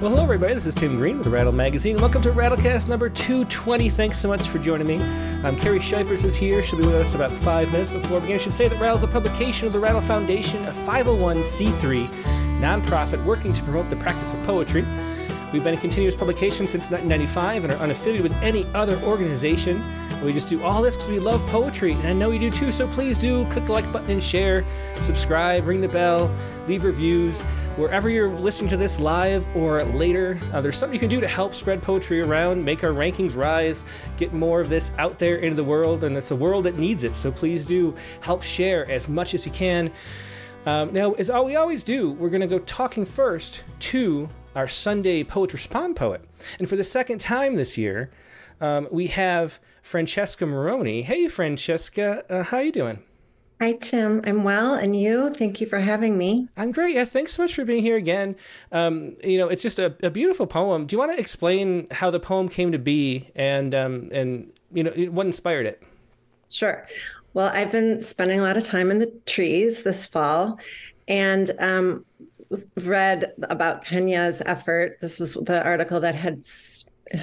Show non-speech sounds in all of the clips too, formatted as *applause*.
Well, hello, everybody. This is Tim Green with Rattle Magazine. Welcome to Rattlecast number 220. Thanks so much for joining me. Um, Carrie Shipers is here. She'll be with us about five minutes before we begin. I should say that Rattle is a publication of the Rattle Foundation, a 501c3 nonprofit working to promote the practice of poetry. We've been a continuous publication since 1995 and are unaffiliated with any other organization. We just do all this because we love poetry, and I know you do too, so please do click the like button and share, subscribe, ring the bell, leave reviews. Wherever you're listening to this live or later, uh, there's something you can do to help spread poetry around, make our rankings rise, get more of this out there into the world, and it's a world that needs it, so please do help share as much as you can. Um, now, as all we always do, we're going to go talking first to our Sunday Poet Respond poet. And for the second time this year, um, we have Francesca Moroni. Hey, Francesca, uh, how you doing? Hi, Tim. I'm well, and you? Thank you for having me. I'm great. Yeah, thanks so much for being here again. Um, you know, it's just a, a, beautiful poem. Do you want to explain how the poem came to be and um, and you know what inspired it? Sure. Well, I've been spending a lot of time in the trees this fall, and um, read about Kenya's effort. This is the article that had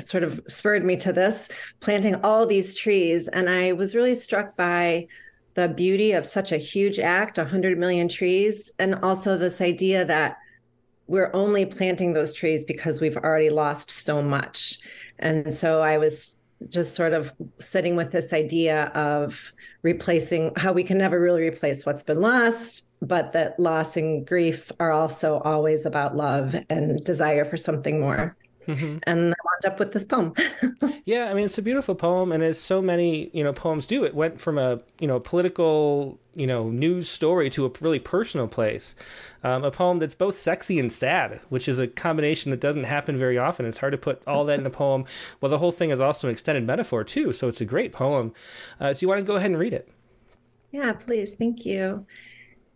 sort of spurred me to this, planting all these trees, and I was really struck by the beauty of such a huge act 100 million trees and also this idea that we're only planting those trees because we've already lost so much. And so i was just sort of sitting with this idea of replacing how we can never really replace what's been lost but that loss and grief are also always about love and desire for something more Mm-hmm. And I wound up with this poem. *laughs* yeah, I mean it's a beautiful poem, and as so many you know poems do, it went from a you know political you know news story to a really personal place. Um, a poem that's both sexy and sad, which is a combination that doesn't happen very often. It's hard to put all that in a poem. Well, the whole thing is also an extended metaphor too, so it's a great poem. Uh, do you want to go ahead and read it? Yeah, please. Thank you.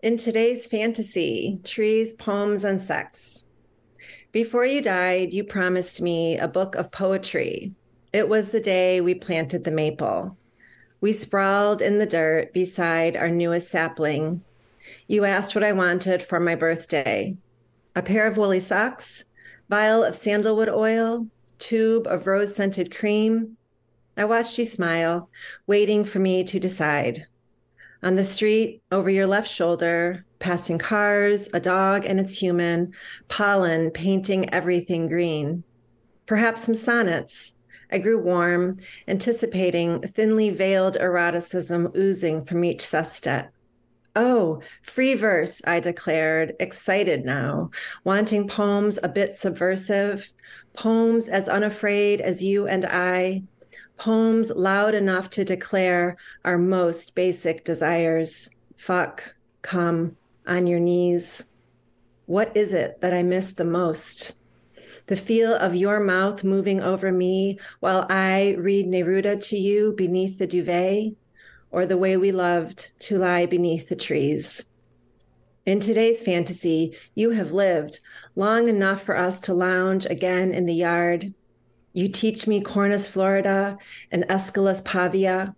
In today's fantasy, trees, poems, and sex. Before you died, you promised me a book of poetry. It was the day we planted the maple. We sprawled in the dirt beside our newest sapling. You asked what I wanted for my birthday a pair of woolly socks, vial of sandalwood oil, tube of rose scented cream. I watched you smile, waiting for me to decide. On the street, over your left shoulder, passing cars, a dog and its human, pollen painting everything green. Perhaps some sonnets. I grew warm, anticipating thinly veiled eroticism oozing from each sestet. Oh, free verse, I declared, excited now, wanting poems a bit subversive, poems as unafraid as you and I, poems loud enough to declare our most basic desires. Fuck, come, on your knees. What is it that I miss the most? The feel of your mouth moving over me while I read Neruda to you beneath the duvet, or the way we loved to lie beneath the trees. In today's fantasy, you have lived long enough for us to lounge again in the yard. You teach me Cornus florida and Aesculus pavia.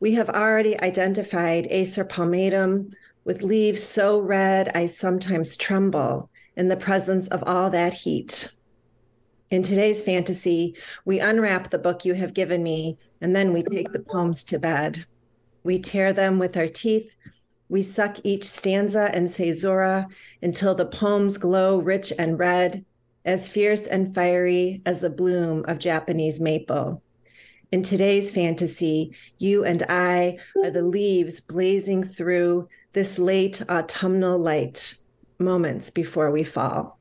We have already identified Acer palmatum, with leaves so red I sometimes tremble in the presence of all that heat. In today's fantasy, we unwrap the book you have given me, and then we take the poems to bed. We tear them with our teeth. We suck each stanza and caesura until the poems glow rich and red, as fierce and fiery as the bloom of Japanese maple. In today's fantasy, you and I are the leaves blazing through this late autumnal light, moments before we fall.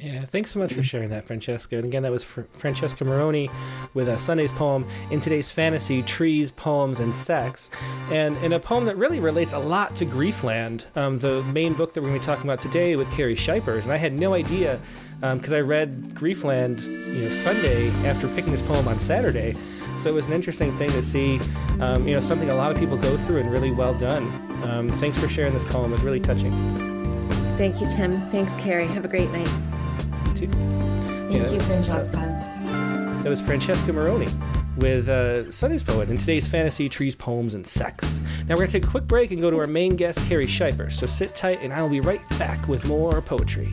Yeah, thanks so much for sharing that, Francesca. And again, that was Francesca Moroni with a Sunday's poem in today's fantasy, Trees, Poems, and Sex. And in a poem that really relates a lot to Griefland, um, the main book that we're going to be talking about today with Carrie Shipers. And I had no idea because um, I read Griefland you know, Sunday after picking this poem on Saturday. So it was an interesting thing to see, um, you know, something a lot of people go through and really well done. Um, thanks for sharing this poem. It was really touching. Thank you, Tim. Thanks, Carrie. Have a great night. Too. Thank you, Francesca. That was Francesca Moroni with uh, Sunday's Poet in today's Fantasy, Trees, Poems, and Sex. Now we're going to take a quick break and go to our main guest, Carrie Shiper. So sit tight, and I will be right back with more poetry.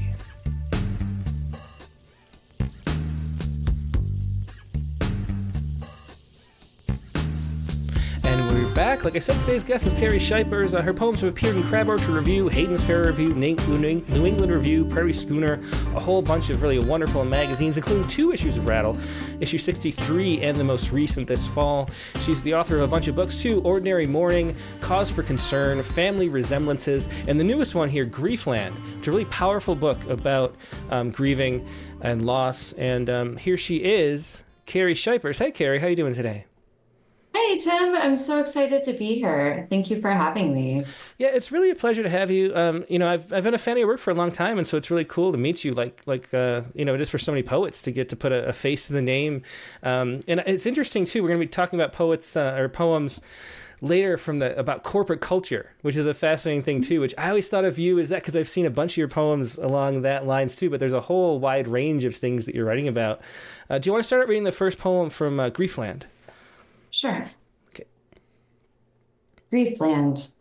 Back. Like I said, today's guest is Carrie Shipers. Uh, her poems have appeared in Crab Orchard Review, Hayden's Ferry Review, New England Review, Prairie Schooner, a whole bunch of really wonderful magazines, including two issues of Rattle, issue 63 and the most recent this fall. She's the author of a bunch of books too Ordinary Mourning, Cause for Concern, Family Resemblances, and the newest one here, Griefland. It's a really powerful book about um, grieving and loss. And um, here she is, Carrie Shipers. Hey, Carrie, how are you doing today? Hey, Tim. I'm so excited to be here. Thank you for having me. Yeah, it's really a pleasure to have you. Um, you know, I've, I've been a fan of your work for a long time, and so it's really cool to meet you. Like, like uh, you know, just for so many poets to get to put a, a face to the name. Um, and it's interesting too. We're going to be talking about poets uh, or poems later from the about corporate culture, which is a fascinating thing too. Which I always thought of you as that because I've seen a bunch of your poems along that lines too. But there's a whole wide range of things that you're writing about. Uh, do you want to start reading the first poem from uh, Griefland? Sure. Griefland.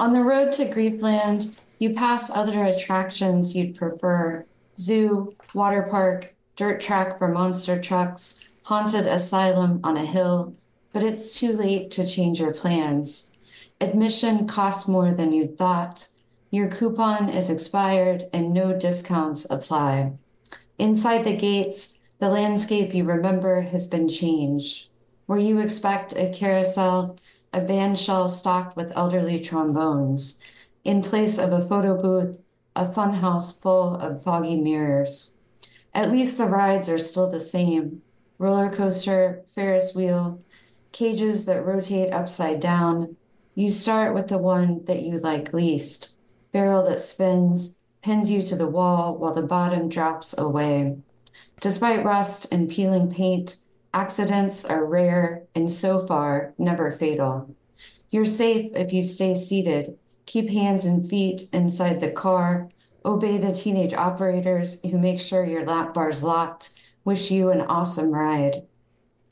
On the road to Griefland, you pass other attractions you'd prefer zoo, water park, dirt track for monster trucks, haunted asylum on a hill, but it's too late to change your plans. Admission costs more than you thought. Your coupon is expired and no discounts apply. Inside the gates, the landscape you remember has been changed. Where you expect a carousel, a bandshell stocked with elderly trombones. In place of a photo booth, a funhouse full of foggy mirrors. At least the rides are still the same roller coaster, Ferris wheel, cages that rotate upside down. You start with the one that you like least barrel that spins, pins you to the wall while the bottom drops away. Despite rust and peeling paint, Accidents are rare and so far never fatal. You're safe if you stay seated, keep hands and feet inside the car, obey the teenage operators who make sure your lap bar's locked, wish you an awesome ride.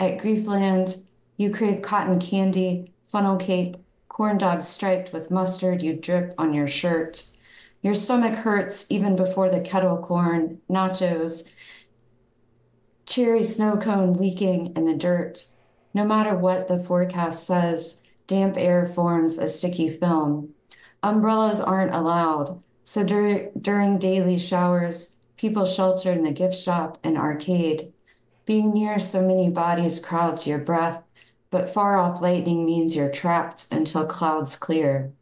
At Griefland, you crave cotton candy, funnel cake, corn dogs striped with mustard you drip on your shirt. Your stomach hurts even before the kettle corn, nachos, cherry snow cone leaking in the dirt. No matter what the forecast says, damp air forms a sticky film. Umbrellas aren't allowed, so dur- during daily showers, people shelter in the gift shop and arcade. Being near so many bodies crowds your breath, but far off lightning means you're trapped until clouds clear.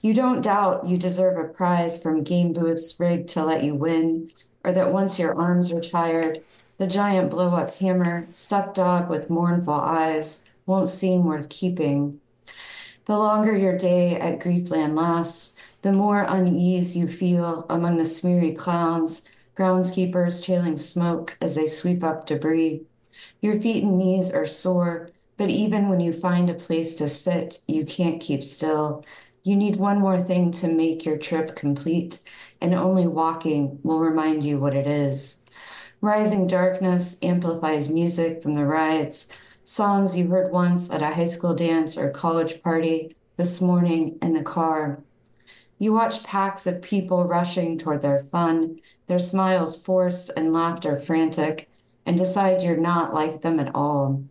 You don't doubt you deserve a prize from game booths rigged to let you win, or that once your arms are tired, the giant blow up hammer, stuck dog with mournful eyes, won't seem worth keeping. The longer your day at Griefland lasts, the more unease you feel among the smeary clowns, groundskeepers trailing smoke as they sweep up debris. Your feet and knees are sore, but even when you find a place to sit, you can't keep still. You need one more thing to make your trip complete, and only walking will remind you what it is. Rising darkness amplifies music from the riots, songs you heard once at a high school dance or college party this morning in the car. You watch packs of people rushing toward their fun, their smiles forced and laughter frantic, and decide you're not like them at all.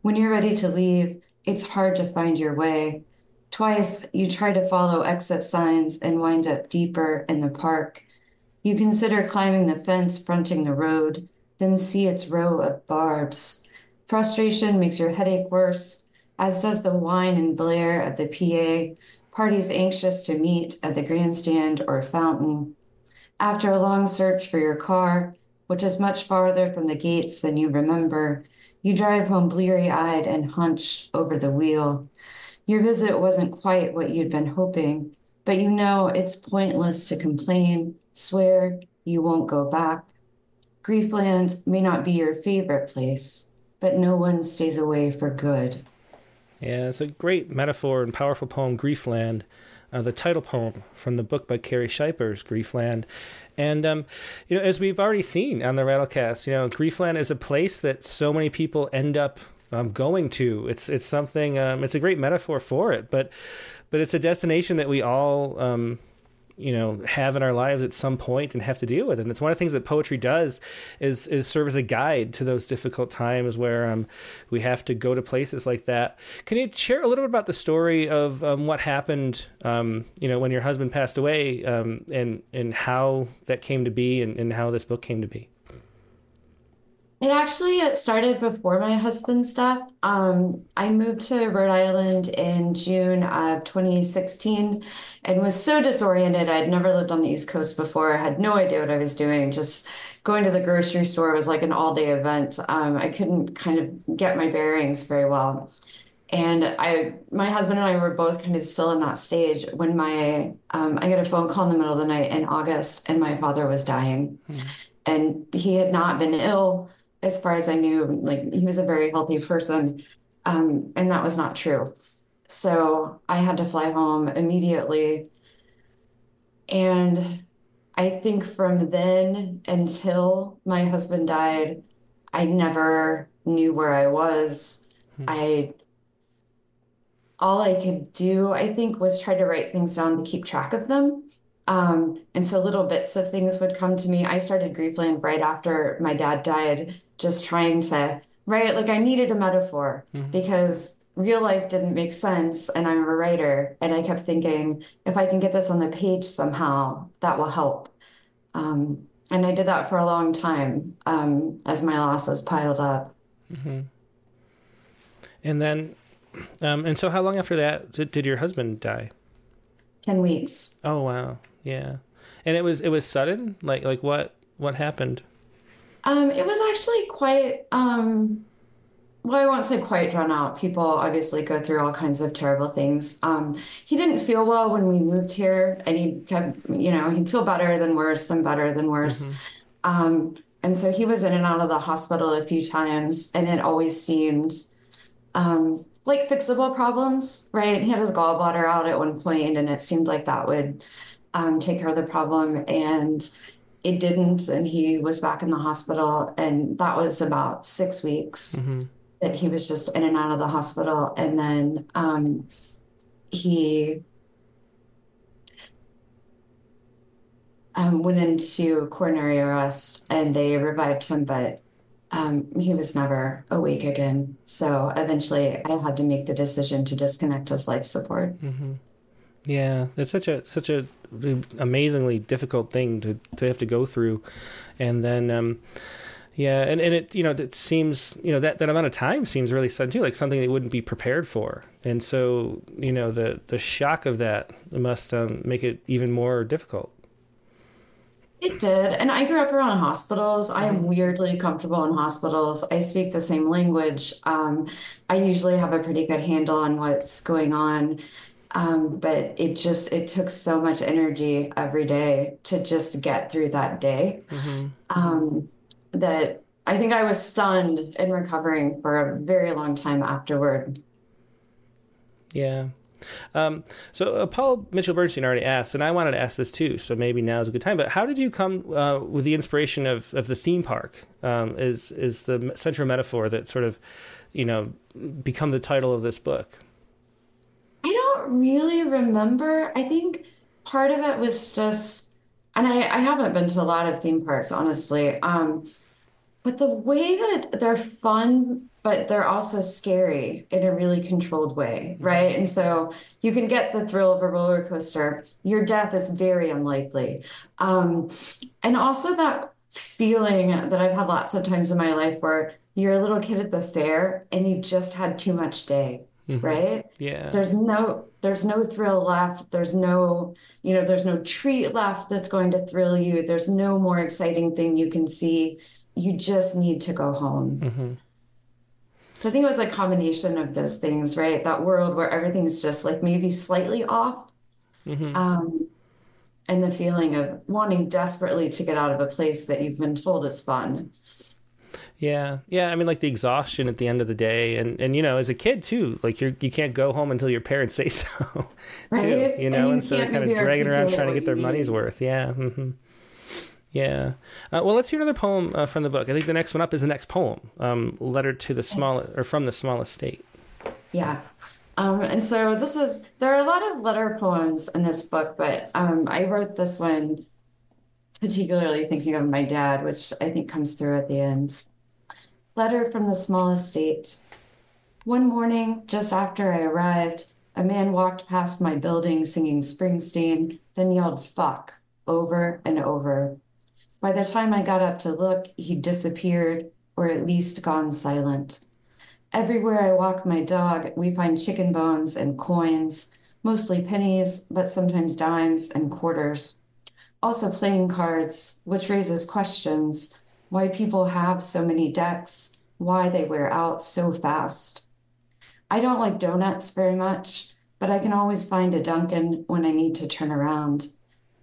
When you're ready to leave, it's hard to find your way. Twice, you try to follow exit signs and wind up deeper in the park. You consider climbing the fence fronting the road, then see its row of barbs. Frustration makes your headache worse, as does the whine and blare of the PA, parties anxious to meet at the grandstand or fountain. After a long search for your car, which is much farther from the gates than you remember, you drive home bleary eyed and hunch over the wheel. Your visit wasn't quite what you'd been hoping, but you know it's pointless to complain Swear you won't go back. Griefland may not be your favorite place, but no one stays away for good. Yeah, it's a great metaphor and powerful poem, Griefland. Uh, the title poem from the book by Carrie Shipers, Griefland. And, um, you know, as we've already seen on the Rattlecast, you know, Griefland is a place that so many people end up um, going to. It's it's something. Um, it's a great metaphor for it, but but it's a destination that we all um, you know have in our lives at some point and have to deal with. And it's one of the things that poetry does is is serve as a guide to those difficult times where um, we have to go to places like that. Can you share a little bit about the story of um, what happened um, you know when your husband passed away um, and and how that came to be and, and how this book came to be It actually it started before my husband's death. Um, I moved to Rhode Island in June of 2016 and was so disoriented. I'd never lived on the East Coast before, I had no idea what I was doing. Just going to the grocery store was like an all-day event. Um, I couldn't kind of get my bearings very well. And I, my husband and I were both kind of still in that stage when my, um, I got a phone call in the middle of the night in August, and my father was dying, and he had not been ill as far as I knew. Like he was a very healthy person, um, and that was not true. So I had to fly home immediately, and I think from then until my husband died, I never knew where I was. I all I could do, I think, was try to write things down to keep track of them. Um, and so little bits of things would come to me. I started Griefland right after my dad died, just trying to write, like I needed a metaphor because real life didn't make sense. And I'm a writer. And I kept thinking, if I can get this on the page somehow, that will help. Um, and I did that for a long time um, as my losses piled up. and then um, and so how long after that did, did your husband die 10 weeks. oh wow yeah and it was it was sudden like like what what happened Um, it was actually quite, um, well, I won't say quite drawn out. People obviously go through all kinds of terrible things. Um, he didn't feel well when we moved here, and he kept, you know, he'd feel better than worse, than better than worse. Um, and so he was in and out of the hospital a few times, and it always seemed um, like fixable problems, right? He had his gallbladder out at one point, and it seemed like that would um, take care of the problem. And it didn't, and he was back in the hospital, and that was about six weeks that he was just in and out of the hospital. And then um, he um, went into coronary arrest, and they revived him, but um, he was never awake again. So eventually, I had to make the decision to disconnect his life support. Yeah, it's such a such a amazingly difficult thing to to have to go through, and then um, yeah, and, and it you know it seems you know that that amount of time seems really sudden too, like something they wouldn't be prepared for, and so you know the the shock of that must um, make it even more difficult. It did. And I grew up around hospitals. I am weirdly comfortable in hospitals. I speak the same language. Um, I usually have a pretty good handle on what's going on. Um, but it just it took so much energy every day to just get through that day. Um, that I think I was stunned and recovering for a very long time afterward. Yeah. Um, so uh, Paul Mitchell Bernstein already asked, and I wanted to ask this too. So maybe now is a good time. But how did you come uh, with the inspiration of, of the theme park? Um, is is the central metaphor that sort of, you know, become the title of this book? I don't really remember. I think part of it was just, and I, I haven't been to a lot of theme parks, honestly. Um, but the way that they're fun, but they're also scary in a really controlled way, right? And so you can get the thrill of a roller coaster. Your death is very unlikely. Um, and also that feeling that I've had lots of times in my life where you're a little kid at the fair and you just had too much day, Mm-hmm. right? Yeah. There's no there's no thrill left. There's no, you know, there's no treat left that's going to thrill you. There's no more exciting thing you can see. You just need to go home. Mm-hmm. So I think it was a combination of those things, right? That world where everything's just like maybe slightly off. Mm-hmm. Um, and the feeling of wanting desperately to get out of a place that you've been told is fun. Yeah, yeah. I mean, like the exhaustion at the end of the day, and and you know, as a kid too, like you're you can't go home until your parents *laughs* say so, too. Right? You And know, you and, so they're kind of dragging around trying to get their you money's worth. Yeah. hmm Yeah. Uh, well, let's hear another poem uh, from the book. I think the next one up is the next poem, um, "Letter to the Small" or from the smallest state. Yeah. Um, and so this is there are a lot of letter poems in this book, but um, I wrote this one particularly thinking of my dad, which I think comes through at the end. Letter from the smallest state. One morning, just after I arrived, a man walked past my building singing Springsteen, then yelled fuck over and over. By the time I got up to look, he'd disappeared or at least gone silent. Everywhere I walk my dog, we find chicken bones and coins, mostly pennies, but sometimes dimes and quarters. Also, playing cards, which raises questions why people have so many decks, why they wear out so fast. I don't like donuts very much, but I can always find a Dunkin' when I need to turn around.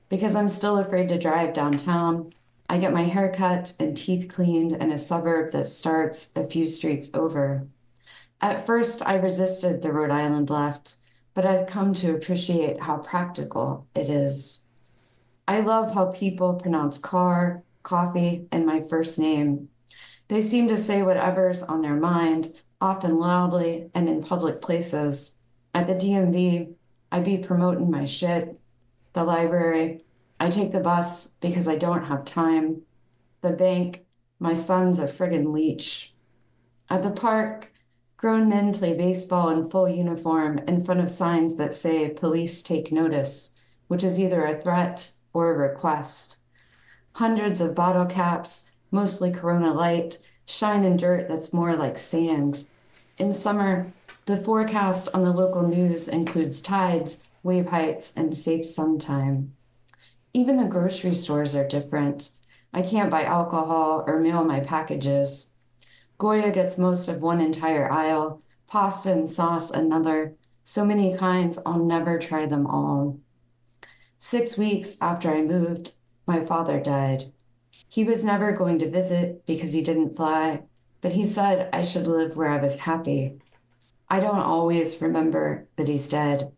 Because I'm still afraid to drive downtown, I get my hair cut and teeth cleaned in a suburb that starts a few streets over. At first, I resisted the Rhode Island left, but I've come to appreciate how practical it is. I love how people pronounce car, coffee, and my first name. They seem to say whatever's on their mind, often loudly and in public places. At the DMV, I be promoting my shit. The library, I take the bus because I don't have time. The bank, my son's a friggin' leech. At the park, Grown men play baseball in full uniform in front of signs that say, Police take notice, which is either a threat or a request. Hundreds of bottle caps, mostly Corona Light, shine in dirt that's more like sand. In summer, the forecast on the local news includes tides, wave heights, and safe sun time. Even the grocery stores are different. I can't buy alcohol or mail my packages. Goya gets most of one entire aisle, pasta and sauce another. So many kinds, I'll never try them all. Six weeks after I moved, my father died. He was never going to visit because he didn't fly, but he said I should live where I was happy. I don't always remember that he's dead.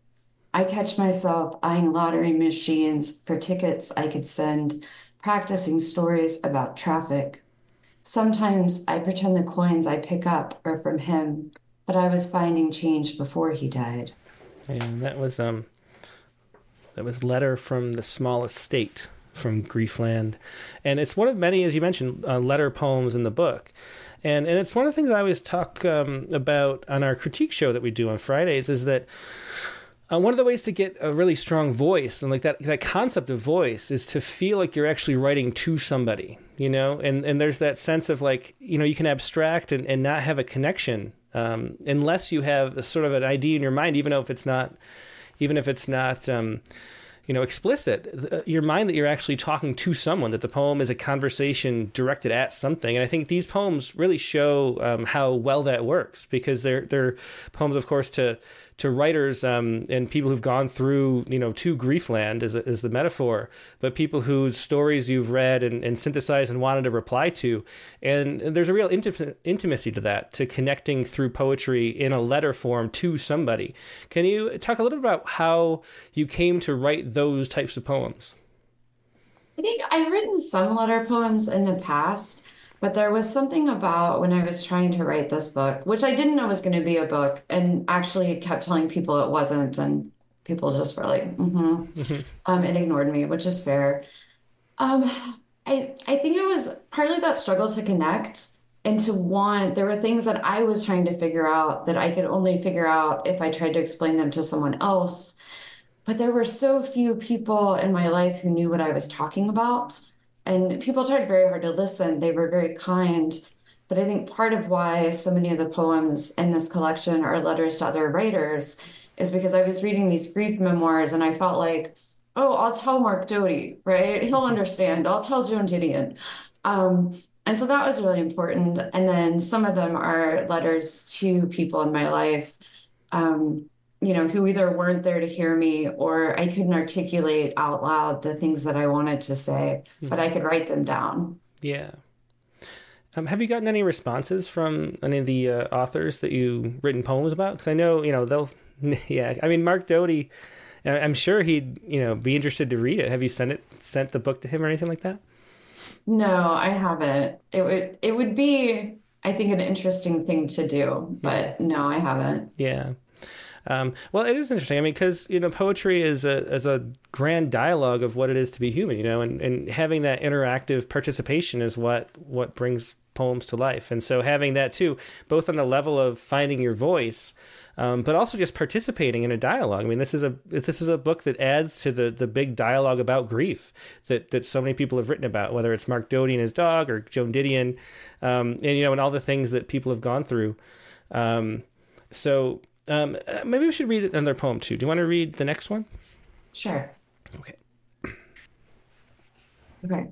I catch myself eyeing lottery machines for tickets I could send, practicing stories about traffic. Sometimes I pretend the coins I pick up are from him, but I was finding change before he died. And that was um that was letter from the smallest state from Griefland, and it's one of many, as you mentioned, uh, letter poems in the book. And, and it's one of the things I always talk um, about on our critique show that we do on Fridays is that uh, one of the ways to get a really strong voice and like that that concept of voice is to feel like you're actually writing to somebody, you know, and and there's that sense of like you know you can abstract and, and not have a connection um, unless you have a sort of an idea in your mind, even though if it's not, even if it's not. Um, you know, explicit, uh, your mind that you're actually talking to someone, that the poem is a conversation directed at something. And I think these poems really show um, how well that works because they're, they're poems, of course, to to writers um, and people who've gone through, you know, to Griefland as, as the metaphor, but people whose stories you've read and, and synthesized and wanted to reply to. And, and there's a real inti- intimacy to that, to connecting through poetry in a letter form to somebody. Can you talk a little bit about how you came to write those types of poems? I think I've written some letter poems in the past. But there was something about when I was trying to write this book, which I didn't know was going to be a book, and actually kept telling people it wasn't, and people just were like, mm-hmm, mm-hmm. *laughs* um, and ignored me, which is fair. Um, I I think it was partly that struggle to connect and to want. There were things that I was trying to figure out that I could only figure out if I tried to explain them to someone else. But there were so few people in my life who knew what I was talking about and people tried very hard to listen. They were very kind. But I think part of why so many of the poems in this collection are letters to other writers is because I was reading these grief memoirs and I felt like, oh, I'll tell Mark Doty, right? *laughs* He'll understand. I'll tell Joan Didion. Um, and so that was really important. And then some of them are letters to people in my life. Um, you know, who either weren't there to hear me or I couldn't articulate out loud the things that I wanted to say, mm-hmm. but I could write them down. Yeah. Um, have you gotten any responses from any of the uh, authors that you've written poems about? Because I know, you know, they'll, *laughs* yeah. I mean, Mark Doty, I'm sure he'd, you know, be interested to read it. Have you sent it, sent the book to him or anything like that? No, I haven't. It would, it would be, I think, an interesting thing to do, but no, I haven't. Yeah. Um, well, it is interesting. I mean, because you know, poetry is a is a grand dialogue of what it is to be human. You know, and, and having that interactive participation is what what brings poems to life. And so having that too, both on the level of finding your voice, um, but also just participating in a dialogue. I mean, this is a this is a book that adds to the the big dialogue about grief that that so many people have written about, whether it's Mark Doty and his dog or Joan Didion, um, and you know, and all the things that people have gone through. Um, so um, uh, maybe we should read another poem too. Do you want to read the next one? Sure. Okay. Okay.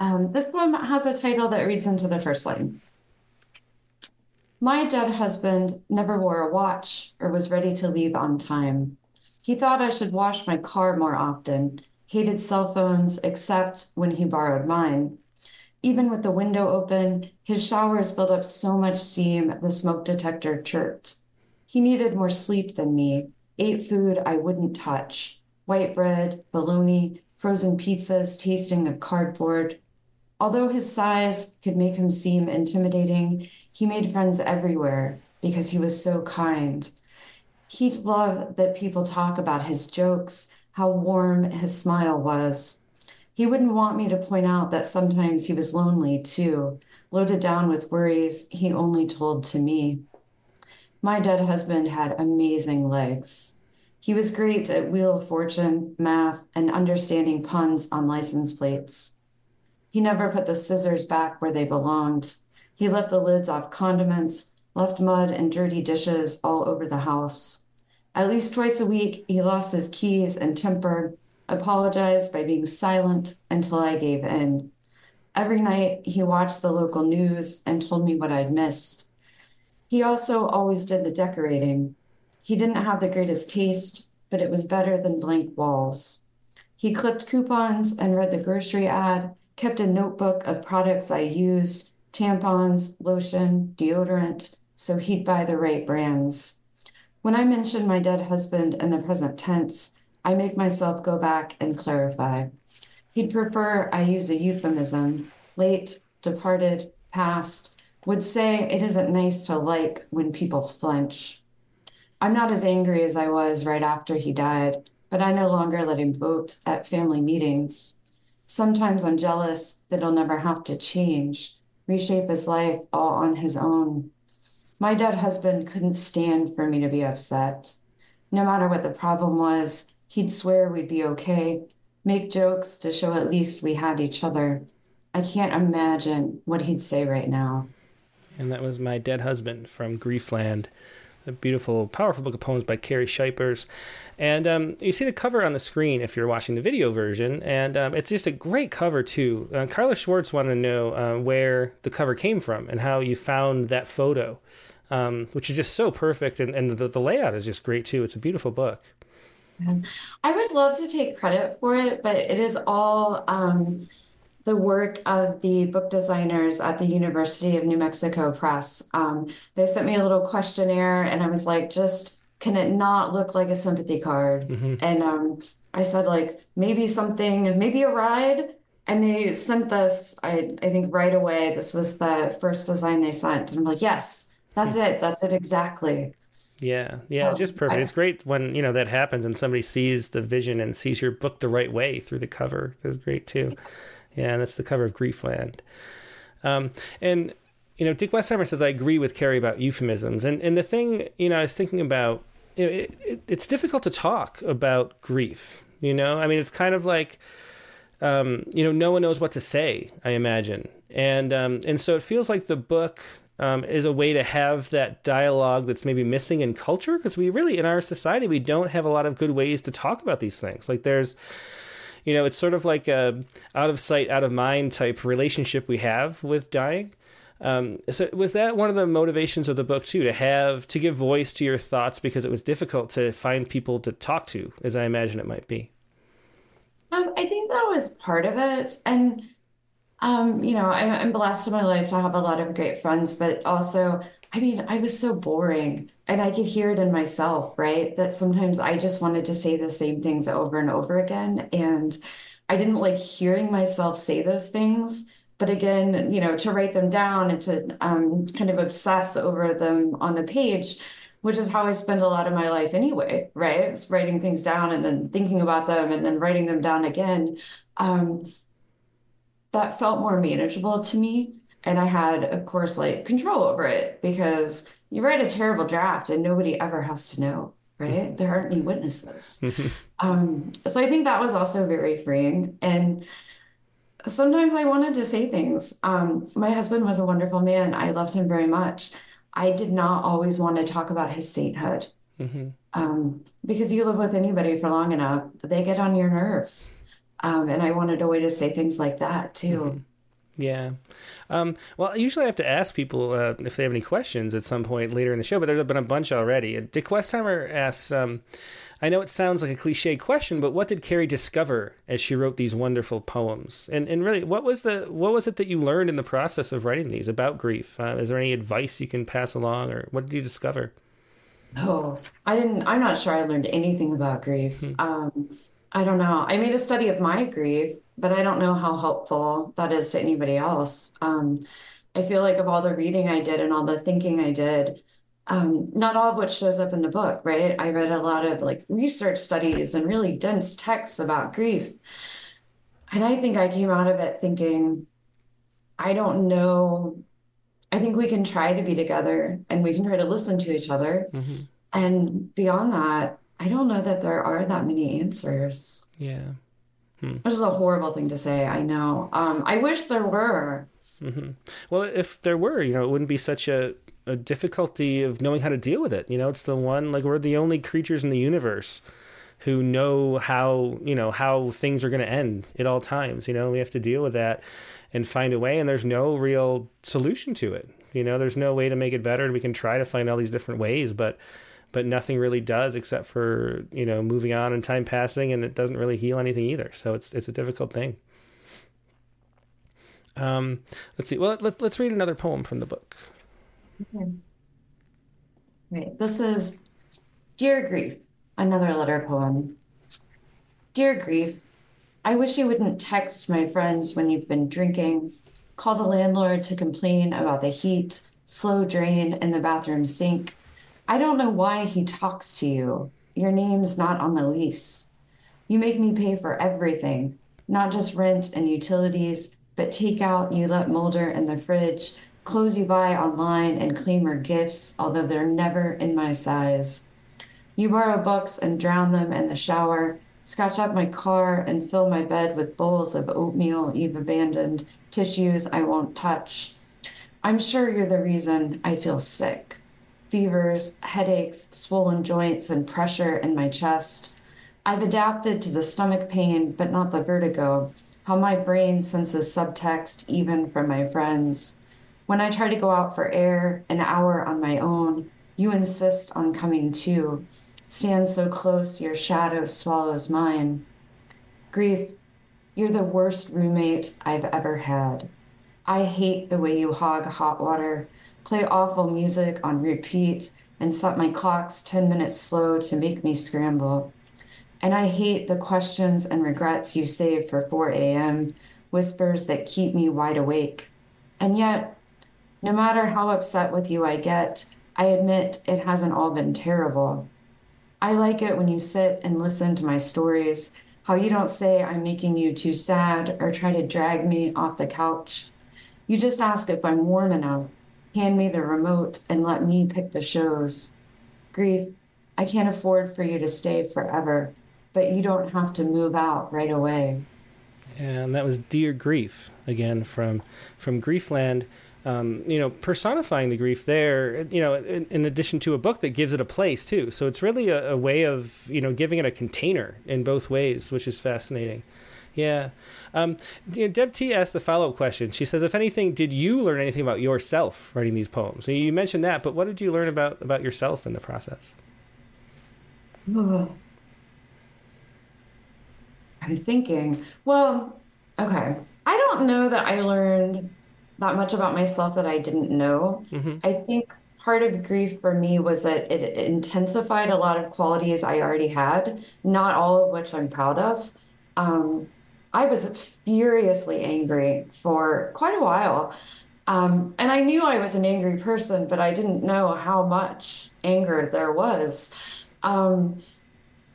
Um, this poem has a title that reads into the first line. My dead husband never wore a watch or was ready to leave on time. He thought I should wash my car more often, hated cell phones except when he borrowed mine. Even with the window open, his showers built up so much steam the smoke detector chirped. He needed more sleep than me, ate food I wouldn't touch white bread, bologna, frozen pizzas tasting of cardboard, Although his size could make him seem intimidating, he made friends everywhere because he was so kind. He loved that people talk about his jokes, how warm his smile was. He wouldn't want me to point out that sometimes he was lonely too, loaded down with worries he only told to me. My dead husband had amazing legs. He was great at Wheel of Fortune, math, and understanding puns on license plates. He never put the scissors back where they belonged. He left the lids off condiments, left mud and dirty dishes all over the house. At least twice a week, he lost his keys and temper, apologized by being silent until I gave in. Every night, he watched the local news and told me what I'd missed. He also always did the decorating. He didn't have the greatest taste, but it was better than blank walls. He clipped coupons and read the grocery ad kept a notebook of products I used tampons, lotion, deodorant, so he'd buy the right brands. When I mentioned my dead husband in the present tense, I make myself go back and clarify. He'd prefer I use a euphemism late, departed, past, would say it isn't nice to like when people flinch. I'm not as angry as I was right after he died, but I no longer let him vote at family meetings. Sometimes I'm jealous that he'll never have to change, reshape his life all on his own. My dead husband couldn't stand for me to be upset. No matter what the problem was, he'd swear we'd be okay, make jokes to show at least we had each other. I can't imagine what he'd say right now. And that was My Dead Husband from Griefland a beautiful, powerful book of poems by Carrie Shipers. And um, you see the cover on the screen if you're watching the video version, and um, it's just a great cover too. Uh, Carla Schwartz wanted to know uh, where the cover came from and how you found that photo, um, which is just so perfect, and, and the, the layout is just great too. It's a beautiful book. I would love to take credit for it, but it is all um, the work of the book designers at the University of New Mexico Press. Um, they sent me a little questionnaire, and I was like, just can it not look like a sympathy card? Mm-hmm. And um, I said, like, maybe something, maybe a ride. And they sent this, I, I think right away, this was the first design they sent. And I'm like, yes, that's mm-hmm. it. That's it exactly. Yeah, yeah, um, just perfect. I, it's great when you know that happens and somebody sees the vision and sees your book the right way through the cover. That's great too. Yeah, and that's the cover of Griefland. Um, and you know, Dick Westheimer says I agree with Carrie about euphemisms, and and the thing you know I was thinking about it, it, it's difficult to talk about grief. You know, I mean, it's kind of like um, you know, no one knows what to say. I imagine, and um, and so it feels like the book um, is a way to have that dialogue that's maybe missing in culture because we really in our society we don't have a lot of good ways to talk about these things. Like there's you know, it's sort of like a out of sight, out of mind type relationship we have with dying. Um, so was that one of the motivations of the book too, to have to give voice to your thoughts because it was difficult to find people to talk to, as I imagine it might be. Um, I think that was part of it, and um, you know, I, I'm blessed in my life to have a lot of great friends, but also I mean, I was so boring and I could hear it in myself, right? That sometimes I just wanted to say the same things over and over again. And I didn't like hearing myself say those things, but again, you know, to write them down and to um, kind of obsess over them on the page, which is how I spend a lot of my life anyway, right? Writing things down and then thinking about them and then writing them down again. Um, that felt more manageable to me. And I had, of course, like control over it because you write a terrible draft and nobody ever has to know, right? Mm-hmm. There aren't any witnesses. um, so I think that was also very freeing. And sometimes I wanted to say things. Um, my husband was a wonderful man. I loved him very much. I did not always want to talk about his sainthood mm-hmm. um, because you live with anybody for long enough, they get on your nerves. Um, and I wanted a way to say things like that too. Mm-hmm. Yeah. Um, well, usually I have to ask people uh, if they have any questions at some point later in the show, but there's been a bunch already. Dick Westheimer asks, um, I know it sounds like a cliche question, but what did Carrie discover as she wrote these wonderful poems? And and really, what was the what was it that you learned in the process of writing these about grief? Uh, is there any advice you can pass along, or what did you discover? Oh, I didn't. I'm not sure I learned anything about grief. Hmm. Um, I don't know. I made a study of my grief, but I don't know how helpful that is to anybody else. Um, I feel like of all the reading I did and all the thinking I did, um, not all of which shows up in the book, right? I read a lot of like research studies and really dense texts about grief. And I think I came out of it thinking, I don't know. I think we can try to be together and we can try to listen to each other. Mm-hmm. And beyond that, I don't know that there are that many answers. Yeah. Hmm. Which is a horrible thing to say. I know. Um, I wish there were. Mm-hmm. Well, if there were, you know, it wouldn't be such a a difficulty of knowing how to deal with it. You know, it's the one like we're the only creatures in the universe who know how you know how things are going to end at all times. You know, we have to deal with that and find a way. And there's no real solution to it. You know, there's no way to make it better. We can try to find all these different ways, but but nothing really does except for you know moving on and time passing, and it doesn't really heal anything either. So it's it's a difficult thing. Um, let's see. Well, let, let's read another poem from the book. Okay. Right. This is Dear Grief, another letter poem. Dear Grief, I wish you wouldn't text my friends when you've been drinking, call the landlord to complain about the heat, slow drain in the bathroom sink. I don't know why he talks to you. Your name's not on the lease. You make me pay for everything, not just rent and utilities, but takeout you let molder in the fridge, clothes you buy online and claim gifts, although they're never in my size. You borrow books and drown them in the shower, scratch up my car and fill my bed with bowls of oatmeal you've abandoned, tissues I won't touch. I'm sure you're the reason I feel sick. Fevers, headaches, swollen joints, and pressure in my chest. I've adapted to the stomach pain, but not the vertigo. How my brain senses subtext even from my friends. When I try to go out for air, an hour on my own, you insist on coming too. Stand so close, your shadow swallows mine. Grief, you're the worst roommate I've ever had. I hate the way you hog hot water, play awful music on repeat, and set my clocks 10 minutes slow to make me scramble. And I hate the questions and regrets you save for 4 a.m., whispers that keep me wide awake. And yet, no matter how upset with you I get, I admit it hasn't all been terrible. I like it when you sit and listen to my stories, how you don't say I'm making you too sad or try to drag me off the couch. You just ask if I'm warm enough, hand me the remote, and let me pick the shows. Grief, I can't afford for you to stay forever, but you don't have to move out right away. And that was Dear Grief, again from from Griefland um, you know, personifying the grief there, you know, in, in, addition to a book that gives it a place too. So it's really a, a, way of, you know, giving it a container in both ways, which is fascinating. Yeah. Um, you know, Deb T asked the follow up question. She says, if anything, did you learn anything about yourself writing these poems? So you mentioned that, but what did you learn about, about yourself in the process? I'm thinking, well, okay. I don't know that I learned that much about myself that I didn't know. Mm-hmm. I think part of grief for me was that it intensified a lot of qualities I already had, not all of which I'm proud of. Um, I was furiously angry for quite a while. Um, and I knew I was an angry person, but I didn't know how much anger there was. Um,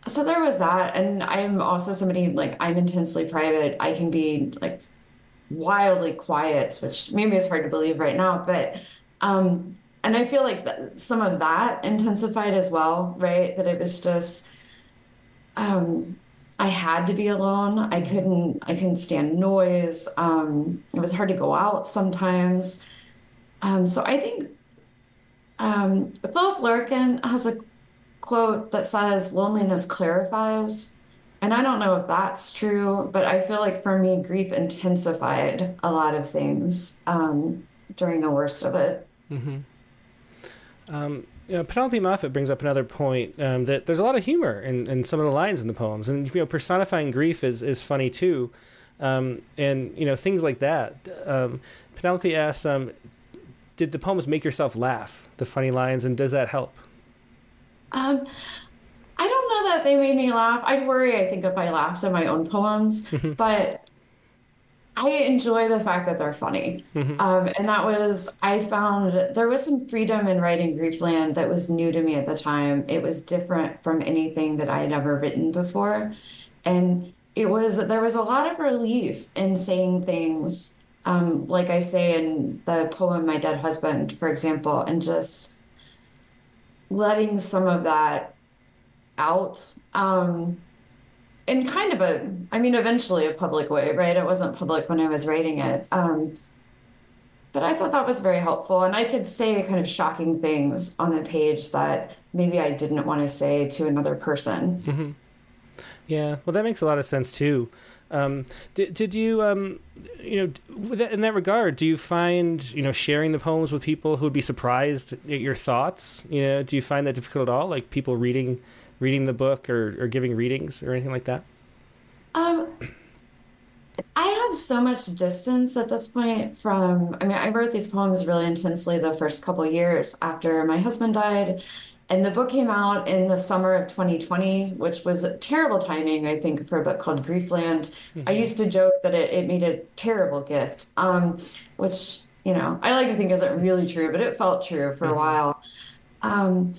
so there was that. And I'm also somebody like I'm intensely private. I can be like wildly quiet, which maybe is hard to believe right now, but um, and I feel like some of that intensified as well, right? That it was just um, I had to be alone. I couldn't I couldn't stand noise. Um, it was hard to go out sometimes. Um, so I think um, Philip Larkin has a quote that says loneliness clarifies. And I don't know if that's true, but I feel like for me, grief intensified a lot of things um, during the worst of it. Mm-hmm. Um, you know, Penelope Moffat brings up another point um, that there's a lot of humor in, in some of the lines in the poems, and you know, personifying grief is is funny too, um, and you know things like that. Um, Penelope asks, um, "Did the poems make yourself laugh? The funny lines, and does that help?" Um, I don't know that they made me laugh. I'd worry, I think, if I laughed at my own poems, *laughs* but I enjoy the fact that they're funny. Mm-hmm. Um, and that was, I found there was some freedom in writing Griefland that was new to me at the time. It was different from anything that I had ever written before. And it was, there was a lot of relief in saying things, um, like I say in the poem, My Dead Husband, for example, and just letting some of that out um, in kind of a, I mean, eventually a public way, right? It wasn't public when I was writing it. Um, but I thought that was very helpful. And I could say kind of shocking things on the page that maybe I didn't want to say to another person. Mm-hmm. Yeah, well, that makes a lot of sense too. Um, did, did you, um, you know, in that regard, do you find, you know, sharing the poems with people who would be surprised at your thoughts? You know, do you find that difficult at all? Like people reading, reading the book or, or giving readings or anything like that? Um, I have so much distance at this point from, I mean, I wrote these poems really intensely the first couple years after my husband died. And the book came out in the summer of 2020, which was terrible timing, I think, for a book called Griefland. Mm-hmm. I used to joke that it, it made a terrible gift, um, which, you know, I like to think isn't really true, but it felt true for mm-hmm. a while. Um,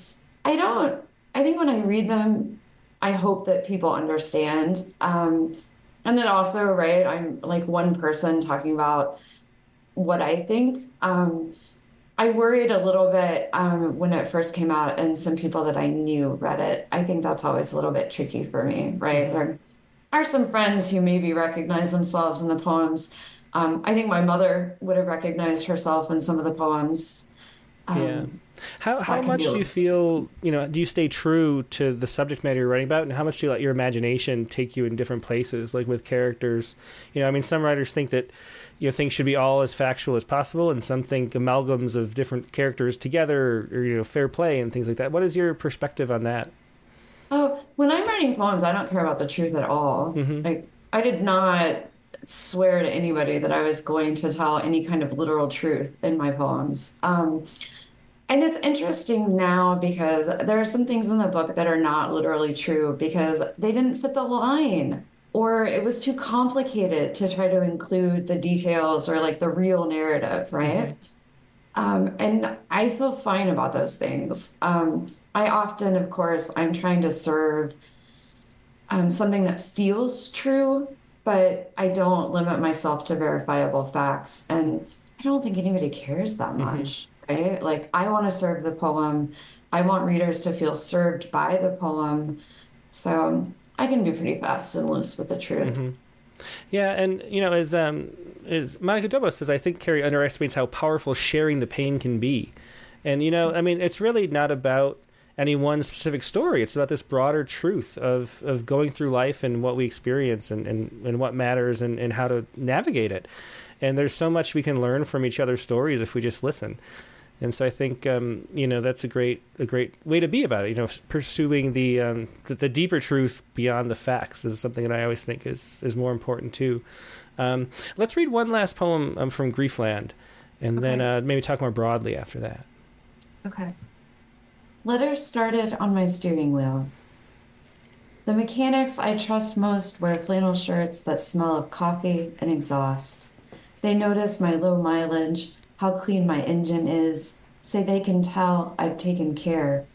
I don't, I think when I read them, I hope that people understand. Um, and then also, right, I'm like one person talking about what I think. Um, I worried a little bit um, when it first came out, and some people that I knew read it. I think that's always a little bit tricky for me, right? Mm-hmm. There are some friends who maybe recognize themselves in the poems. Um, I think my mother would have recognized herself in some of the poems. Um, yeah. How how much do you feel? You know, do you stay true to the subject matter you're writing about, and how much do you let your imagination take you in different places, like with characters? You know, I mean, some writers think that you know things should be all as factual as possible, and some think amalgams of different characters together, or, you know, fair play and things like that. What is your perspective on that? Oh, when I'm writing poems, I don't care about the truth at all. Mm-hmm. Like, I did not swear to anybody that I was going to tell any kind of literal truth in my poems. Um, and it's interesting now because there are some things in the book that are not literally true because they didn't fit the line or it was too complicated to try to include the details or like the real narrative, right? Mm-hmm. Um, and I feel fine about those things. Um, I often, of course, I'm trying to serve um, something that feels true, but I don't limit myself to verifiable facts. And I don't think anybody cares that mm-hmm. much, mm-hmm. Right? Like, I want to serve the poem. I want readers to feel served by the poem. So I can be pretty fast and loose with the truth. Mm-hmm. Yeah, and you know, as um, as Monica says, I think Carrie underestimates how powerful sharing the pain can be. And you know, I mean, it's really not about any one specific story. It's about this broader truth of of going through life and what we experience and, and, and what matters and, and how to navigate it. And there's so much we can learn from each other's stories if we just listen and so I think um, you know that's a great a great way to be about it. You know, pursuing the, um, the, the deeper truth beyond the facts is something that I always think is is more important too. Um, let's read one last poem um, from Griefland, and okay. then uh, maybe talk more broadly after that. Okay. Letters started on my steering wheel. The mechanics I trust most wear flannel shirts that smell of coffee and exhaust. They notice my low mileage, how clean my engine is, say they can tell I've taken care.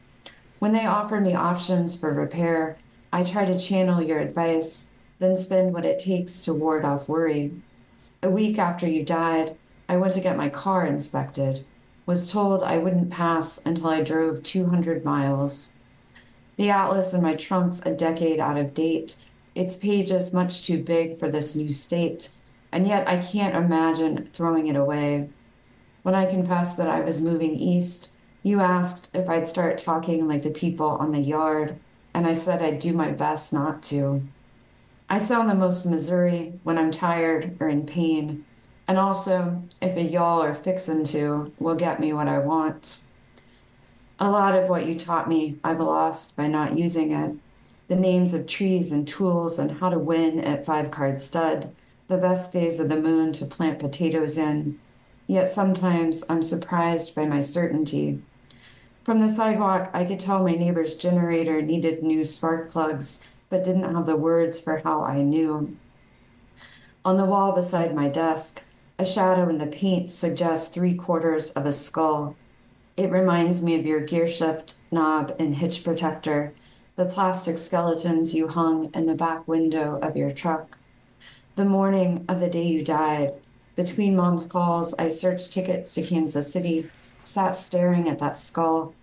When they offer me options for repair, I try to channel your advice, then spend what it takes to ward off worry. A week after you died, I went to get my car inspected, was told I wouldn't pass until I drove 200 miles. The atlas in my trunk's a decade out of date. Its pages much too big for this new state, and yet I can't imagine throwing it away. When I confessed that I was moving east, you asked if I'd start talking like the people on the yard, and I said I'd do my best not to. I sound the most Missouri when I'm tired or in pain, and also if a y'all are fixin' to will get me what I want. A lot of what you taught me, I've lost by not using it. The names of trees and tools and how to win at five card stud, the best phase of the moon to plant potatoes in. Yet sometimes I'm surprised by my certainty. From the sidewalk, I could tell my neighbor's generator needed new spark plugs, but didn't have the words for how I knew. On the wall beside my desk, a shadow in the paint suggests three quarters of a skull. It reminds me of your gear shift knob and hitch protector, the plastic skeletons you hung in the back window of your truck. The morning of the day you died, between mom's calls, I searched tickets to Kansas City, sat staring at that skull.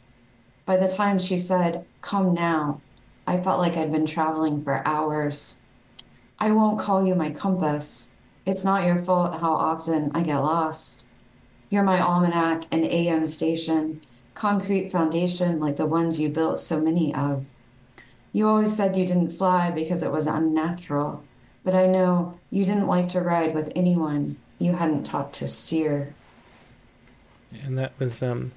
By the time she said, Come now, I felt like I'd been traveling for hours. I won't call you my compass. It's not your fault how often I get lost. You're my almanac and AM station, concrete foundation like the ones you built so many of. You always said you didn't fly because it was unnatural, but I know you didn't like to ride with anyone you hadn't taught to steer. And that was um,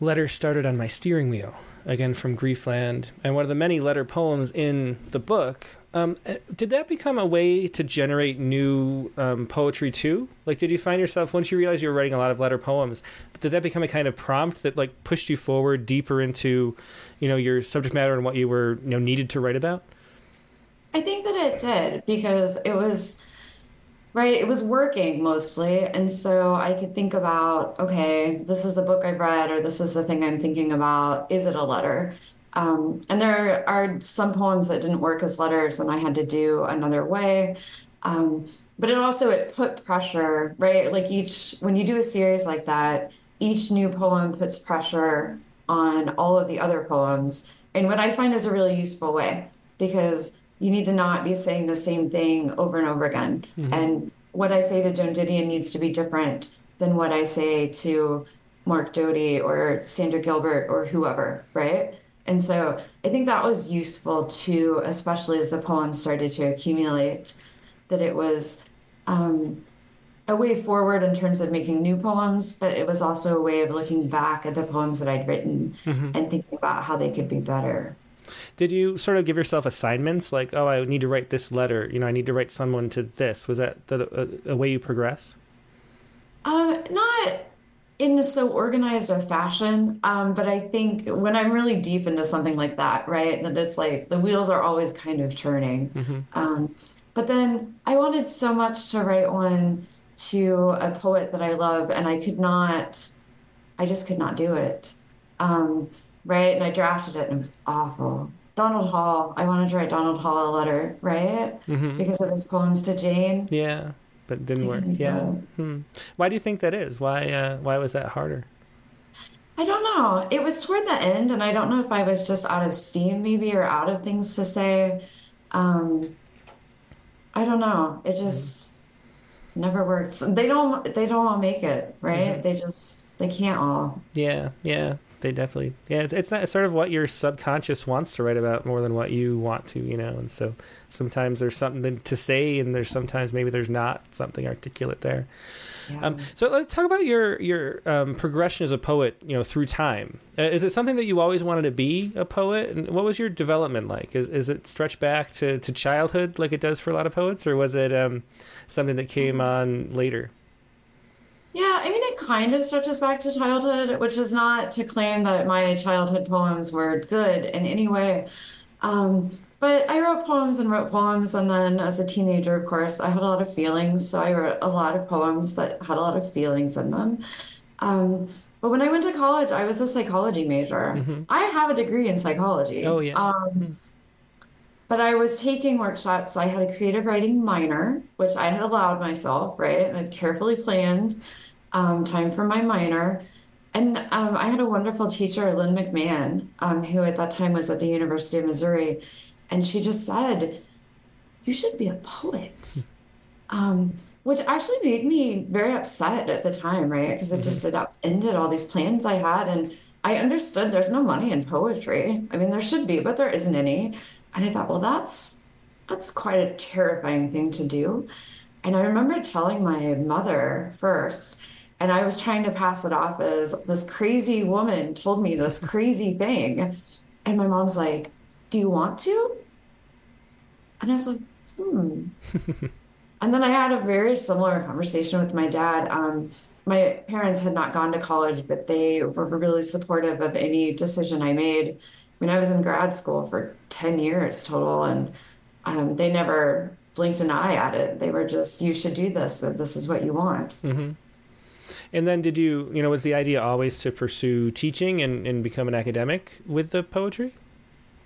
letter started on my steering wheel again from Griefland, and one of the many letter poems in the book. Um, eh, did that become a way to generate new um, poetry too? Like, did you find yourself once you realized you were writing a lot of letter poems? Did that become a kind of prompt that like pushed you forward deeper into, you know, your subject matter and what you were you know needed to write about? I think that it did because it was right it was working mostly. And so i could think about okay this is the book i've read or this is the thing i'm thinking about. Is it a letter? Um, and there are some poems that didn't work as letters and i had to do another way. Um, but it also it put pressure right? Like each when you do a series like that each new poem puts pressure on all of the other poems. And what i find is a really useful way because you need to not be saying the same thing over and over again. Mm-hmm. And what I say to Joan Didion needs to be different than what I say to Mark Doty or Sandra Gilbert or whoever, right? And so I think that was useful too, especially as the poems started to accumulate, that it was um, a way forward in terms of making new poems, but it was also a way of looking back at the poems that I'd written mm-hmm. and thinking about how they could be better. Did you sort of give yourself assignments like, oh, I need to write this letter, you know, I need to write someone to this? Was that the, a, a way you progress? Um, not in so organized a fashion, um, but I think when I'm really deep into something like that, right, that it's like the wheels are always kind of turning. Mm-hmm. Um, but then I wanted so much to write one to a poet that I love, and I could not, I just could not do it. Um, right? And I drafted it and it was awful. Donald Hall, I wanted to write Donald Hall a letter, right? Mm-hmm. Because of his poems to Jane. Yeah, but it didn't work. Yeah. Hmm. Why do you think that is? Why uh, why was that harder? I don't know. It was toward the end, and I don't know if I was just out of steam, maybe, or out of things to say. Um, I don't know. It just mm-hmm. never works. They don't. They don't all make it, right? Mm-hmm. They just they can't all. Yeah, yeah they definitely yeah it's, it's not it's sort of what your subconscious wants to write about more than what you want to you know and so sometimes there's something to say and there's sometimes maybe there's not something articulate there. Yeah. um, so let's talk about your your um, progression as a poet you know through time. Uh, is it something that you always wanted to be a poet? And what was your development like? Is, is it stretched back to, to childhood like it does for a lot of poets or was it um, something that came on later yeah, I mean, it kind of stretches back to childhood, which is not to claim that my childhood poems were good in any way. Um, but I wrote poems and wrote poems. And then as a teenager, of course, I had a lot of feelings. So I wrote a lot of poems that had a lot of feelings in them. Um, but when I went to college, I was a psychology major. Mm-hmm. I have a degree in psychology. Oh, yeah. Um, mm-hmm. But I was taking workshops. I had a creative writing minor, which I had allowed myself, right? And I'd carefully planned um, time for my minor. And um, I had a wonderful teacher, Lynne McMahon, um, who at that time was at the University of Missouri. And she just said, You should be a poet. Um, which actually made me very upset at the time, right? Because it mm-hmm. just ended all these plans I had. And I understood there's no money in poetry. I mean, there should be, but there isn't any. And I thought, well, that's that's quite a terrifying thing to do. And I remember telling my mother first, and I was trying to pass it off as this crazy woman told me this crazy thing. And my mom's like, Do you want to? And I was like, Hmm. *laughs* and then I had a very similar conversation with my dad. Um, my parents had not gone to college, but they were really supportive of any decision I made. I mean, I was in grad school for 10 years total, and um, they never blinked an eye at it. They were just, you should do this. This is what you want. Mm-hmm. And then did you, you know, was the idea always to pursue teaching and, and become an academic with the poetry?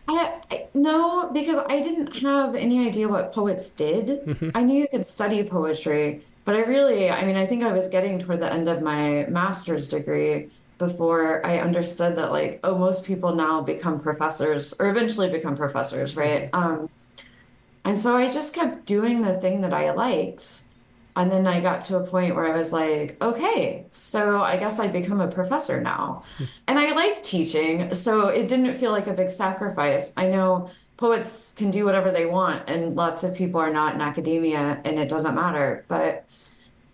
I, I, no, because I didn't have any idea what poets did. Mm-hmm. I knew you could study poetry, but I really, I mean, I think I was getting toward the end of my master's degree before I understood that, like, oh, most people now become professors or eventually become professors, right? Mm-hmm. Um, and so I just kept doing the thing that I liked. And then I got to a point where I was like, okay, so I guess I become a professor now. *laughs* And I like teaching, so it didn't feel like a big sacrifice. I know poets can do whatever they want, and lots of people are not in academia, and it doesn't matter. But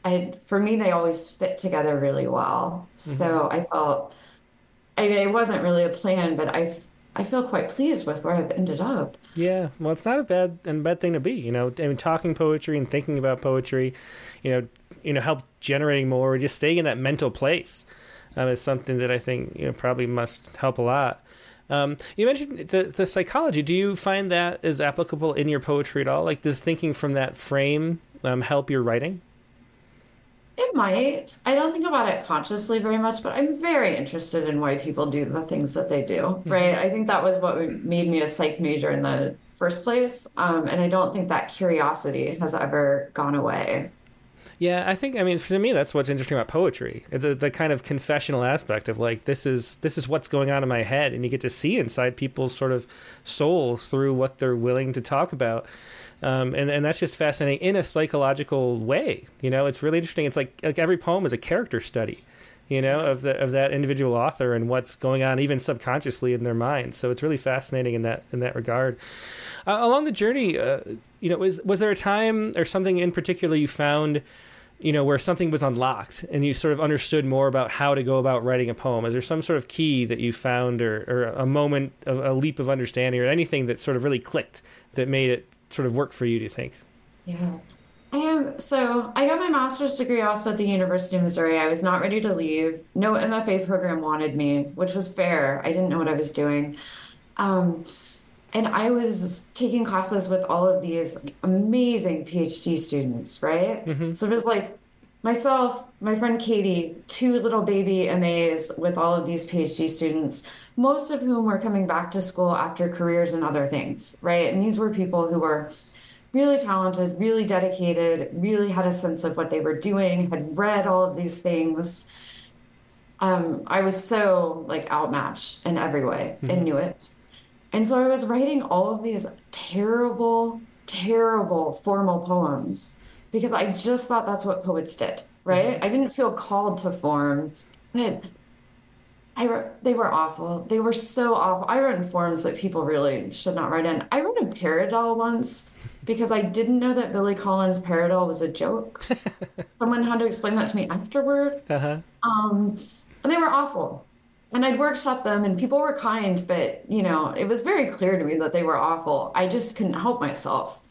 I, for me, they always fit together really well. Mm-hmm. So I felt I, it wasn't really a plan, but I I feel quite pleased with where I've ended up. Yeah, well, it's not a bad and bad thing to be. You know, I mean, talking poetry and thinking about poetry, you know, you know, help generating more, or just staying in that mental place, um, is something that I think you know probably must help a lot. Um, you mentioned the the psychology. Do you find that is applicable in your poetry at all? Like, does thinking from that frame um, help your writing? It might. I don't think about it consciously very much, but I'm very interested in why people do the things that they do, mm-hmm. right? I think that was what made me a psych major in the first place. Um, and I don't think that curiosity has ever gone away. Yeah, I think I mean for me that's what's interesting about poetry. It's a, the kind of confessional aspect of like this is this is what's going on in my head, and you get to see inside people's sort of souls through what they're willing to talk about. Um, and and that's just fascinating in a psychological way. You know, it's really interesting. It's like like every poem is a character study, you know, of the of that individual author and what's going on even subconsciously in their mind. So it's really fascinating in that in that regard. Uh, along the journey, uh, you know, was was there a time or something in particular you found? you know, where something was unlocked and you sort of understood more about how to go about writing a poem? Is there some sort of key that you found or, or a moment of a leap of understanding or anything that sort of really clicked that made it sort of work for you, do you think? Yeah. I am so I got my master's degree also at the University of Missouri. I was not ready to leave. No MFA program wanted me, which was fair. I didn't know what I was doing. Um, and I was taking classes with all of these amazing PhD students, right? Mm-hmm. So it was like myself, my friend Katie, two little baby MAs with all of these PhD students, most of whom were coming back to school after careers and other things, right? And these were people who were really talented, really dedicated, really had a sense of what they were doing, had read all of these things. Um, I was so like outmatched in every way mm-hmm. and knew it. And so I was writing all of these terrible, terrible formal poems because I just thought that's what poets did, right? Mm-hmm. I didn't feel called to form, but I wrote, they were awful. They were so awful. I wrote in forms that people really should not write in. I wrote a Paradelle once because I didn't know that Billy Collins' Paradelle was a joke. *laughs* Someone had to explain that to me afterward. Uh-huh. Um, and they were awful. And I'd workshop them and people were kind, but you know, it was very clear to me that they were awful. I just couldn't help myself.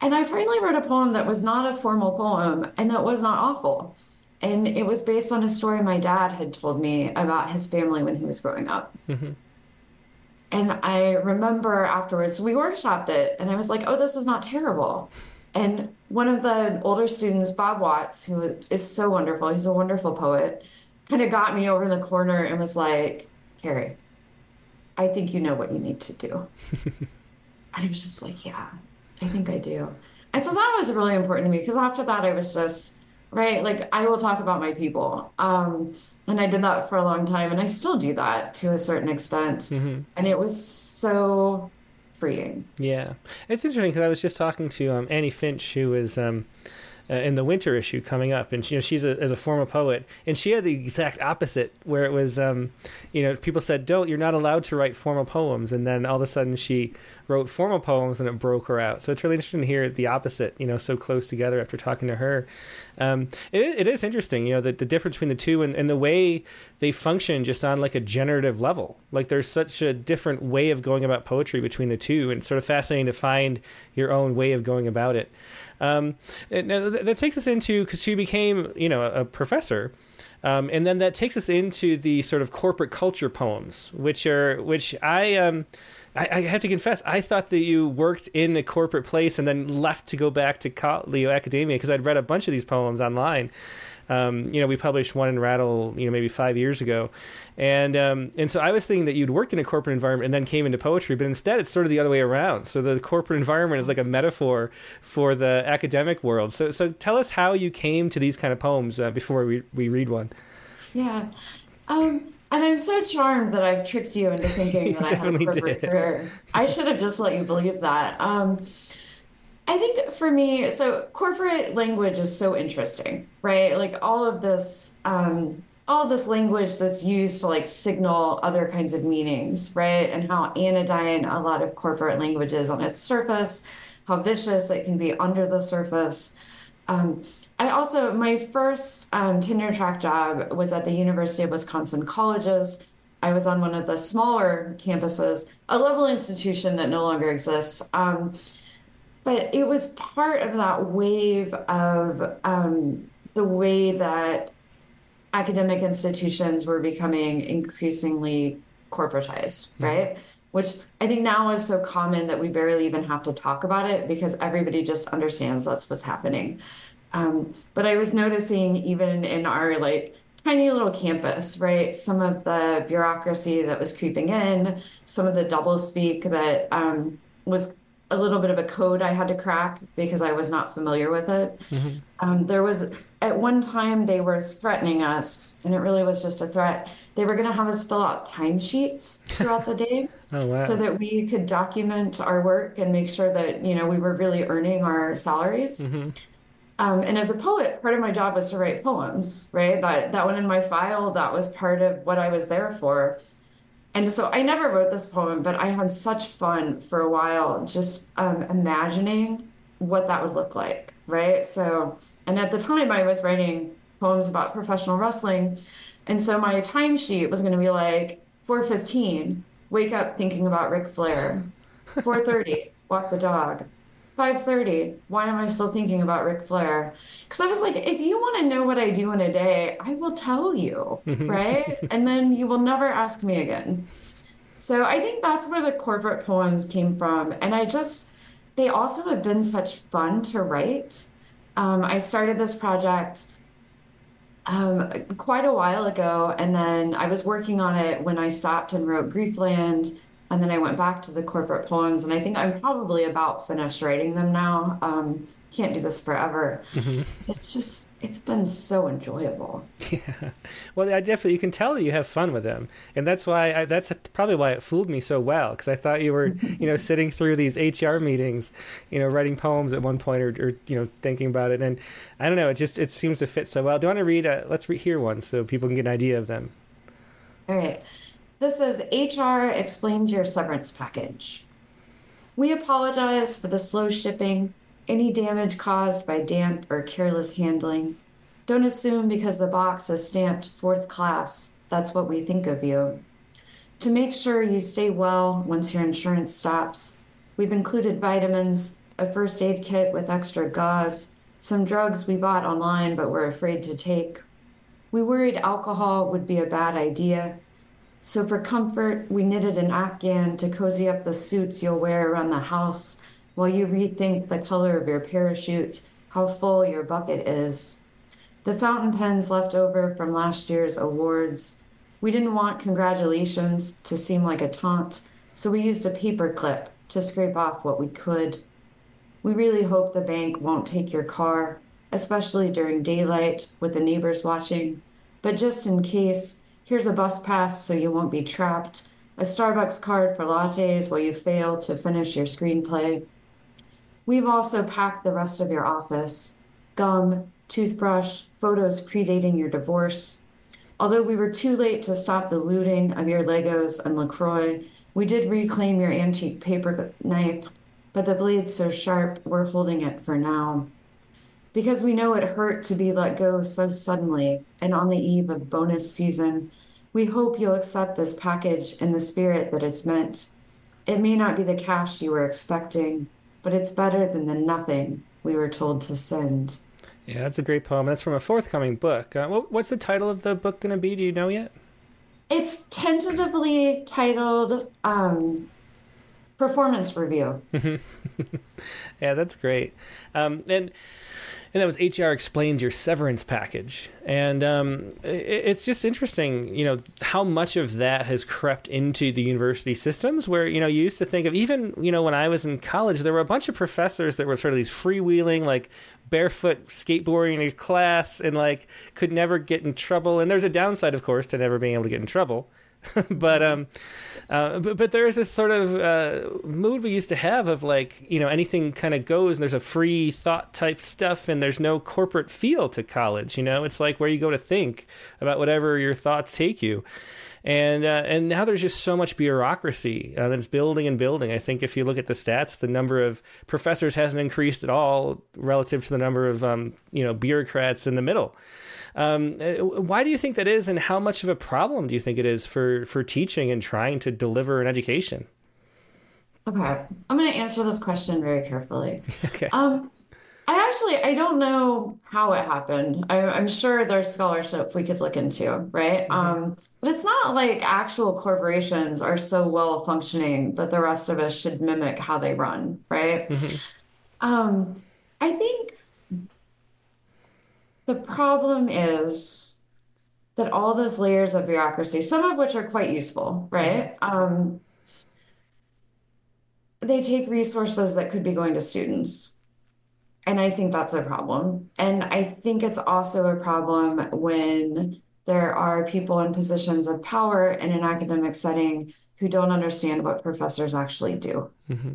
And I finally wrote a poem that was not a formal poem and that was not awful. And it was based on a story my dad had told me about his family when he was growing up. Mm-hmm. And I remember afterwards, we workshopped it, and I was like, oh, this is not terrible. And one of the older students, Bob Watts, who is so wonderful, he's a wonderful poet, kind of got me over in the corner and was like, Carrie, I think you know what you need to do. *laughs* and I was just like, yeah, I think I do. And so that was really important to me because after that, I was just, right, like I will talk about my people. Um, and I did that for a long time, and I still do that to a certain extent. Mm-hmm. And it was so freeing. Yeah. It's interesting because I was just talking to um, Annie Finch, who was. Um, uh, in the winter issue coming up, and you know she's a, as a former poet, and she had the exact opposite, where it was, um, you know, people said, "Don't, you're not allowed to write formal poems," and then all of a sudden she wrote formal poems, and it broke her out. So it's really interesting to hear the opposite, you know, so close together after talking to her. Um, it, it is interesting, you know, the, the difference between the two and, and the way they function just on like a generative level. Like there's such a different way of going about poetry between the two, and it's sort of fascinating to find your own way of going about it. Um, now that takes us into because she became, you know, a, professor. Um, and then that takes us into the sort of corporate culture poems, which are which I um, I, I, have to confess I thought that you worked in a corporate place and then left to go back to Leo Academia because I'd read a bunch of these poems online, um, you know, we published one in Rattle, you know, maybe five years ago, and um, and so I was thinking that you'd worked in a corporate environment and then came into poetry, but instead it's sort of the other way around. So the corporate environment is like a metaphor for the academic world. So so tell us how you came to these kind of poems uh, before we we read one. Yeah. Um, and I'm so charmed that I've tricked you into thinking that I had a *laughs* corporate did. career. I should have just let you believe that. Um, I think for me, so corporate language is so interesting, right? Like all of this, um, all this language that's used to like signal other kinds of meanings, right? And how anodyne a lot of corporate language is on its surface, how vicious it can be under the surface. Um, I also, my first um, tenure track job was at the University of Wisconsin Colleges. I was on one of the smaller campuses, a level institution that no longer exists. But it was part of that wave of um, the way that academic institutions were becoming increasingly corporatized, mm-hmm. right? Which I think now is so common that we barely even have to talk about it because everybody just understands that's what's happening. Um, but I was noticing even in our like tiny little campus, right? Some of the bureaucracy that was creeping in, some of the doublespeak that um, was a little bit of a code I had to crack because I was not familiar with it. Mm-hmm. Um, there was at one time they were threatening us, and it really was just a threat. They were going to have us fill out timesheets throughout the day, *laughs* oh, wow. so that we could document our work and make sure that you know we were really earning our salaries. Mm-hmm. Um, and as a poet, part of my job was to write poems. Right, that that went in my file. That was part of what I was there for. And so I never wrote this poem, but I had such fun for a while just um, imagining what that would look like, right? So, and at the time I was writing poems about professional wrestling. And so my timesheet was going to be like 4:15, wake up thinking about Ric Flair. 4:30, walk the dog. 5:30. Why am I still thinking about Ric Flair? Because I was like, if you want to know what I do in a day, I will tell you, *laughs* right? and then you will never ask me again. So I think that's where the corporate poems came from, and I just they also have been such fun to write. Um, I started this project um, quite a while ago, and then I was working on it when I stopped and wrote Griefland and then I went back to the corporate poems, and I think I'm probably about finished writing them now. Um, can't do this forever. Mm-hmm. It's just it's been so enjoyable. *laughs* Yeah, well, I definitely you can tell that you have fun with them, and that's why I, that's probably why it fooled me so well because I thought you were you know *laughs* sitting through these HR meetings, you know, writing poems at one point or, or you know thinking about it, and I don't know, it just it seems to fit so well. Do you want to read? A, let's read here one so people can get an idea of them. All right. This is HR explains your severance package. We apologize for the slow shipping, any damage caused by damp or careless handling. Don't assume because the box is stamped fourth class, that's what we think of you. To make sure you stay well once your insurance stops, we've included vitamins, a first aid kit with extra gauze, some drugs we bought online but were afraid to take. We worried alcohol would be a bad idea So for comfort, we knitted an afghan to cozy up the suits you'll wear around the house while you rethink the color of your parachute, how full your bucket is. The fountain pens left over from last year's awards. We didn't want congratulations to seem like a taunt, so we used a paper clip to scrape off what we could. We really hope the bank won't take your car, especially during daylight with the neighbors watching. But just in case, here's a bus pass so you won't be trapped, a Starbucks card for lattes while you fail to finish your screenplay. We've also packed the rest of your office gum, toothbrush, photos predating your divorce. Although we were too late to stop the looting of your Legos and LaCroix, we did reclaim your antique paper knife, but the blade's so sharp, we're holding it for now. Because we know it hurt to be let go so suddenly and on the eve of bonus season, we hope you'll accept this package in the spirit that it's meant. It may not be the cash you were expecting, but it's better than the nothing we were told to send. Yeah, that's a great poem. That's from a forthcoming book. Uh, what's the title of the book going to be? Do you know yet? It's tentatively titled um, Performance Review. *laughs* yeah, that's great. Um, and and that was HR explains your severance package, and um, it, it's just interesting, you know, how much of that has crept into the university systems. Where you know you used to think of even you know when I was in college, there were a bunch of professors that were sort of these freewheeling, like barefoot skateboarding in his class, and like could never get in trouble. And there's a downside, of course, to never being able to get in trouble. *laughs* but um, uh, but but there is this sort of uh, mood we used to have of like you know anything kind of goes and there's a free thought type stuff and there's no corporate feel to college. You know, it's like where you go to think about whatever your thoughts take you. And uh, and now there's just so much bureaucracy uh, that's building and building. I think if you look at the stats, the number of professors hasn't increased at all relative to the number of um, you know bureaucrats in the middle. Um, uh, why do you think that is, and how much of a problem do you think it is for for teaching and trying to deliver an education? Okay, I'm going to answer this question very carefully. *laughs* okay. Um, I actually I don't know how it happened. I, am sure there's scholarship we could look into, right? Mm-hmm. Um, but it's not like actual corporations are so well functioning that the rest of us should mimic how they run, right? Mm-hmm. Um, I think the problem is that all those layers of bureaucracy, some of which are quite useful, right? Um, they take resources that could be going to students. And I think that's a problem. And I think it's also a problem when there are people in positions of power in an academic setting who don't understand what professors actually do. Mm-hmm.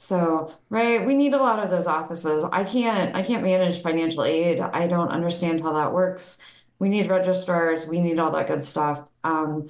So, right, we need a lot of those offices. I can't I can't manage financial aid. I don't understand how that works. We need registrars, we need all that good stuff. Um,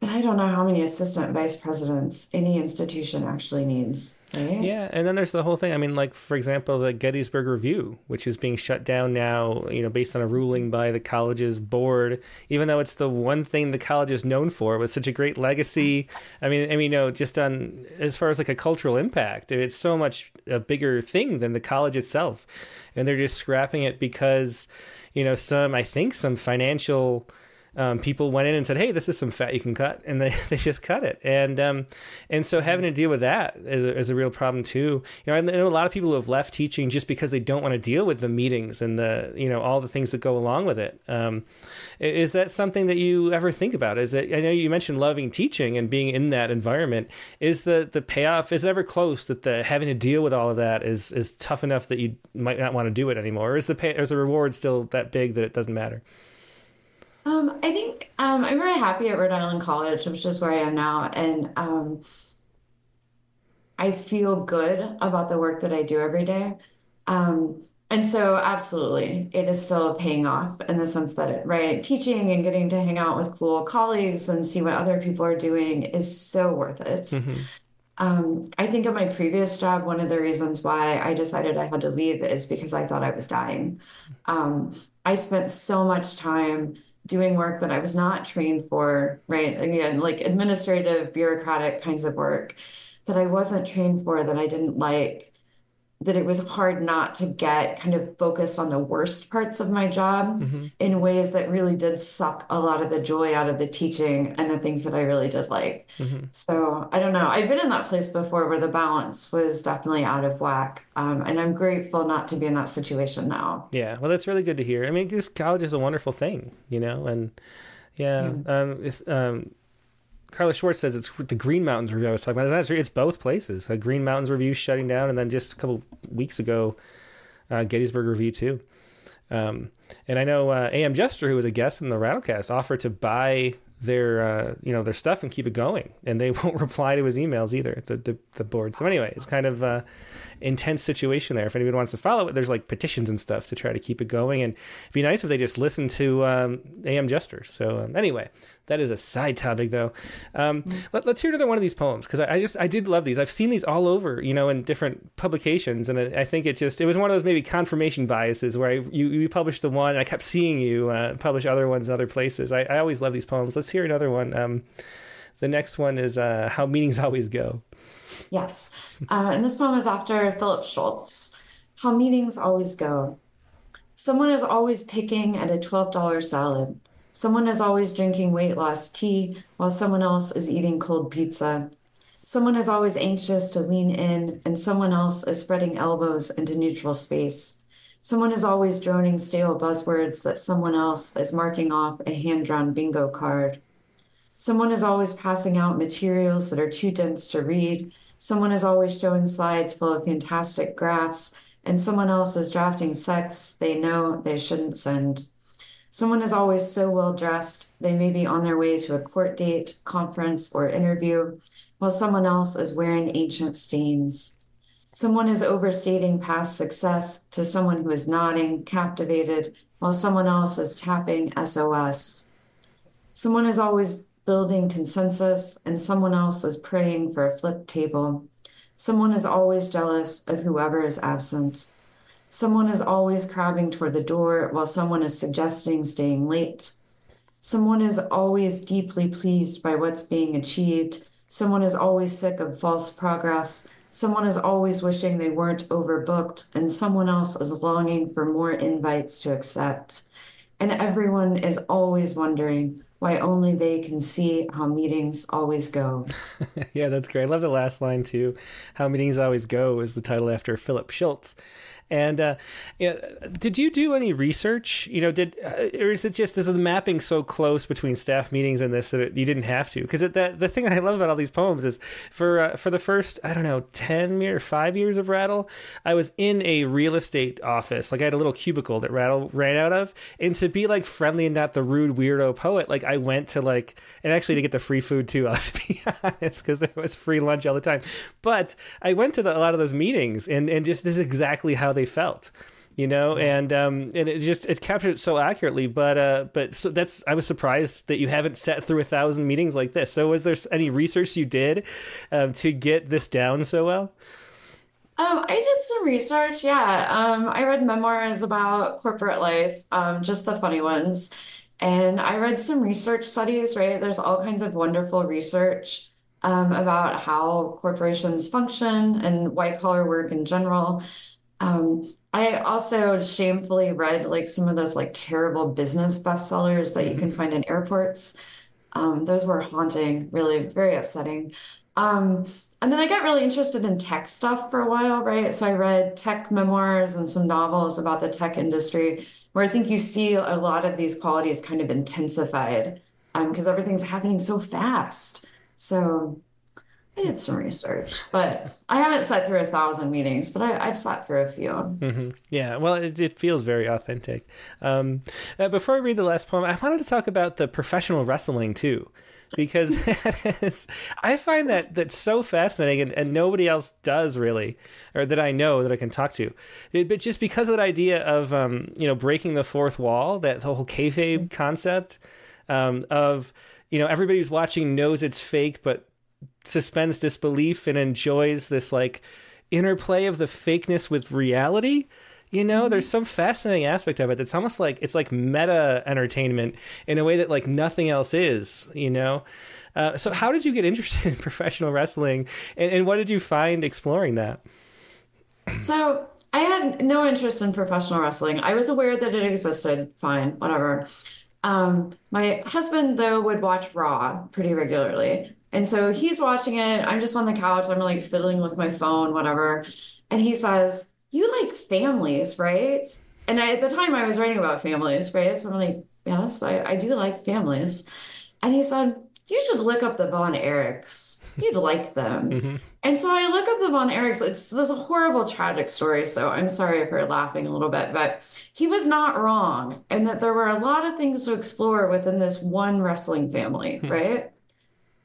but I don't know how many assistant vice presidents any institution actually needs. Right? Yeah, and then there's the whole thing. I mean, like for example, the Gettysburg Review, which is being shut down now, you know, based on a ruling by the college's board, even though it's the one thing the college is known for with such a great legacy. I mean, I mean, you know, just on as far as like a cultural impact, it's so much a bigger thing than the college itself, and they're just scrapping it because, you know, some I think some financial um, people went in and said, "Hey, this is some fat you can cut," and they, *laughs* they just cut it. And um, and so having to deal with that is a, is a real problem too. You know, I know a lot of people who have left teaching just because they don't want to deal with the meetings and the you know all the things that go along with it. Um, is that something that you ever think about? Is it? I know you mentioned loving teaching and being in that environment. Is the the payoff is it ever close that the having to deal with all of that is is tough enough that you might not want to do it anymore? Or is the pay, is the reward still that big that it doesn't matter? Um, I think um, I'm very happy at Rhode Island College, which is where I am now, and um, I feel good about the work that I do every day. Um, and so, absolutely, it is still paying off in the sense that, it, right, teaching and getting to hang out with cool colleagues and see what other people are doing is so worth it. Mm-hmm. Um, I think in my previous job, one of the reasons why I decided I had to leave is because I thought I was dying. Um, I spent so much time doing work that I was not trained for, right? Again, like administrative, bureaucratic kinds of work that I wasn't trained for, that I didn't like. That it was hard not to get kind of focused on the worst parts of my job mm-hmm. in ways that really did suck a lot of the joy out of the teaching and the things that I really did like. Mm-hmm. So I don't know. I've been in that place before where the balance was definitely out of whack. Um, and I'm grateful not to be in that situation now. Yeah. Well, that's really good to hear. I mean, this college is a wonderful thing, you know, and yeah, mm-hmm. um, it's, um, Carla Schwartz says it's the Green Mountains review I was talking about. That's actually, it's both places. A Green Mountains review shutting down, and then just a couple weeks ago, uh, Gettysburg review too. Um, and I know uh, A.M. Juster, who was a guest in the Rattlecast, offered to buy their uh, you know their stuff and keep it going, and they *laughs* won't reply to his emails either. The the, the board. So anyway, it's kind of uh, intense situation there. If anyone wants to follow it, there's like petitions and stuff to try to keep it going. And it'd be nice if they just listen to um, AM Juster. So um, anyway, that is a side topic though. Um, mm-hmm. let, us hear another one of these poems because I, I, just I did love these. I've seen these all over, you know, in different publications, and I, I think it just it was one of those maybe confirmation biases where I, you you published the one, and I kept seeing you uh, publish other ones in other places. I, I always love these poems. Let's hear another one. Um, the next one is uh, how meetings always go. Yes. Uh, and this poem is after Philip Schultz. How meetings always go. Someone is always picking at a $12 salad. Someone is always drinking weight loss tea while someone else is eating cold pizza. Someone is always anxious to lean in, and someone else is spreading elbows into neutral space. Someone is always droning stale buzzwords that someone else is marking off a hand drawn bingo card. Someone is always passing out materials that are too dense to read, Someone is always showing slides full of fantastic graphs, and someone else is drafting sex they know they shouldn't send. Someone is always so well dressed, they may be on their way to a court date, conference, or interview, while someone else is wearing ancient stains. Someone is overstating past success to someone who is nodding, captivated, while someone else is tapping SOS. Someone is always building consensus, and someone else is praying for a flipped table. Someone is always jealous of whoever is absent. Someone is always crabbing toward the door while someone is suggesting staying late. Someone is always deeply pleased by what's being achieved. Someone is always sick of false progress. Someone is always wishing they weren't overbooked, and someone else is longing for more invites to accept. And everyone is always wondering why only they can see how meetings always go. *laughs* yeah, that's great. I love the last line too. How meetings always go is the title after Philip Schultz. And uh, did you do any research? You know, did uh, or is it just is the mapping so close between staff meetings and this that it, you didn't have to? Because the the thing I love about all these poems is for uh, for the first I don't know ten or five years of Rattle, I was in a real estate office. Like I had a little cubicle that Rattle ran out of, and to be like friendly and not the rude weirdo poet, like I went to like and actually to get the free food too. *laughs* I'll be honest because there was free lunch all the time. But I went to the, a lot of those meetings, and and just this is exactly how they felt you know and um and it just it captured it so accurately but uh but so that's i was surprised that you haven't sat through a thousand meetings like this so was there any research you did um, to get this down so well um, I did some research. Yeah. Um, I read memoirs about corporate life, um, just the funny ones. And I read some research studies, right? There's all kinds of wonderful research um, about how corporations function and white collar work in general. Um, I also shamefully read like some of those like terrible business bestsellers that you can mm-hmm. find in airports. Um, those were haunting, really very upsetting. Um, and then I got really interested in tech stuff for a while, right? So I read tech memoirs and some novels about the tech industry, where I think you see a lot of these qualities kind of intensified because um, everything's happening so fast. So I did some research, but I haven't sat through a thousand meetings, but I, have sat through a few. Mm-hmm. Yeah, well, it, it, feels very authentic. Um, uh, before I read the last poem, I wanted to talk about the professional wrestling too, because *laughs* I find that that's so fascinating, and, and, nobody else does really, or that I know that I can talk to. It, but just because of that idea of um, you know breaking the fourth wall, that whole kayfabe concept um, of you know everybody who's watching knows it's fake, but suspends disbelief and enjoys this like interplay of the fakeness with reality you know mm-hmm. there's some fascinating aspect of it that's almost like it's like meta entertainment in a way that like nothing else is you know uh, so how did you get interested *laughs* in professional wrestling and, and what did you find exploring that So I had no interest in professional wrestling. I was aware that it existed, fine, whatever. Um, my husband, though, would watch Raw pretty regularly. And so he's watching it. I'm just on the couch. I'm like fiddling with my phone, whatever. And he says, You like families, right? And I, at the time, I was writing about families, right? So I'm like, Yes, I, I do like families. And he said, You should look up the Von Erichs. You'd like them. Mm-hmm. And so I look up the Von Erichs. It's this horrible, tragic story. So I'm sorry you're laughing a little bit, but he was not wrong. And that there were a lot of things to explore within this one wrestling family, mm-hmm. right?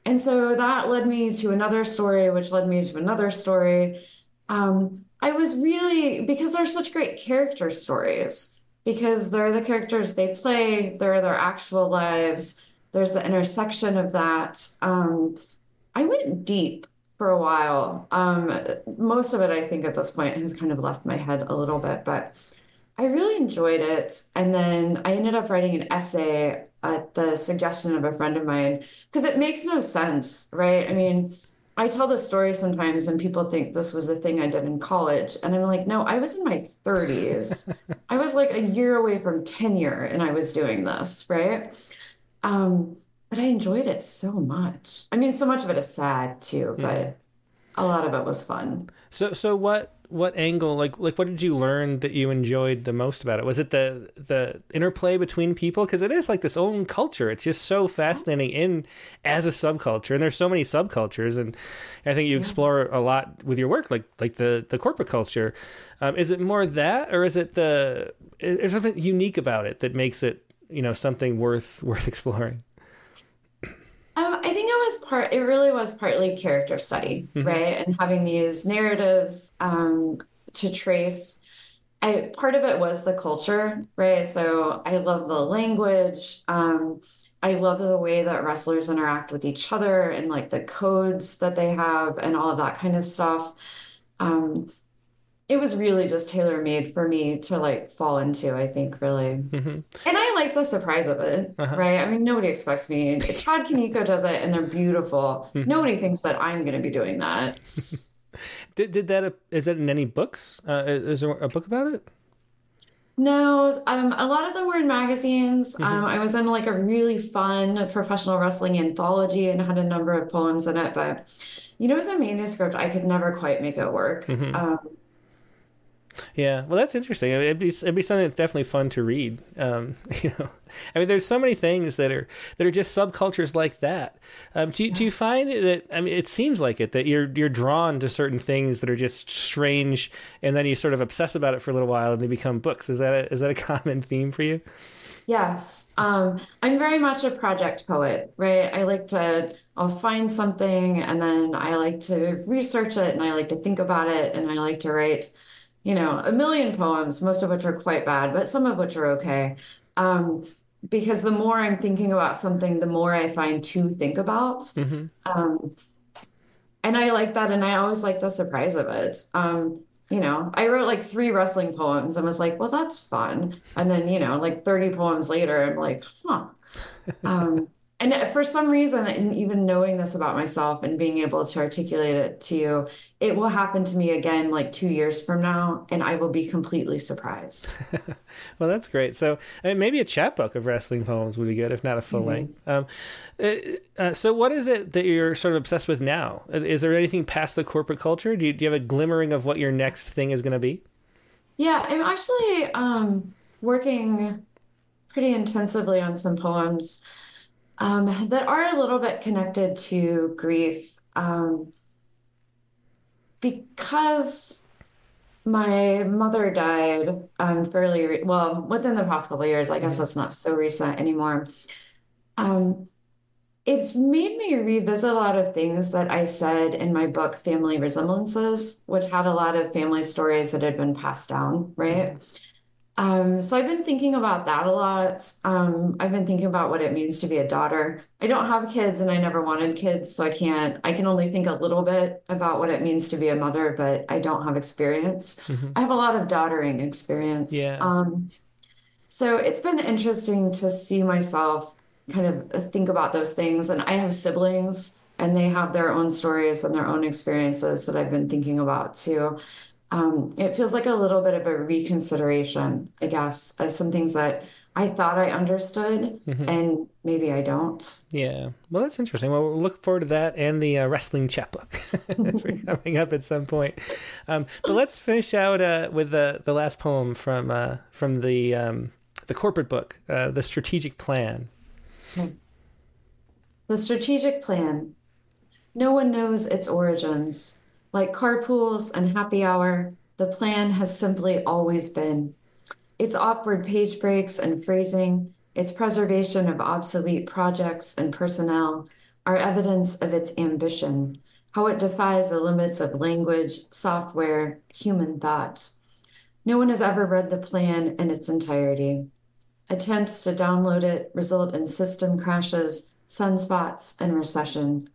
And so that led me to another story, which led me to another story. Um, I was really, because they're such great character stories, because they're the characters they play, they're their actual lives, there's the intersection of that. Um, I went deep for a while. Um, most of it, I think, at this point has kind of left my head a little bit, but I really enjoyed it. And then I ended up writing an essay at the suggestion of a friend of mine because it makes no sense, right? I mean, I tell this story sometimes and people think this was a thing I did in college. And I'm like, no, I was in my 30s. I was like a year away from tenure and I was doing this, right? Um, but I enjoyed it so much. I mean, so much of it is sad too, mm. but a lot of it was fun. So, so what? What angle? Like, like, what did you learn that you enjoyed the most about it? Was it the the interplay between people? Because it is like this own culture. It's just so fascinating in as a subculture, and there's so many subcultures, and I think you explore a lot with your work, like like the the corporate culture. Um, is it more that, or is it the? Is something unique about it that makes it you know something worth *laughs* worth exploring? Um, I think it was part. It really was partly character study, mm-hmm. right, and having these narratives um, to trace. I part of it was the culture, right? So I love the language. Um, I love the way that wrestlers interact with each other and like the codes that they have and all of that kind of stuff. Um, it was really just tailor made for me to like fall into, I think, really. Mm-hmm. And I like the surprise of it, uh-huh. right? I mean, nobody expects me. Todd Kaneko does it and they're beautiful. Mm-hmm. Nobody thinks that I'm going to be doing that. *laughs* did, did that, is that in any books? Uh, is there a book about it? No, um, a lot of them were in magazines. Mm-hmm. Um, I was in like a really fun professional wrestling anthology and had a number of poems in it. But, you know, as a manuscript, I could never quite make it work. Mm-hmm. Um, yeah, well, that's interesting. I mean, it'd be it'd be something that's definitely fun to read. Um, *laughs* you know, I mean, there's so many things that are that are just subcultures like that. Um, do you, do you find that? I mean, it seems like it that you're you're drawn to certain things that are just strange, and then you sort of obsess about it for a little while, and they become books. Is that a, is that a *laughs* common theme for you? Yes. Um, I'm very much a project poet, right? I like to, I'll find something and then I like to research it and I like to think about it and I like to write you know, a million poems, most of which are quite bad, but some of which are okay. Um, because the more I'm thinking about something, the more I find to think about. Mm-hmm. Um, and I like that. And I always like the surprise of it. Um, you know, I wrote like three wrestling poems and was like, well, that's fun. And then, you know, like 30 poems later, I'm like, huh. Um, and for some reason and even knowing this about myself and being able to articulate it to you it will happen to me again like two years from now and i will be completely surprised. *laughs* Well that's great. So I mean, maybe a chapbook of wrestling poems would be good if not a full mm-hmm. length. Um, uh, uh, so what is it that you're sort of obsessed with now? Is there anything past the corporate culture? Do you, do you have a glimmering of what your next thing is going to be? Yeah i'm actually um, working pretty intensively on some poems um, that are a little bit connected to grief um, because my mother died um, fairly re- well within the past couple years. I guess mm-hmm. that's not so recent anymore. Um, it's made me revisit a lot of things that I said in my book, Family Resemblances, which had a lot of family stories that had been passed down, right? Um, so I've been thinking about that a lot. Um, I've been thinking about what it means to be a daughter. I don't have kids and I never wanted kids, so I can't, I can only think a little bit about what it means to be a mother, but I don't have experience. Mm-hmm. I have a lot of daughtering experience. Yeah. Um, so it's been interesting to see myself kind of think about those things. And I have siblings and they have their own stories and their own experiences that I've been thinking about too. Um, it feels like a little bit of a reconsideration, I guess, of some things that I thought I understood, mm-hmm. and maybe I don't. Yeah, well, that's interesting. Well, we'll look forward to that and the uh, wrestling chapbook *laughs* *laughs* coming up at some point. Um, but let's finish out uh, with the the last poem from uh, from the um, the corporate book, uh, the strategic plan. The strategic plan. No one knows its origins. Like carpools and happy hour, the plan has simply always been its awkward page breaks and phrasing, its preservation of obsolete projects and personnel are evidence of its ambition, how it defies the limits of language, software, human thought. No one has ever read the plan in its entirety. Attempts to download it result in system crashes, sunspots, and recession.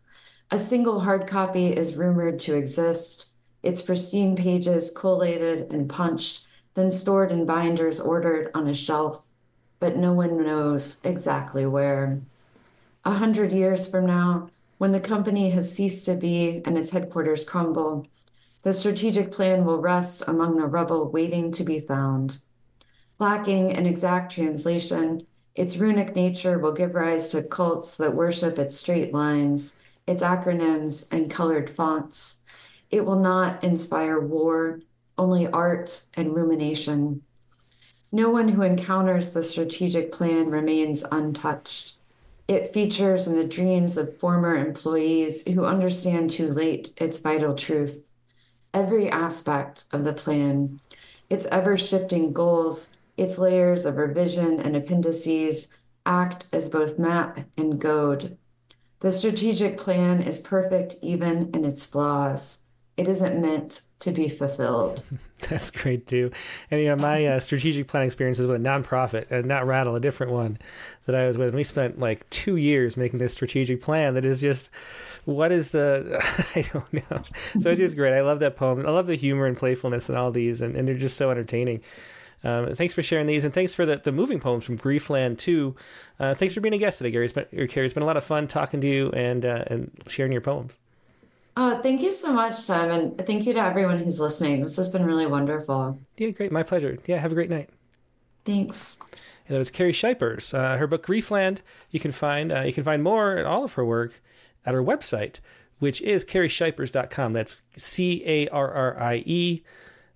A single hard copy is rumored to exist, its pristine pages collated and punched then stored in binders ordered on a shelf, but no one knows exactly where. A hundred years from now, when the company has ceased to be and its headquarters crumble, the strategic plan will rest among the rubble waiting to be found. Lacking an exact translation, its runic nature will give rise to cults that worship its straight lines, its acronyms, and colored fonts. It will not inspire war, only art and rumination. No one who encounters the strategic plan remains untouched. It features in the dreams of former employees who understand too late its vital truth. Every aspect of the plan, its ever shifting goals, its layers of revision and appendices act as both map and goad. The strategic plan is perfect even in its flaws. It isn't meant to be fulfilled. *laughs* That's great too. And you know, my uh, strategic plan experience was with a nonprofit, and not Rattle, a different one that I was with. And we spent like two years making this strategic plan that is just what is the *laughs* I don't know. So it's just great. I love that poem. I love the humor and playfulness in all these, and, and they're just so entertaining. Um, thanks for sharing these, and thanks for the, the moving poems from Griefland too. Uh, thanks for being a guest today, Gary. It's been, Carrie. It's been a lot of fun talking to you and uh, and sharing your poems. Uh, thank you so much, Tim, and thank you to everyone who's listening. This has been really wonderful. Yeah, great. My pleasure. Yeah, have a great night. Thanks. And that was Carrie Shipers. Uh, her book Griefland. You can find uh, you can find more and all of her work at her website, which is carrieshipers.com. That's C A R R I E.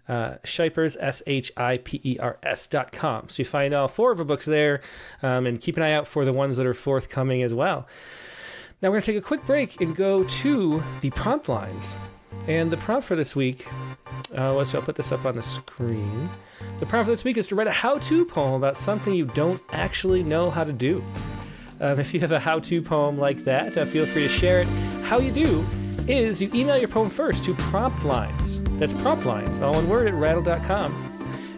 Uh, Shipers, S H I P E R S dot com. So you find all four of her books there, um, and keep an eye out for the ones that are forthcoming as well. Now we're going to take a quick break and go to the prompt lines. And the prompt for this week, uh, let's I'll put this up on the screen. The prompt for this week is to write a how-to poem about something you don't actually know how to do. Um, if you have a how-to poem like that, uh, feel free to share it. How you do is you email your poem first to prompt lines. That's prop lines, all one word at rattle.com.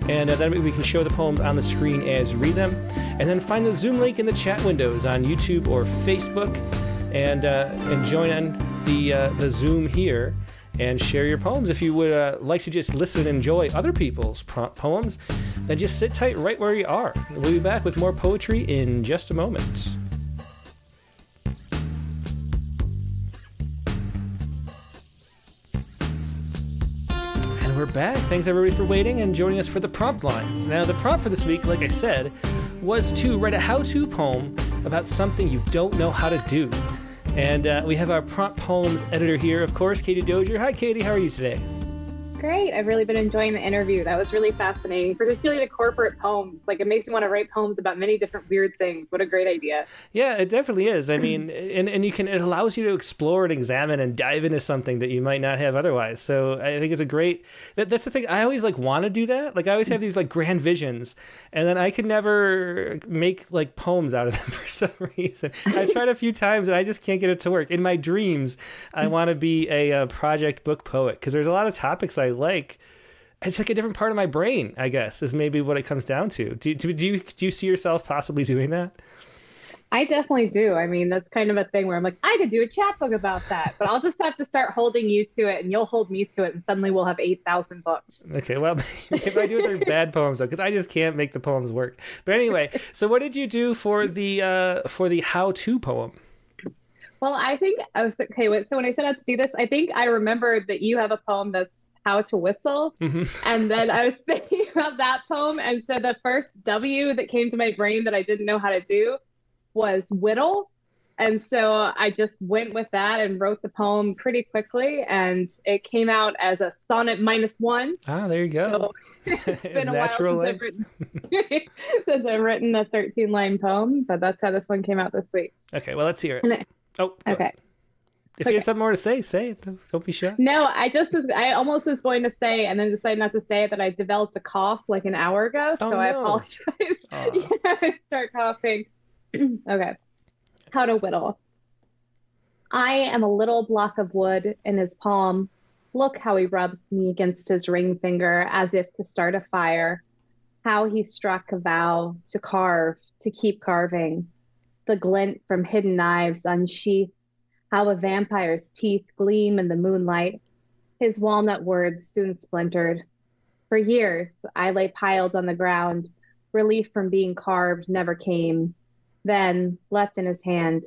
And uh, then we can show the poems on the screen as you read them. And then find the Zoom link in the chat windows on YouTube or Facebook and uh, and join in the uh, the Zoom here and share your poems. If you would uh, like to just listen and enjoy other people's poems, then just sit tight right where you are. We'll be back with more poetry in just a moment. We're back. Thanks everybody for waiting and joining us for the prompt lines. Now, the prompt for this week, like I said, was to write a how to poem about something you don't know how to do. And uh, we have our prompt poems editor here, of course, Katie Dozier. Hi, Katie. How are you today? Great. I've really been enjoying the interview. That was really fascinating, particularly the corporate poems. Like it makes me want to write poems about many different weird things. What a great idea. Yeah, it definitely is. I *clears throat* mean, and, and you can, it allows you to explore and examine and dive into something that you might not have otherwise. So I think it's a great, that, that's the thing. I always like want to do that. Like I always have these like grand visions and then I could never make like poems out of them *laughs* for some reason. I've tried a few times and I just can't get it to work. In my dreams, I *laughs* want to be a, a project book poet because there's a lot of topics I like it's like a different part of my brain, I guess, is maybe what it comes down to. Do, do, do you do you see yourself possibly doing that? I definitely do. I mean, that's kind of a thing where I'm like, I could do a chapbook about that, but I'll just have to start holding you to it, and you'll hold me to it, and suddenly we'll have eight thousand books. Okay, well, *laughs* if I do it, they're *laughs* bad poems though, because I just can't make the poems work. But anyway, so what did you do for the uh, for the how-to poem? Well, I think I was okay. So when I set out to do this, I think I remembered that you have a poem that's How to Whistle. Mhm. And then I was *laughs* thinking about that poem. And so the first W that came to my brain that I didn't know how to do was whittle. And so I just went with that and wrote the poem pretty quickly. And it came out as a sonnet minus one. Ah, there you go. So *laughs* it's *laughs* been a while since I've, written, since I've written a 13 line poem, but that's how this one came out this week. Okay, well, let's hear it. It- Oh, Okay. ahead. If you have something more to say, say it. Don't be shy. No, I just was, I almost was going to say and then decided not to say it that I developed a cough like an hour ago. Oh, so I apologize. *laughs* Aw. yeah, I start coughing. *clears throat* okay. How to whittle. I am a little block of wood in his palm. Look how he rubs me against his ring finger as if to start a fire. How he struck a vow to carve, to keep carving. The glint from hidden knives unsheathed. How a vampire's teeth gleam in the moonlight. His walnut words soon splintered. For years, I lay piled on the ground. Relief from being carved never came. Then, left in his hand,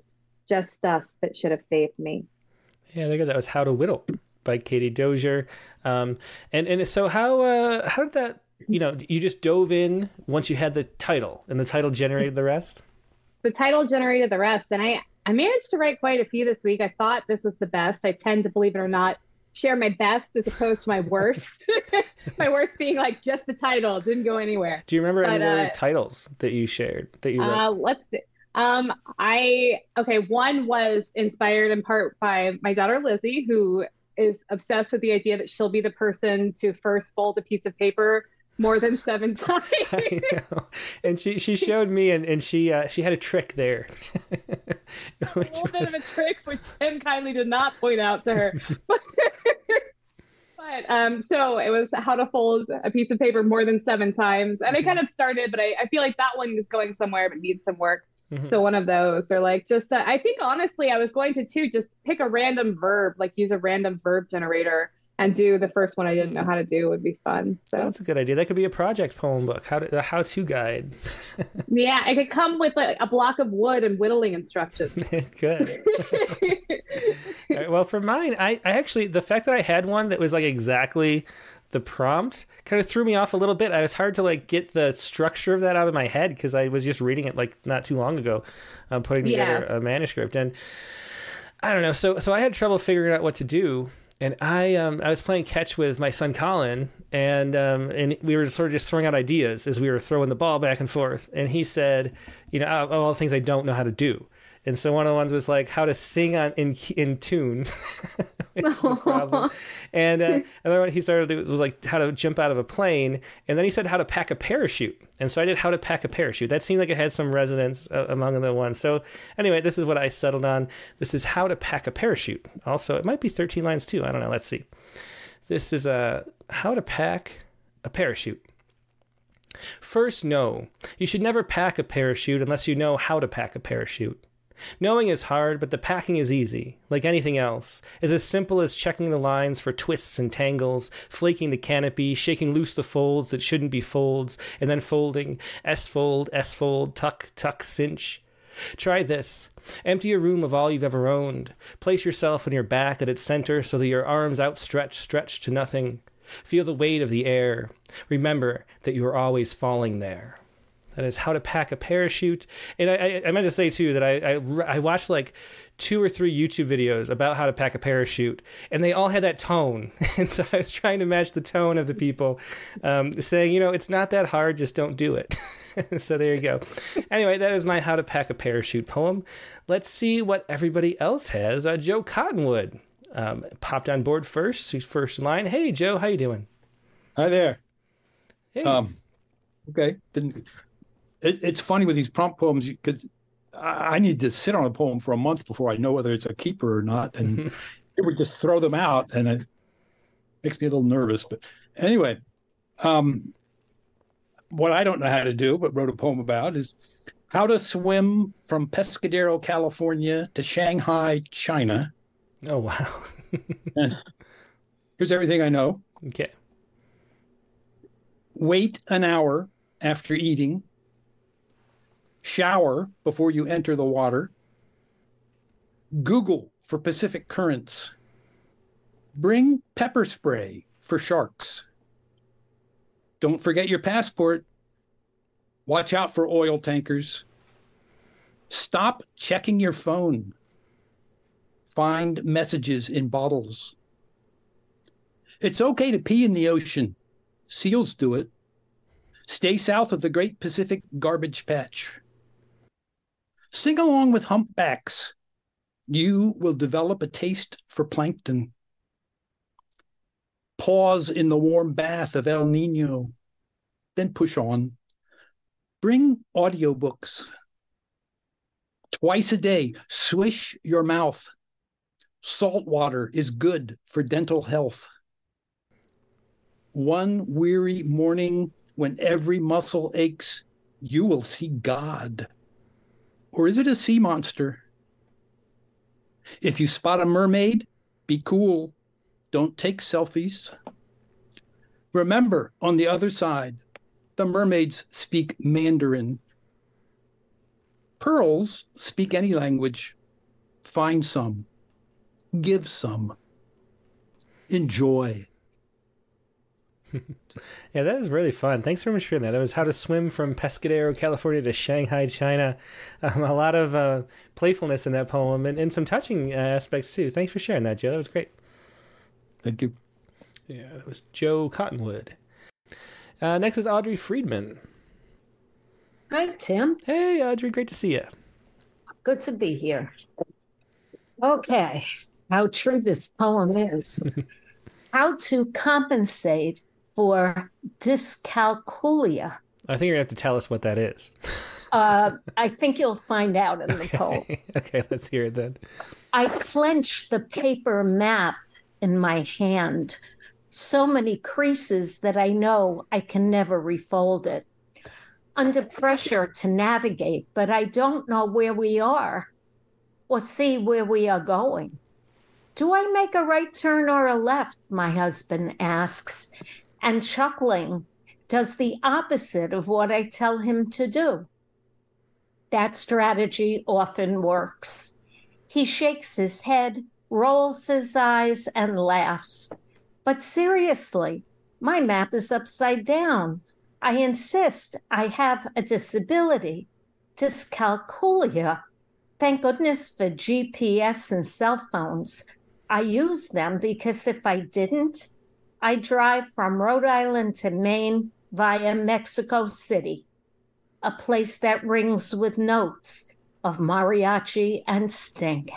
just dust that should have saved me. Yeah, there you go. That was How to Whittle by Katie Dozier. Um, and and so how uh, how did that? You know, you just dove in once you had the title, and the title generated the rest. The title generated the rest, and I I managed to write quite a few this week. I thought this was the best. I tend to believe it or not share my best as opposed to my worst. *laughs* my worst being like just the title didn't go anywhere. Do you remember any But, other uh, titles that you shared that you wrote? Uh, let's see. Um, I okay. One was inspired in part by my daughter Lizzie, who is obsessed with the idea that she'll be the person to first fold a piece of paper more than seven *laughs* times. I know. And she she showed me, and and she uh, she had a trick there, *laughs* a little bit of a *laughs* trick, which Tim kindly did not point out to her. *laughs* but um, so it was how to fold a piece of paper more than seven times, and I kind of started, but I, I feel like that one is going somewhere, but needs some work. Mhm. So one of those, or like just, uh, I think honestly, I was going to too just pick a random verb, like use a random verb generator and do the first one I didn't know how to do would be fun. So that's a good idea. That could be a project poem book. How to, a how to guide. *laughs* yeah, it could come with like a block of wood and whittling instructions. *laughs* good. *laughs* Right, well, for mine, I, I actually the fact that I had one that was like exactly the prompt kind of threw me off a little bit. I was hard to like get the structure of that out of my head because I was just reading it like not too long ago, um, putting Yeah. together a manuscript, and I don't know. So so I had trouble figuring out what to do. And I um, I was playing catch with my son Colin, and um, and we were sort of just throwing out ideas as we were throwing the ball back and forth. And he said, you know, of all the things I don't know how to do. And so one of the ones was like how to sing on in in tune, *laughs* *laughs* which is a problem. And uh, *laughs* another one he started to do was like how to jump out of a plane, and then he said how to pack a parachute. And so I did how to pack a parachute. That seemed like it had some resonance uh, among the ones. So anyway, this is what I settled on. This is how to pack a parachute. Also, it might be 13 lines too. I don't know. Let's see. This is uh, how to pack a parachute. First, know you should never pack a parachute unless you know how to pack a parachute. Knowing is hard, but the packing is easy. Like anything else, is as simple as checking the lines for twists and tangles, flaking the canopy, shaking loose the folds that shouldn't be folds, and then folding S fold, S fold, tuck, tuck, cinch. Try this. Empty your room of all you've ever owned. Place yourself on your back at its center so that your arms outstretched stretch to nothing. Feel the weight of the air. Remember that you are always falling there. That is how to pack a parachute. And I, I, I meant to say too that I, I I watched like two or three YouTube videos about how to pack a parachute, and they all had that tone. *laughs* And so I was trying to match the tone of the people, um, saying, you know, it's not that hard, just don't do it. *laughs* so there you go. Anyway, that is my how to pack a parachute poem. Let's see what everybody else has. Uh, Joe Cottonwood um, popped on board first. He's first in line. Hey, Joe, how you doing? Hi there. Hey. Um, okay. Didn't, it, it's funny with these prompt poems because I, I need to sit on a poem for a month before I know whether it's a keeper or not, and *laughs* it would just throw them out, and it makes me a little nervous. But anyway, um, what I don't know how to do, but wrote a poem about, is how to swim from Pescadero, California, to Shanghai, China. oh wow. *laughs* And here's everything I know. okay. Wait an hour after eating. Shower before you enter the water. Google for Pacific currents. Bring pepper spray for sharks. Don't forget your passport. Watch out for oil tankers. Stop checking your phone. Find messages in bottles. It's okay to pee in the ocean. Seals do it. Stay south of the Great Pacific Garbage Patch. Sing along with humpbacks. You will develop a taste for plankton. Pause in the warm bath of El Nino, then push on. Bring audiobooks. Twice a day, swish your mouth. Salt water is good for dental health. One weary morning when every muscle aches, you will see God. Or is it a sea monster? If you spot a mermaid, be cool. Don't take selfies. Remember, on the other side, the mermaids speak Mandarin. Pearls speak any language. Find some, give some, enjoy. Yeah, that is really fun. Thanks very much for that. That was how to swim from Pescadero, California to Shanghai, China. Um, a lot of uh, playfulness in that poem and, and some touching uh, aspects too. Thanks for sharing that, Joe. That was great. Thank you. Yeah, that was Joe Cottonwood. Uh, next is Audrey Friedman. Hi, Tim. Hey, Audrey. Great to see you. Good to be here. Okay, how true this poem is. *laughs* how to compensate for dyscalculia. I think you're going to have to tell us what that is. uh, I think you'll find out in the okay. poem. *laughs* okay, let's hear it then. I clench the paper map in my hand, so many creases that I know I can never refold it. Under pressure to navigate, but I don't know where we are or see where we are going. Do I make a right turn or a left? My husband asks, and chuckling, does the opposite of what I tell him to do. That strategy often works. He shakes his head, rolls his eyes, and laughs. But seriously, my map is upside down. I insist I have a disability, dyscalculia. Thank goodness for GPS and cell phones. I use them because if I didn't, I drive from Rhode Island to Maine via Mexico City, a place that rings with notes of mariachi and stink.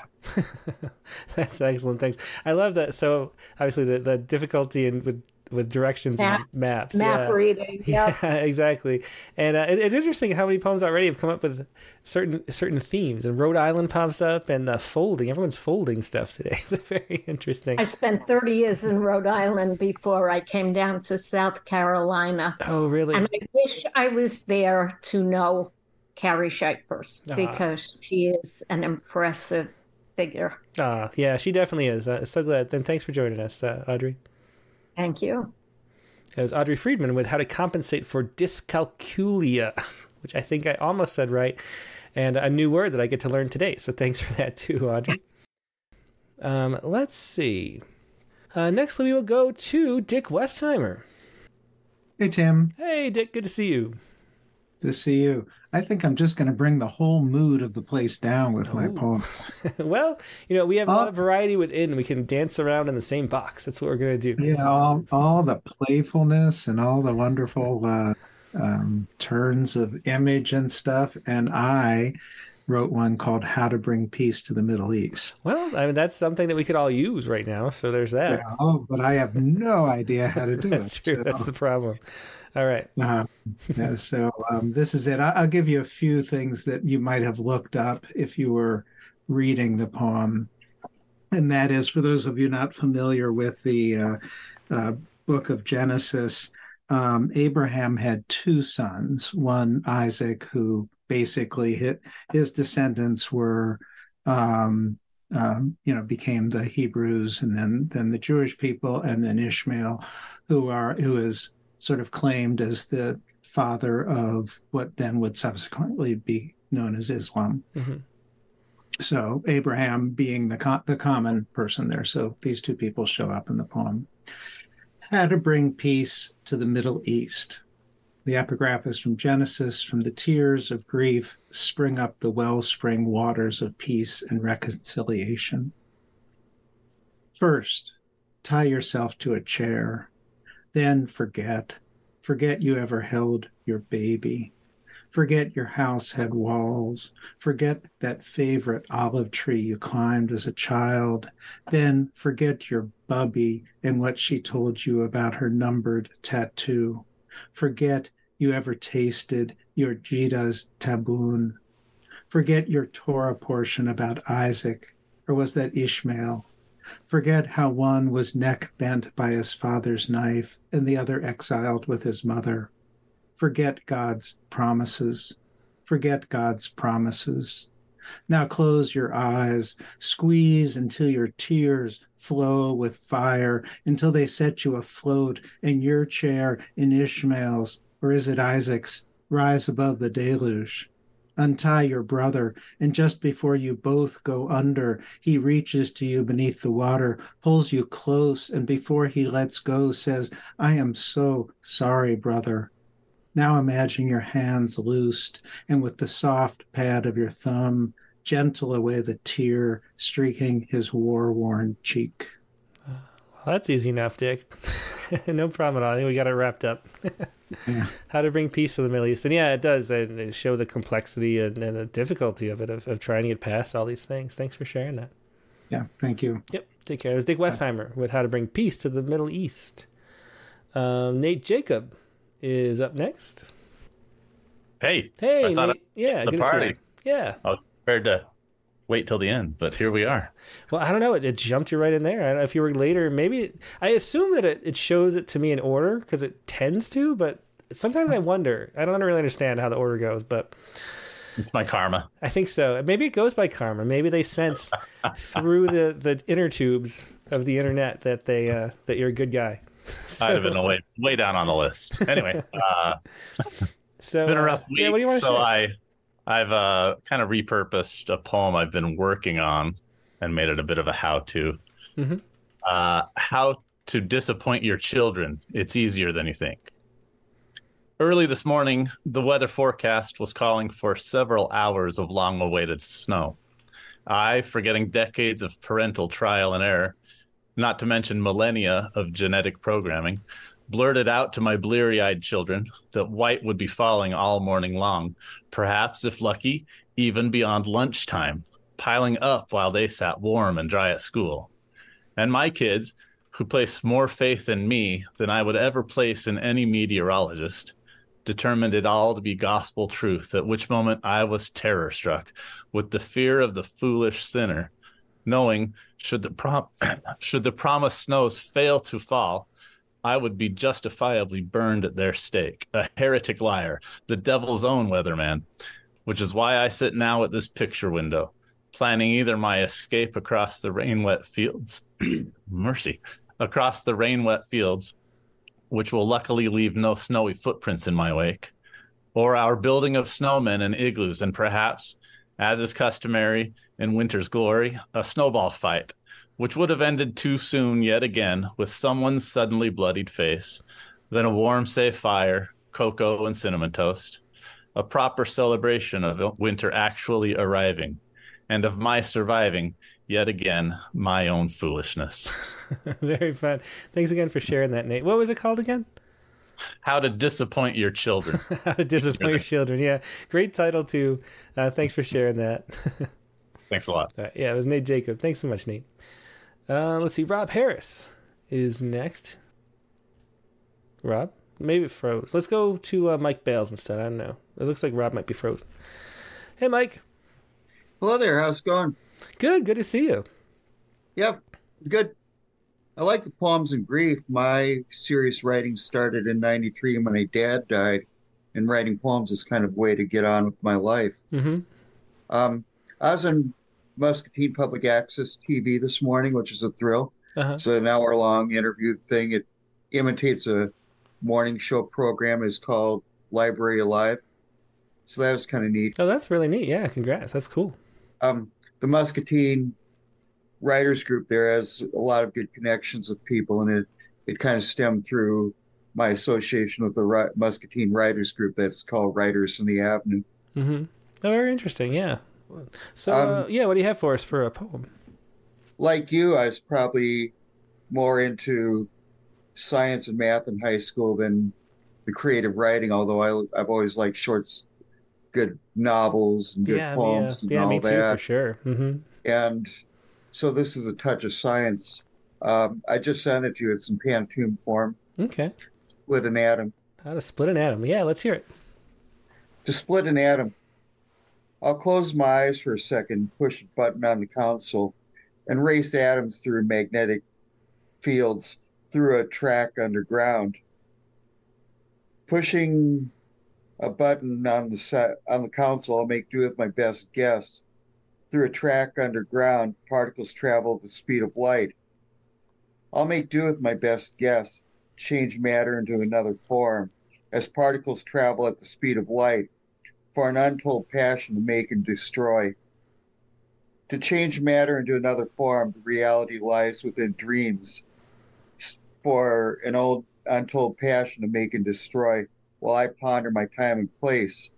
*laughs* That's excellent. Thanks. I love that. So obviously the, the difficulty in with with directions Map, and maps. Map *laughs* yeah. reading. Yep. Yeah, exactly. And uh, it, it's interesting how many poems already have come up with certain certain themes. And Rhode Island pops up, and uh, folding. Everyone's folding stuff today. *laughs* It's very interesting. I spent 30 years in Rhode Island before I came down to South Carolina. Oh, really? And I wish I was there to know Carrie Shipers Ah. because she is an impressive figure. Ah, yeah, she definitely is. Uh, so glad. Then thanks for joining us, uh, Audrey. Thank you. It was Audrey Friedman with How to Compensate for Dyscalculia, *laughs* which I think I almost said right, and a new word that I get to learn today. So thanks for that too, Audrey. um, let's see. Uh, next, we will go to Dick Westheimer. Hey, Tim. Hey, Dick, good to see you. To see you. I think I'm just going to bring the whole mood of the place down with my poem. *laughs* well, you know, we have a lot of variety within. We can dance around in the same box. That's what we're going to do. Yeah, all, all the playfulness and all the wonderful uh, um, turns of image and stuff. And I wrote one called How to Bring Peace to the Middle East. Well, I mean, that's something that we could all use right now. So there's that. Yeah, oh, but I have no idea how to do *laughs* That's it. true. so- That's the problem. All right. Uh, yeah, so um, this is it. I, I'll give you a few things that you might have looked up if you were reading the poem. And that is for those of you not familiar with the uh, uh, book of Genesis, um, Abraham had two sons, one Isaac, who basically hit his descendants were um, um, you know became the Hebrews and then then the Jewish people and then Ishmael who are who is sort of claimed as the father of what then would subsequently be known as Islam. Mhm. So Abraham being the co- the common person there. So these two people show up in the poem. How to Bring Peace to the Middle East. The epigraph is from Genesis From the tears of grief spring up the wellspring waters of peace and reconciliation. First, tie yourself to a chair. Then forget. Forget you ever held your baby. Forget your house had walls. Forget that favorite olive tree you climbed as a child. Then forget your bubby and what she told you about her numbered tattoo. Forget you ever tasted your Jita's taboon. Forget your Torah portion about Isaac, or was that Ishmael? Forget how one was neck bent by his father's knife and the other exiled with his mother. Forget God's promises. Forget God's promises. Now close your eyes, squeeze until your tears flow with fire, until they set you afloat, in your chair in Ishmael's, or is it Isaac's, rise above the deluge. Untie your brother, and just before you both go under, he reaches to you beneath the water, pulls you close, and before he lets go, says, I am so sorry, brother. Now imagine your hands loosed, and with the soft pad of your thumb, gentle away the tear streaking his war worn cheek. Well, that's easy enough, Dick. *laughs* no problem at all. I think we got it wrapped up. *laughs* Yeah. How to bring peace to the Middle East. And yeah, it does. And it show the complexity and, and the difficulty of it, of, of trying to get past all these things. Thanks for sharing that. Yeah, thank you. Yep. Take care. It was Dick Westheimer with How to Bring Peace to the Middle East. Um, Nate Jacob is up next. Hey, Hey, I Nate. yeah, the good to see party. you. Yeah. I was prepared to wait till the end, but here we are. Well, I don't know. It, it jumped you right in there. I don't know if you were later. Maybe it, I assume that it, it shows it to me in order because it tends to, but sometimes I wonder. I don't really understand how the order goes, but It's my karma. I think so. Maybe it goes by karma. Maybe they sense *laughs* through the, the inner tubes of the internet that they uh, that you're a good guy. *laughs* I'd have been way way down on the list. Anyway, uh, *laughs* So it's been a uh, rough week. yeah, what do you want to so share? I I've uh, kind of repurposed a poem I've been working on and made it a bit of a how-to. Mhm. Uh, how to disappoint your children. It's easier than you think. Early this morning, the weather forecast was calling for several hours of long awaited snow. I, forgetting decades of parental trial and error, not to mention millennia of genetic programming, blurted out to my bleary eyed children that white would be falling all morning long, perhaps, if lucky, even beyond lunchtime, piling up while they sat warm and dry at school. And my kids, who placed more faith in me than I would ever place in any meteorologist, determined it all to be gospel truth, at which moment I was terror struck with the fear of the foolish sinner, knowing should the prom- *clears throat* should the promised snows fail to fall, I would be justifiably burned at their stake, a heretic liar, the devil's own weatherman, which is why I sit now at this picture window, planning either my escape across the rain wet fields, *clears throat* mercy, across the rain wet fields, which will luckily leave no snowy footprints in my wake, or our building of snowmen and igloos, and perhaps, as is customary in winter's glory, a snowball fight, which would have ended too soon yet again with someone's suddenly bloodied face, then a warm, safe fire, cocoa and cinnamon toast, a proper celebration of winter actually arriving, and of my surviving yet again my own foolishness. *laughs* Very fun. Thanks again for sharing that, Nate. What was it called again? How to disappoint your children. *laughs* How to disappoint your children. Yeah, great title too. Uh, thanks for sharing that. *laughs* Thanks a lot. Yeah, it was Nate Jacob. Thanks so much, Nate. Uh, let's see. Rob Harris is next. Rob, maybe it froze. Let's go to uh, Mike Bales instead. I don't know. It looks like Rob might be frozen. Hey, Mike. Hello there. How's it going? Good. Good to see you. Yeah, good. I like the Poems and Grief. My serious writing started in 93 when my dad died, and writing poems is kind of a way to get on with my life. Mm-hmm. Um, I was on Muscatine Public Access TV this morning, which is a thrill. Uh-huh. It's an hour long interview thing. It imitates a morning show program. It's called Library Alive. So that was kind of neat. Oh, that's really neat. Yeah, congrats. That's cool. um, the Muscatine Writers Group there has a lot of good connections with people, and it it kind of stemmed through my association with the Muscatine Writers Group that's called Writers in the Avenue. Mm-hmm. Oh, very interesting. Yeah. So, uh, Um, yeah, what do you have for us for a poem? Like you, I was probably more into science and math in high school than the creative writing, although I, I've always liked shorts, good novels and good Yeah, poems yeah, and yeah, all that. for sure. Mm-hmm. And so this is a touch of science. Um, I just sent it to you. It's in pantoum form. Okay. Split an atom. How to split an atom? Yeah, let's hear it. To split an atom, I'll close my eyes for a second, push a button on the console, and race atoms through magnetic fields through a track underground. Pushing a button on the set on the console, I'll make do with my best guess. Through a track underground, particles travel at the speed of light. I'll make do with my best guess, change matter into another form, as particles travel at the speed of light, for an untold passion to make and destroy. To change matter into another form, the reality lies within dreams, for an old untold passion to make and destroy, while I ponder my time and place.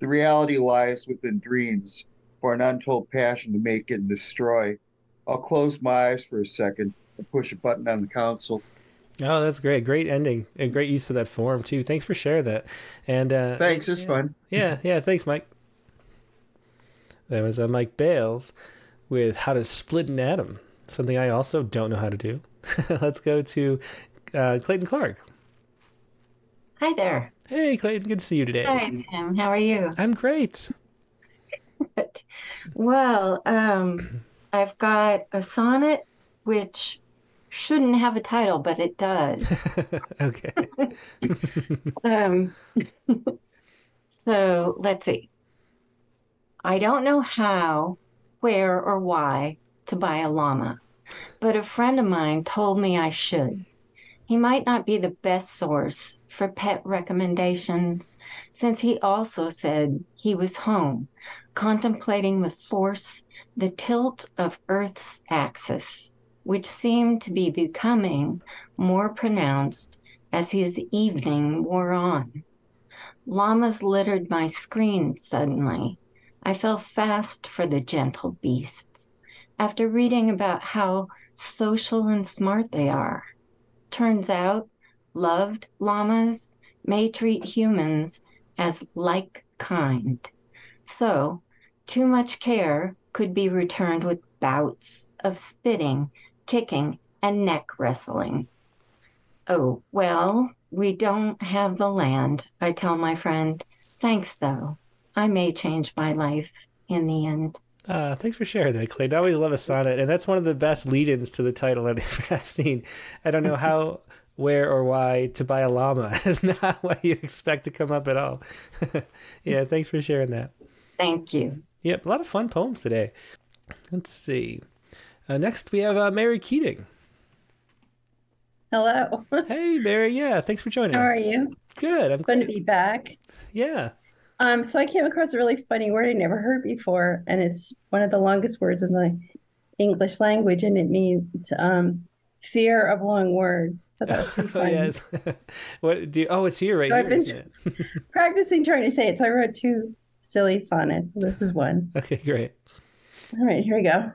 The reality lies within dreams, for an untold passion to make and destroy. I'll close my eyes for a second and push a button on the console. Oh, that's great. Great ending and great use of that form too. Thanks for sharing that. And uh, Thanks, it's fun. yeah, *laughs* yeah. Thanks, Mike. That was uh, Mike Bales with how to split an atom. Something I also don't know how to do. *laughs* Let's go to uh, Clayton Clark. Hi there. Hey, Clayton. Good to see you today. Hi, Tim. How are you? I'm great. Well, um, *clears throat* I've got a sonnet which shouldn't have a title, but it does. *laughs* okay. *laughs* Um, *laughs* so let's see. I don't know how, where, or why to buy a llama, but a friend of mine told me I should. He might not be the best source for pet recommendations, since he also said he was home, contemplating with force the tilt of Earth's axis, which seemed to be becoming more pronounced as his evening wore on. Llamas littered my screen suddenly. I fell fast for the gentle beasts. After reading about how social and smart they are, turns out loved llamas may treat humans as like kind. So, too much care could be returned with bouts of spitting, kicking, and neck wrestling. Oh, well, we don't have the land, I tell my friend. Thanks, though. I may change my life in the end. Uh, thanks for sharing that, Clayton. I always love a sonnet, and that's one of the best lead-ins to the title I've *laughs* I've seen. I don't know how, where, or why to buy a llama *laughs* is not what you expect to come up at all. *laughs* yeah, thanks for sharing that. Thank you. Yep, a lot of fun poems today. Let's see. Uh, next, we have uh, Mary Keating. Hello. *laughs* Hey, Mary. Yeah, thanks for joining us. How us. are you? Good. I'm It's fun to be back. Yeah. Um, so I came across a really funny word I never heard before, and it's one of the longest words in the English language, and it means um, fear of long words. So that was pretty *laughs* Oh, yes. *laughs* what do you, oh, it's here right So I've here, been isn't it? practicing trying to say it. So I wrote two silly sonnets. So this is one. Okay, great. All right, here we go.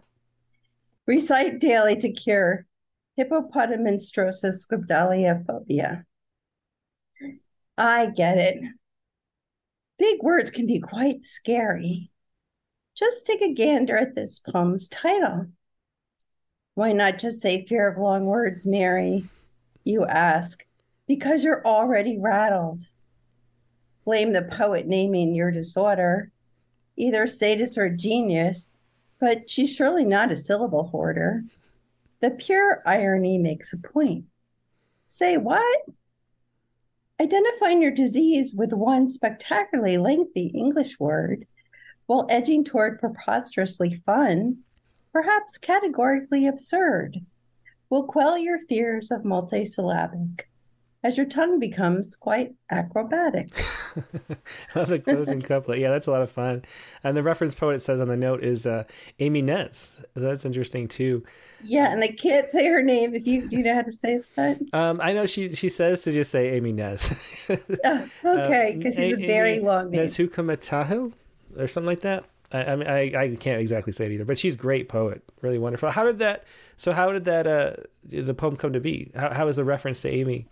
Recite daily to cure hippopotomonstrosesquippedaliophobia. I get it. Big words can be quite scary. Just take a gander at this poem's title. Why not just say fear of long words, Mary? You ask, because you're already rattled. Blame the poet naming your disorder, either sadist or genius, but she's surely not a syllable hoarder. The pure irony makes a point. Say what? Identifying your disease with one spectacularly lengthy English word while edging toward preposterously fun, perhaps categorically absurd, will quell your fears of multisyllabic. As your tongue becomes quite acrobatic. *laughs* I love the closing *laughs* couplet. Yeah, that's a lot of fun. And the reference poet it says on the note is uh, Aimee Nez. So that's interesting too. Yeah, and I can't say her name. If you do you know how to say that? Um, I know she she says to just say Aimee Nez. *laughs* oh, okay, because she's a, a very Aimee long name. Nezhukumatathil or something like that. I, I mean, I, I can't exactly say it either, but she's a great poet, really wonderful. How did that? So how did that uh, the poem come to be? How how is the reference to Aimee?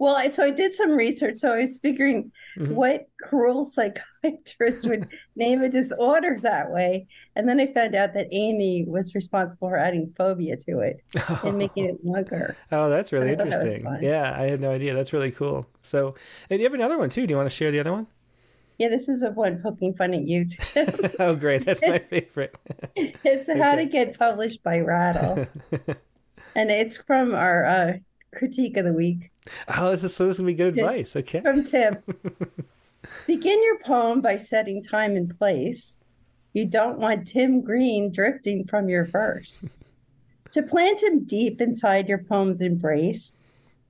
Well, so I did some research. So I was figuring mm-hmm. what cruel *laughs* psychiatrist would name a disorder that way. And then I found out that Aimee was responsible for adding phobia to it oh. and *laughs* making it longer. Oh, that's really so interesting. That yeah, I had no idea. That's really cool. So, and you have another one too. Do you want to share the other one? Yeah, this is a one poking fun at you. *laughs* oh, great. That's my favorite. it's okay. how to get published by Rattle. and it's from our uh, critique of the week. Oh, this is so this is gonna be good advice. Okay. From Tim. *laughs* Begin your poem by setting time and place. You don't want Tim Green drifting from your verse. to plant him deep inside your poem's embrace,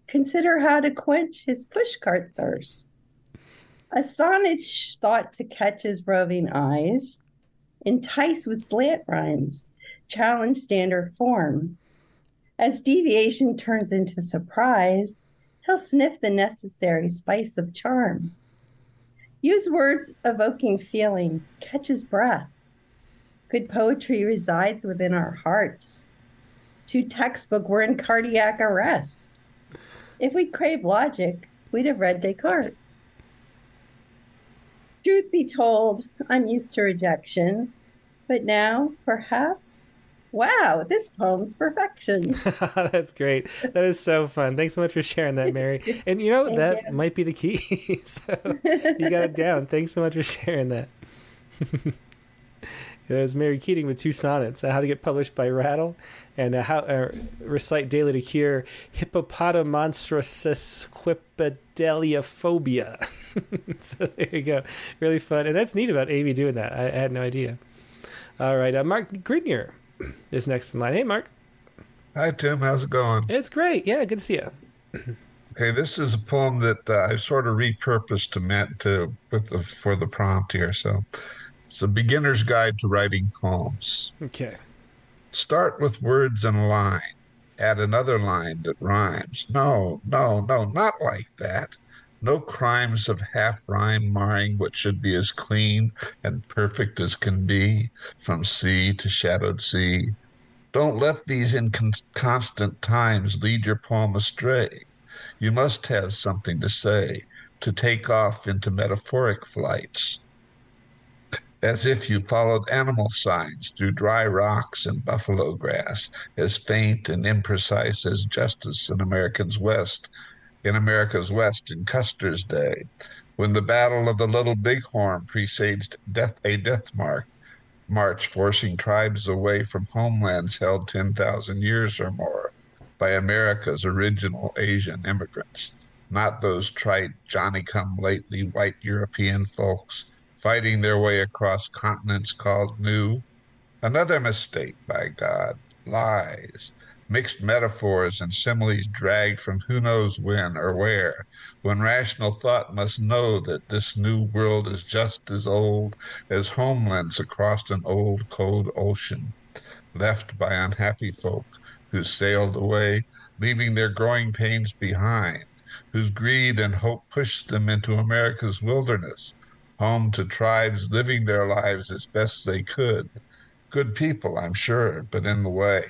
consider how to quench his pushcart thirst. A sonnet thought to catch his roving eyes, entice with slant rhymes, challenge standard form. As deviation turns into surprise, he'll sniff the necessary spice of charm. Use words evoking feeling, catch his breath. Good poetry resides within our hearts. To textbook, we're in cardiac arrest. If we crave logic, we'd have read Descartes. Truth be told, I'm used to rejection, but now, perhaps, Wow, this poem's perfection. *laughs* That's great. That is so fun. Thanks so much for sharing that, Mary. *laughs* And you know, that you. might be the key. *laughs* so you got it down. Thanks so much for sharing that. it was Mary Keating with two sonnets uh, How to Get Published by Rattle and uh, How uh, Recite Daily to Cure Hippopotomonstrosesquippedaliophobia. so there you go. Really fun. And that's neat about Aimee doing that. I, I had no idea. All right. Uh, Mark Grenier *clears throat* is next in line. Hey, Mark. Hi, Tim. How's it going? It's great. Yeah, good to see you. okay, this is a poem that uh, I've sort of repurposed to meant to with the for the prompt here. So, it's a beginner's guide to writing poems. Okay. Start with words in a line. Add another line that rhymes. No, no, no, not like that. No crimes of half rhyme marring what should be as clean and perfect as can be from sea to shadowed sea. Don't let these inconstant times lead your poem astray. You must have something to say, to take off into metaphoric flights. As if you followed animal signs through dry rocks and buffalo grass, as faint and imprecise as justice in America's West in America's West in Custer's day, when the Battle of the Little Bighorn presaged death, a death mark, march forcing tribes away from homelands held 10,000 years or more by America's original Asian immigrants, not those trite Johnny come lately white European folks fighting their way across continents called new. Another mistake, by God, lies mixed metaphors and similes dragged from who knows when or where, when rational thought must know that this new world is just as old as homelands across an old cold ocean, left by unhappy folk who sailed away, leaving their growing pains behind, whose greed and hope pushed them into America's wilderness, home to tribes living their lives as best they could. Good people, I'm sure, but in the way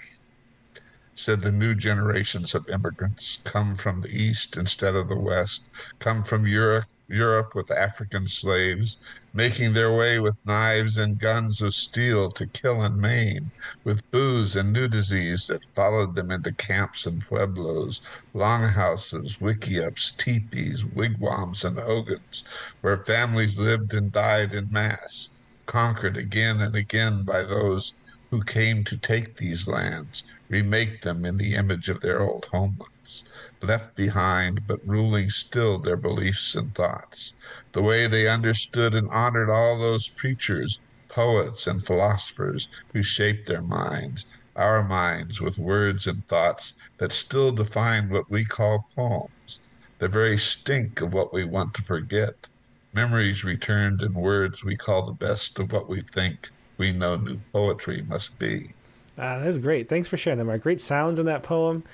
said the new generations of immigrants come from the East instead of the West, come from Europe, Europe with African slaves, making their way with knives and guns of steel to kill and maim, with booze and new disease that followed them into camps and pueblos, longhouses, wickiups, teepees, wigwams, and hogans, where families lived and died in mass, conquered again and again by those who came to take these lands, remake them in the image of their old homelands, left behind but ruling still their beliefs and thoughts, the way they understood and honored all those preachers, poets, and philosophers who shaped their minds, our minds with words and thoughts that still define what we call poems, the very stink of what we want to forget, memories returned in words we call the best of what we think we know new poetry must be. Ah, that's great. Thanks for sharing them. Mark. Great sounds in that poem,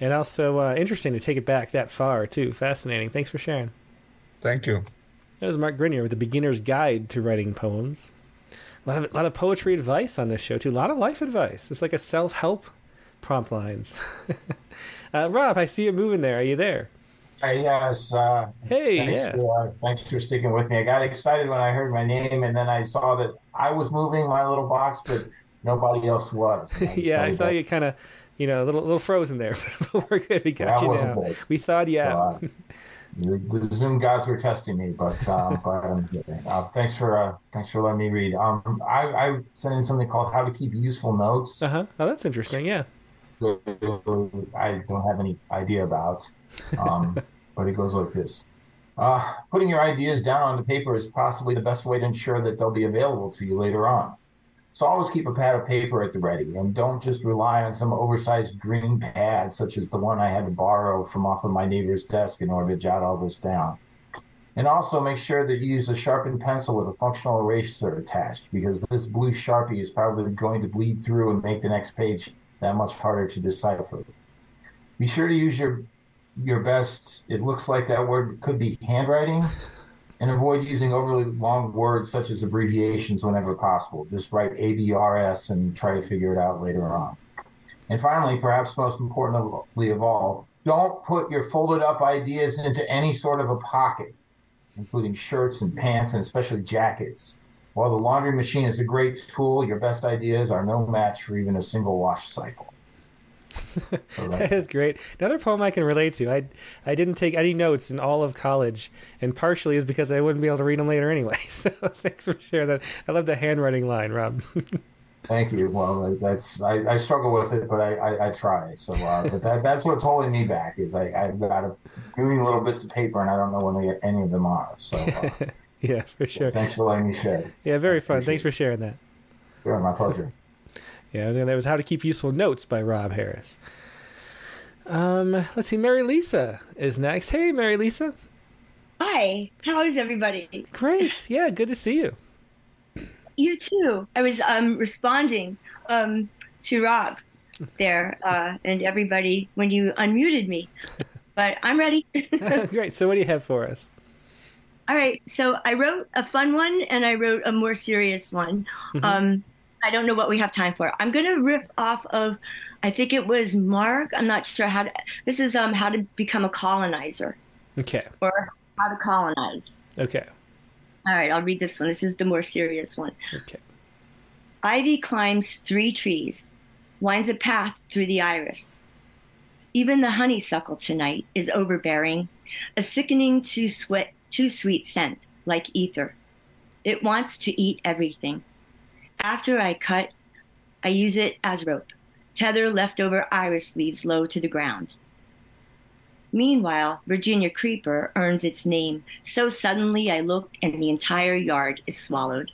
and also uh, interesting to take it back that far too. Fascinating. Thanks for sharing. Thank you. That was Mark Grenier with the Beginner's Guide to Writing Poems. A lot of a lot of poetry advice on this show too. A lot of life advice. It's like a self help prompt lines. *laughs* uh, Rob, I see you moving there. Are you there? Uh, yes. Uh, hey, thanks yeah. For, uh, thanks for sticking with me. I got excited when I heard my name, and then I saw that I was moving my little box, but nobody else was. *laughs* yeah, I saw that. you kind of, you know, a little little frozen there. but we're good. We got you now. Good. We thawed you so, out. Uh, the, the, Zoom gods were testing me, but um, *laughs* but I'm uh, thanks for uh, thanks for letting me read. Um, I, I sent in something called "How to Keep Useful Notes." Uh huh. Oh, that's interesting. Yeah. I don't have any idea about, um, *laughs* but it goes like this. Uh, putting your ideas down on the paper is possibly the best way to ensure that they'll be available to you later on. So always keep a pad of paper at the ready and don't just rely on some oversized green pad, such as the one I had to borrow from off of my neighbor's desk in order to jot all this down. And also make sure that you use a sharpened pencil with a functional eraser attached because this blue Sharpie is probably going to bleed through and make the next page that much harder to decipher. Be sure to use your your best, it looks like that word could be handwriting, and avoid using overly long words such as abbreviations whenever possible. Just write ABRS and try to figure it out later on. And finally, perhaps most importantly of all, don't put your folded up ideas into any sort of a pocket, including shirts and pants and especially jackets. While the laundry machine is a great tool, your best ideas are no match for even a single wash cycle. *laughs* that is great. Another poem I can relate to. I I didn't take any notes in all of college, and partially is because I wouldn't be able to read them later anyway. *laughs* So thanks for sharing that. I love the handwriting line, Rob. *laughs* Thank you. Well, that's I, I struggle with it, but I, I, I try. So uh, but that that's what's holding me back is I I've got a million little bits of paper, and I don't know when any of them are. So. Uh, yeah, for sure. thanks for letting me share. Yeah, very fun. Thanks for sharing that. Sure, my pleasure. Yeah, that was How to Keep Useful Notes by Rob Harris. Um, let's see, Mary Lisa is next. Hey, Mary Lisa. Hi, how is everybody? Great. *laughs* Yeah, good to see you. You too. I was um responding um to Rob there uh, and everybody when you unmuted me, *laughs* but I'm ready. *laughs* Great. So, what do you have for us? All right. So, I wrote a fun one and I wrote a more serious one. Mm-hmm. Um, I don't know what we have time for. I'm going to riff off of, I think it was Mark. I'm not sure how to. This is um how to become a colonizer. Okay. Or how to colonize. Okay. All right, I'll read this one. This is the more serious one. Okay. Ivy climbs three trees, winds a path through the iris. Even the honeysuckle tonight is overbearing, a sickening too sweat, too sweet scent, like ether. It wants to eat everything. After I cut, I use it as rope, tether leftover iris leaves low to the ground. Meanwhile, Virginia Creeper earns its name so suddenly I look and the entire yard is swallowed.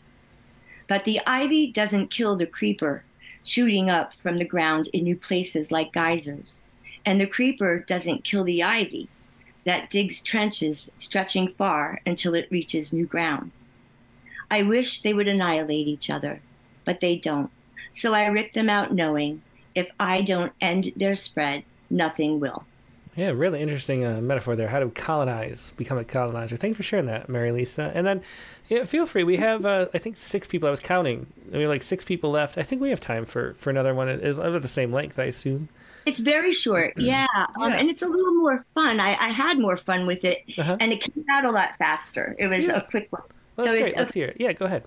But the ivy doesn't kill the creeper, shooting up from the ground in new places like geysers. And the creeper doesn't kill the ivy that digs trenches stretching far until it reaches new ground. I wish they would annihilate each other, but they don't. So I rip them out knowing if I don't end their spread, nothing will. Yeah, really interesting uh, metaphor there. How to colonize, become a colonizer. Thanks for sharing that, Mary Lisa. And then, yeah, feel free. We have, uh, I think, six people. I was counting. We have like six people left. I think we have time for for another one. It is about the same length, I assume. It's very short, yeah, um, yeah. and it's a little more fun. I, I had more fun with it, uh-huh. and it came out a lot faster. It was yeah. a quick one. Well, that's so great. Let's hear it. Yeah, go ahead.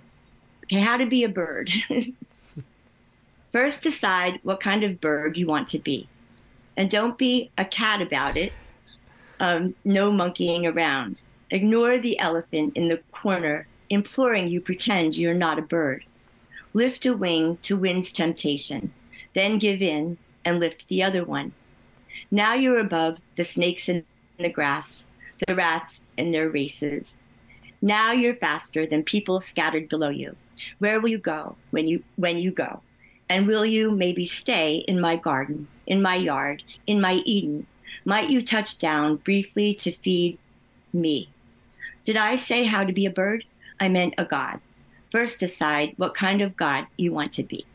How to be a bird. *laughs* First, decide what kind of bird you want to be and don't be a cat about it. Um, no monkeying around. Ignore the elephant in the corner, imploring you pretend you're not a bird. Lift a wing to wind's temptation, then give in and lift the other one. Now you're above the snakes in the grass, the rats in their races. Now you're faster than people scattered below you. Where will you go when you when you go? And will you maybe stay in my garden, in my yard, in my Eden? Might you touch down briefly to feed me? Did I say how to be a bird? I meant a god. First, decide what kind of god you want to be.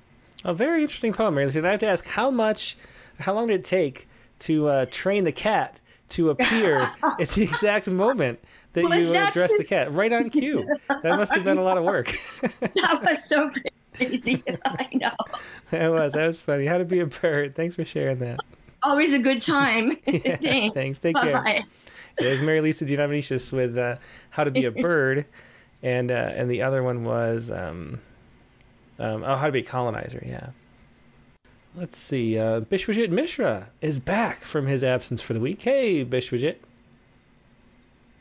A very interesting poem, Mary. I have to ask how much, how long did it take to uh, train the cat to appear *laughs* at the exact moment that Was you that addressed the cat? Right on cue. That must have been a lot of work. *laughs* that was so crazy. *laughs* I know. that was. That was funny. How to be a bird. Thanks for sharing that. Always a good time. Thanks. Thanks. Take care. Bye. There's Mary Lisa Diodomicius with uh, How to Be a Bird, and uh, and the other one was um, um, oh How to Be a Colonizer. Yeah. Let's see. Uh, Bishwajit Mishra is back from his absence for the week. Hey, Bishwajit.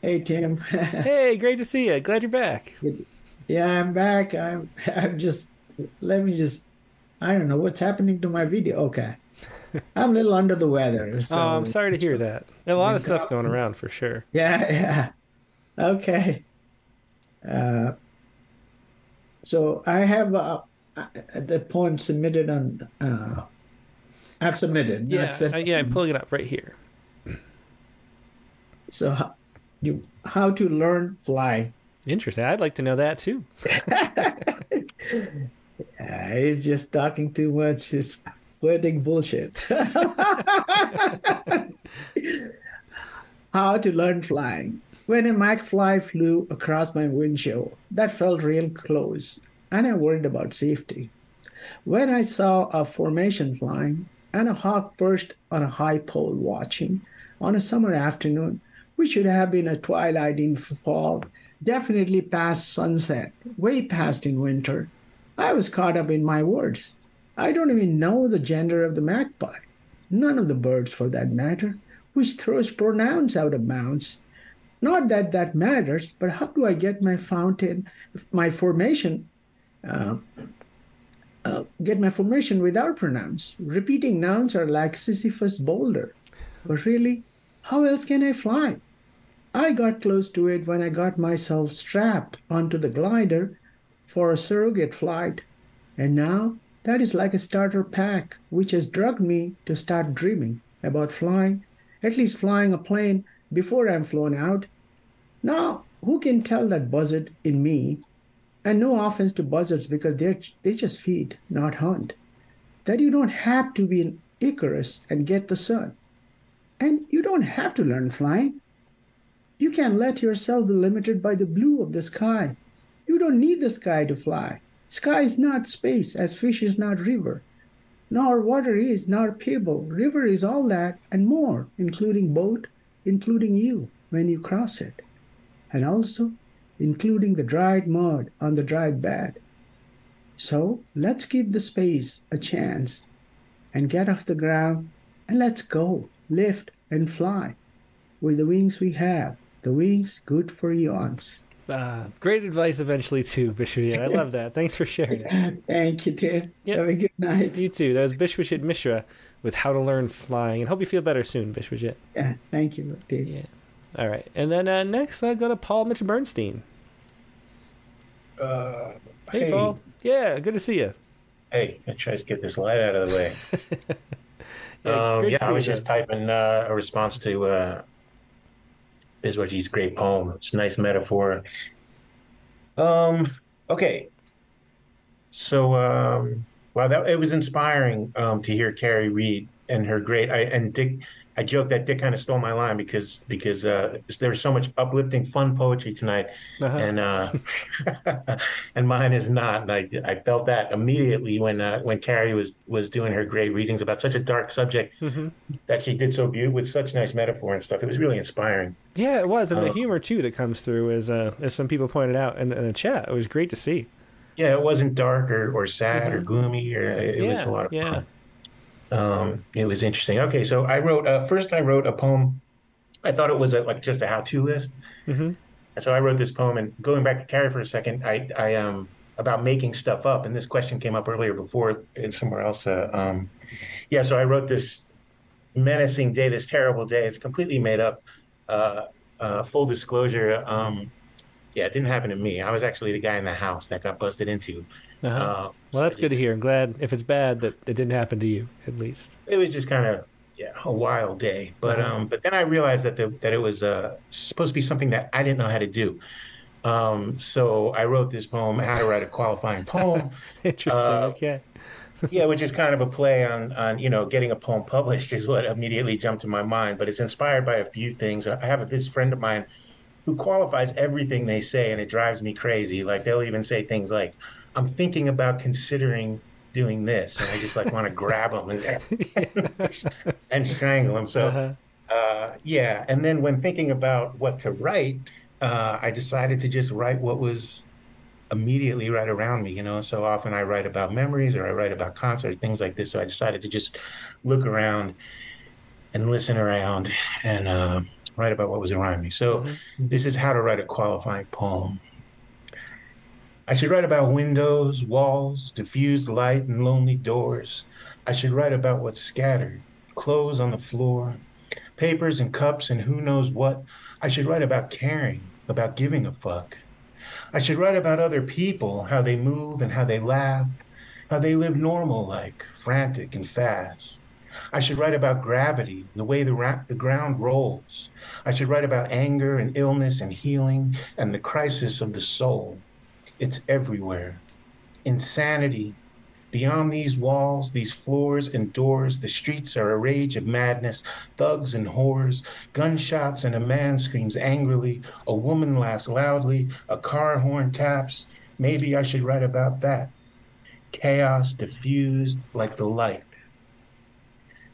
Hey Tim. *laughs* hey, great to see you. Glad you're back. Yeah, I'm back. I'm I'm just let me just I don't know what's happening to my video. Okay. *laughs* I'm a little under the weather. So oh, I'm sorry to hear that. A lot of stuff going around for sure. Yeah, *laughs* yeah. Okay. Uh, so I have uh, the poem submitted on. Uh, I've submitted. Yeah, uh, yeah. I'm pulling it up right here. So how, you how to learn fly? Interesting. I'd like to know that too. *laughs* Yeah, he's just talking too much. He's quoting bullshit. *laughs* How to learn flying. When a fly flew across my windshield, that felt real close, and I worried about safety. When I saw a formation flying and a hawk perched on a high pole watching on a summer afternoon, which should have been a twilight in fall, definitely past sunset, way past in winter, I was caught up in my words. I don't even know the gender of the magpie, none of the birds for that matter, which throws pronouns out of bounds. Not that that matters, but how do I get my fountain, my formation, uh, uh, get my formation without pronouns? Repeating nouns are like Sisyphus boulder. But really, how else can I fly? I got close to it when I got myself strapped onto the glider for a surrogate flight. And now that is like a starter pack, which has drugged me to start dreaming about flying, at least flying a plane before I'm flown out. Now, who can tell that buzzard in me? And no offense to buzzards because they're, they just feed, not hunt. That you don't have to be an Icarus and get the sun. And you don't have to learn flying. You can let yourself be limited by the blue of the sky. You don't need the sky to fly. Sky is not space, as fish is not river. Nor water is, nor people. River is all that and more, including boat, including you when you cross it. And also including the dried mud on the dried bed. So let's give the space a chance and get off the ground and let's go, lift and fly with the wings we have. The wings good for eons. Uh, great advice eventually too, Bishwajit. I love that. Thanks for sharing it. *laughs* Thank you, Tim. Have a good night. You too. That was Bishwajit Mishra with How to Learn Flying. And hope you feel better soon, Bishwajit. Yeah, thank you, Dave. Yeah. All right. And then uh, next, I go to Paul Mitchell Bernstein. Uh, Hey, hey. Paul. Yeah, good to see you. Hey, I try to get this light out of the way. *laughs* Yeah, um, yeah, I you was just typing uh, a response to uh, Biswajit's great poem. It's a nice metaphor. Um, okay. So, um, wow, that it was inspiring um, to hear Carrie read and her great. I and Dick. I joke that Dick kind of stole my line because because uh, there was so much uplifting, fun poetry tonight, Uh-huh. and uh, *laughs* and mine is not. And I I felt that immediately when uh, when Carrie was was doing her great readings about such a dark subject Mhm. that she did so beautiful with such nice metaphor and stuff. It was really inspiring. Yeah, it was. And the Uh, humor, too, that comes through, as, uh, as some people pointed out in the, in the chat. It was great to see. Yeah, it wasn't dark or, or sad or gloomy or it, it was Mm-hmm. A lot of yeah. fun. Um, it was interesting. Okay, so I wrote uh, first. I wrote a poem. I thought it was a, like just a how-to list. Mm-hmm. So I wrote this poem. And going back to Carrie for a second, I, I um about making stuff up. And this question came up earlier before in somewhere else. Uh, um, yeah, so I wrote this menacing day, this terrible day. It's completely made up. Uh, uh, full disclosure. Um, yeah, it didn't happen to me. I was actually the guy in the house that got busted into. Uh-huh. Uh, well, that's good to hear. I'm glad if it's bad that it didn't happen to you, at least. it was just kind of yeah a wild day but Uh-huh. um but then i realized that the, that it was uh supposed to be something that i didn't know how to do um so i wrote this poem how to write a qualifying *laughs* poem Interesting. Uh, okay. yeah which is kind of a play on on you know getting a poem published *laughs* is what immediately jumped to my mind but it's inspired by a few things i have this friend of mine who qualifies everything they say and it drives me crazy like they'll even say things like i'm thinking about considering doing this and i just like want to *laughs* grab them and, *laughs* and strangle them so Uh-huh. uh, yeah and then when thinking about what to write uh, i decided to just write what was immediately right around me you know? So often i write about memories or i write about concerts things like this so i decided to just look around and listen around and uh, write about what was around me. So this is how to write a qualifying poem I should write about windows, walls, diffused light, and lonely doors. I should write about what's scattered, clothes on the floor, papers and cups, and who knows what. I should write about caring, about giving a fuck. I should write about other people, how they move and how they laugh, how they live normal like, frantic and fast. I should write about gravity, the way the, ra- the ground rolls. I should write about anger and illness and healing and the crisis of the soul. It's everywhere. Insanity. Beyond these walls, these floors and doors, the streets are a rage of madness, thugs and whores, gunshots, and a man screams angrily, a woman laughs loudly, a car horn taps. Maybe I should write about that. Chaos diffused like the light.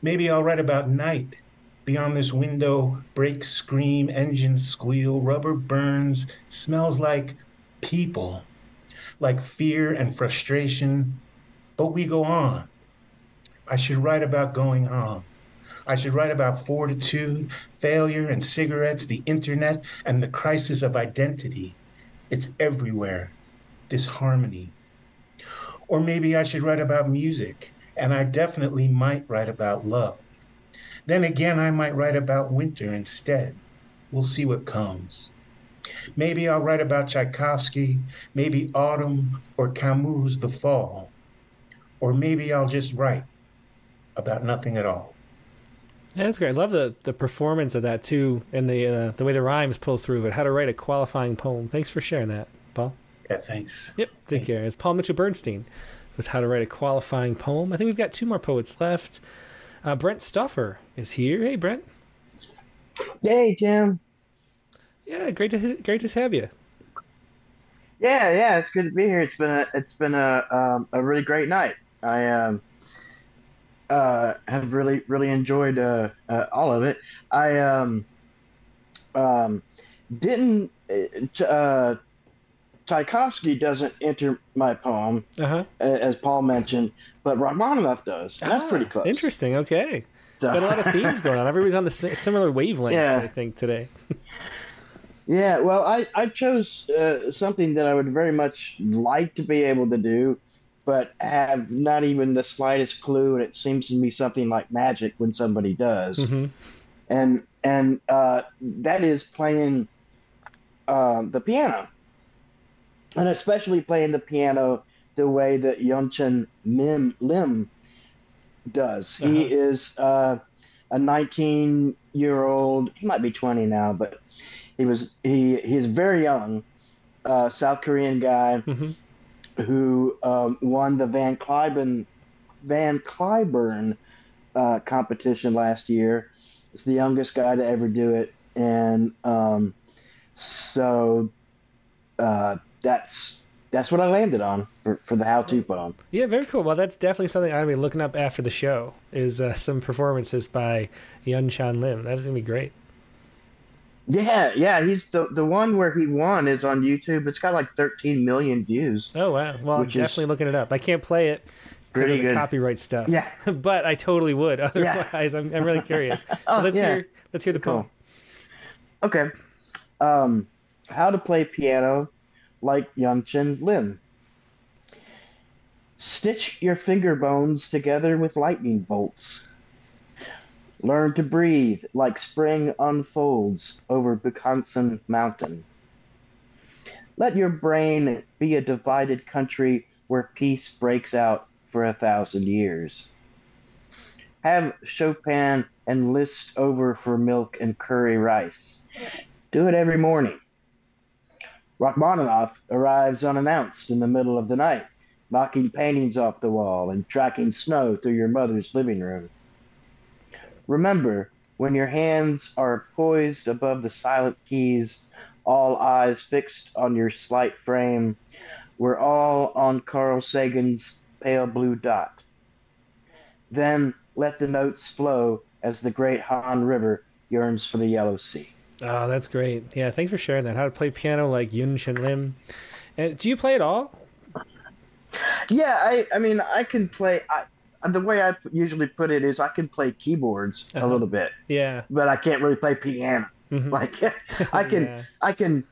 Maybe I'll write about night. Beyond this window, brakes scream, engines squeal, rubber burns, smells like people, like fear and frustration. But we go on. I should write about going on. I should write about fortitude, failure, and cigarettes, the internet, and the crisis of identity. It's everywhere. Disharmony. Or maybe I should write about music, and I definitely might write about love. Then again, I might write about winter instead. We'll see what comes. Maybe I'll write about Tchaikovsky, maybe autumn, or Camus' The Fall. Or maybe I'll just write about nothing at all. Yeah, that's great. I love the, the performance of that too, and the uh, the way the rhymes pull through. But how to write a qualifying poem. Thanks for sharing that, Paul. Yeah, thanks. Yep, take care. It's Paul Mitchell Bernstein with how to write a qualifying poem. I think we've got two more poets left. Uh, Brent Stoffer is here. Hey, Brent. Hey, Tim. Yeah, great to great to have you. Yeah, yeah, it's good to be here. It's been a it's been a um, a really great night. I um uh have really really enjoyed uh, uh all of it. I um um didn't uh, uh Tchaikovsky doesn't enter my poem Uh-huh. as Paul mentioned, but Rachmaninoff does. And that's pretty close. Interesting. Okay. Got a lot of themes going on. Everybody's on the similar wavelengths, Yeah. I think, today. *laughs* Yeah, well, I, I chose uh, something that I would very much like to be able to do, but have not even the slightest clue, and it seems to be something like magic when somebody does. Mhm. And and uh, that is playing um, the piano, and especially playing the piano the way that Yunchan Mim Lim does. He is uh, a 19 year old. He might be 20 now, but he was he he's very young, uh, South Korean guy who um, won the Van Cliburn Van Cliburn uh, competition last year. He's the youngest guy to ever do it, and um, so uh, that's that's what I landed on for, for the how-to poem. Yeah, very cool. Well, that's definitely something I'm gonna be looking up after the show. Is uh, some performances by Yunchan Lim. That's gonna be great. Yeah, yeah, he's the the one where he won is on YouTube. It's got like 13 million views. Oh wow! Well, I'm definitely looking it up. I can't play it because of the good. copyright stuff. Yeah. *laughs* but I totally would. Otherwise, I'm, I'm really curious. *laughs* Oh, let's yeah. hear let's hear the poem. Okay. Um, how to play piano like Yunchan Lim. Stitch your finger bones together with lightning bolts. Learn to breathe like spring unfolds over Bukhansan Mountain. Let your brain be a divided country where peace breaks out for a thousand years. Have Chopin and Liszt over for milk and curry rice. Do it every morning. Rachmaninoff arrives unannounced in the middle of the night, knocking paintings off the wall and tracking snow through your mother's living room. Remember, when your hands are poised above the silent keys, all eyes fixed on your slight frame, we're all on Carl Sagan's pale blue dot. Then let the notes flow as the great Han River yearns for the Yellow Sea. Oh, that's great. Yeah, thanks for sharing that. How to play piano like Yun Shin Lim. And do you play it all? Yeah, I, I mean, I can play. I, the way I usually put it is, I can play keyboards Uh-huh. a little bit, Yeah. but I can't really play piano. Mhm. *laughs* Like, I *laughs* can, Yeah. I can,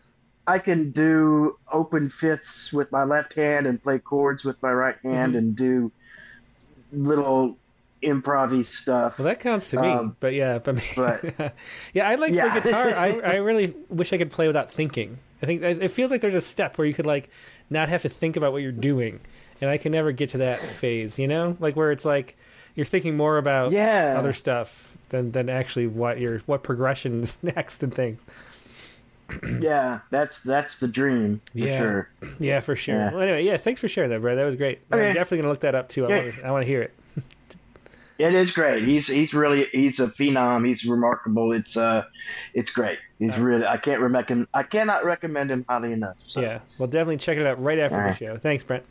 I can do open fifths with my left hand and play chords with my right hand Mhm. and do little improv stuff. Well, that counts to me. Um, but yeah, but, *laughs* but- yeah, I like Yeah. for guitar. I I really wish I could play without thinking. I think it feels like there's a step where you could like not have to think about what you're doing, and I can never get to that phase. You know, like where it's like you're thinking more about Yeah. other stuff than than actually what your what progression is *laughs* next and things. *clears throat* yeah, that's that's the dream for yeah, sure. yeah, for sure. Yeah. Well, anyway, yeah, thanks for sharing that, Brad. That was great. I'm definitely gonna look that up too. I want to I want to hear it. It is great. He's he's really he's a phenom. He's remarkable. It's uh, it's great. He's really I can't recommend I cannot recommend him highly enough. So. Yeah, well, definitely check it out right after the right. show. Thanks, Brent.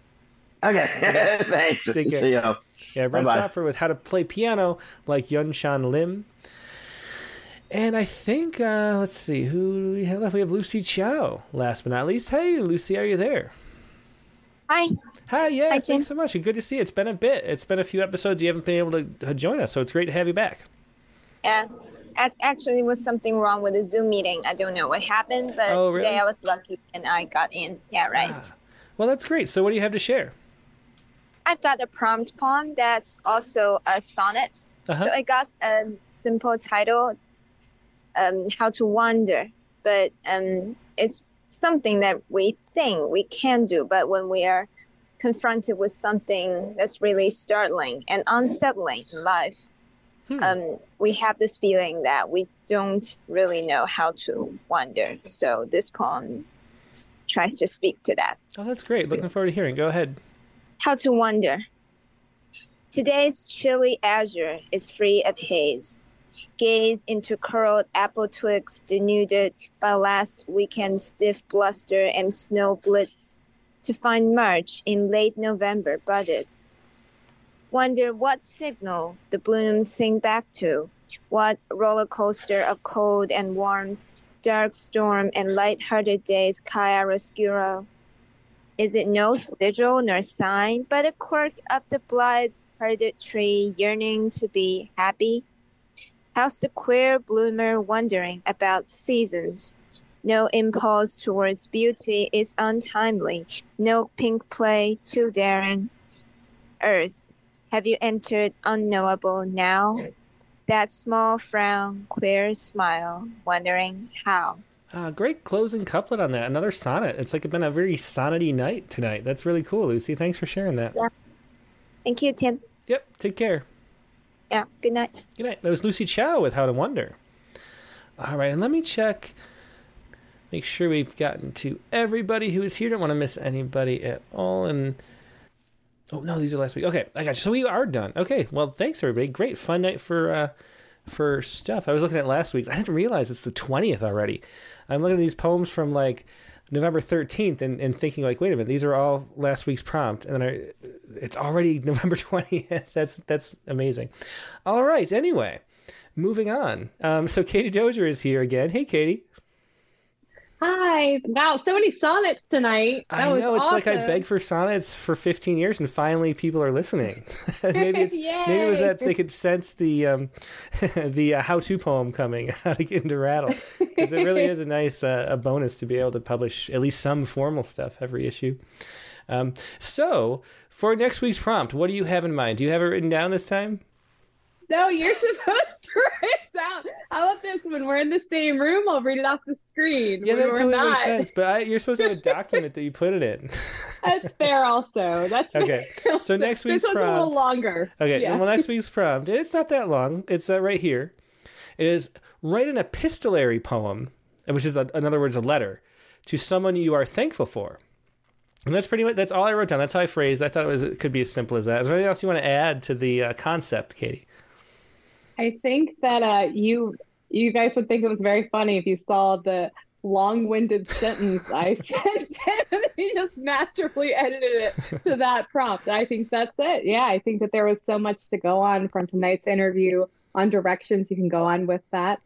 Okay. *laughs* Thanks. Take care. See you. Yeah, Brent Bye-bye. Stopper with how to play piano like Yunchan Lim. And I think, uh, let's see, who do we have left? We have Lucy Chow, last but not least. Hey, Lucy, are you there? Hi. Hi, yeah, thanks so much. Good to see you. It's been a bit. It's been a few episodes you haven't been able to uh, join us, so it's great to have you back. Yeah. Ac- Actually, was something wrong with the Zoom meeting. I don't know what happened, but Oh, today? I was lucky and I got in. Yeah, right. Well, that's great. So, what do you have to share? I've got a prompt poem that's also a sonnet. Uh-huh. So I got a simple title, um, "How to Wander," but um, it's something that we think we can do, but when we are confronted with something that's really startling and unsettling in life, um, we have this feeling that we don't really know how to wander. So this poem tries to speak to that. Oh, that's great. Looking forward to hearing. Go ahead. How to wonder. Today's chilly azure is free of haze. Gaze into curled apple twigs denuded by last weekend's stiff bluster and snow blitz to find March in late November budded. Wonder what signal the blooms sing back to, what roller coaster of cold and warmth, dark storm and light-hearted days chiaroscuro. Is it no sigil nor sign, but a quirk of the blithe-hearted tree yearning to be happy? How's the queer bloomer wondering about seasons? No impulse towards beauty is untimely, no pink play too daring. Earth, have you entered unknowable now? That small frown, queer smile, wondering how. Uh, great closing couplet on that. Another sonnet. It's like it's been a very sonnety night tonight. That's really cool, Lucy. Thanks for sharing that. Yeah. Thank you, Tim. Yep. Take care. Yeah. Good night. Good night. That was Lucy Chow with How to Wonder. All right, and let me check. Make sure we've gotten to everybody who is here. Don't want to miss anybody at all. And oh no, these are last week. Okay, I got you. So we are done. Okay, well, thanks everybody. Great fun night for uh, for stuff. I was looking at last week's. I didn't realize it's the twentieth already. I'm looking at these poems from like November 13th and, and thinking like, wait a minute, these are all last week's prompt, and then I, it's already *laughs* November 20th. That's that's amazing. All right. Anyway, moving on. Um, so Katie Dozier is here again. Hey, Katie. Hi. Wow, so many sonnets tonight. That I know it's like I begged for sonnets for 15 years, and finally people are listening. *laughs* maybe it's *laughs* maybe it was that they *laughs* could sense the um, the uh, how-to poem coming, how to get into rattle, because it really is a nice uh, a bonus to be able to publish at least some formal stuff every issue. Um, so for next week's prompt, what do you have in mind? Do you have it written down this time? No, you're supposed *laughs* to write it down. How about this? when we're in the same room, I'll read it off the screen. Yeah, when that totally makes sense. But I, you're supposed to have a *laughs* document that you put it in. *laughs* That's fair, also. That's Okay, so next this week's one's a little prompt- longer. Okay, Yeah. well, next week's prompt, it's not that long. It's uh, right here. It is write an epistolary poem, which is, a, in other words, a letter to someone you are thankful for. And that's pretty much that's all I wrote down. That's how I phrased. I thought it was it could be as simple as that. Is there anything else you want to add to the uh, concept, Katie? I think that uh, you you guys would think it was very funny if you saw the long-winded sentence I *laughs* sent him he just masterfully edited it to that prompt. I think that's it. Yeah, I think that there was so much to go on from tonight's interview on directions you can go on with that.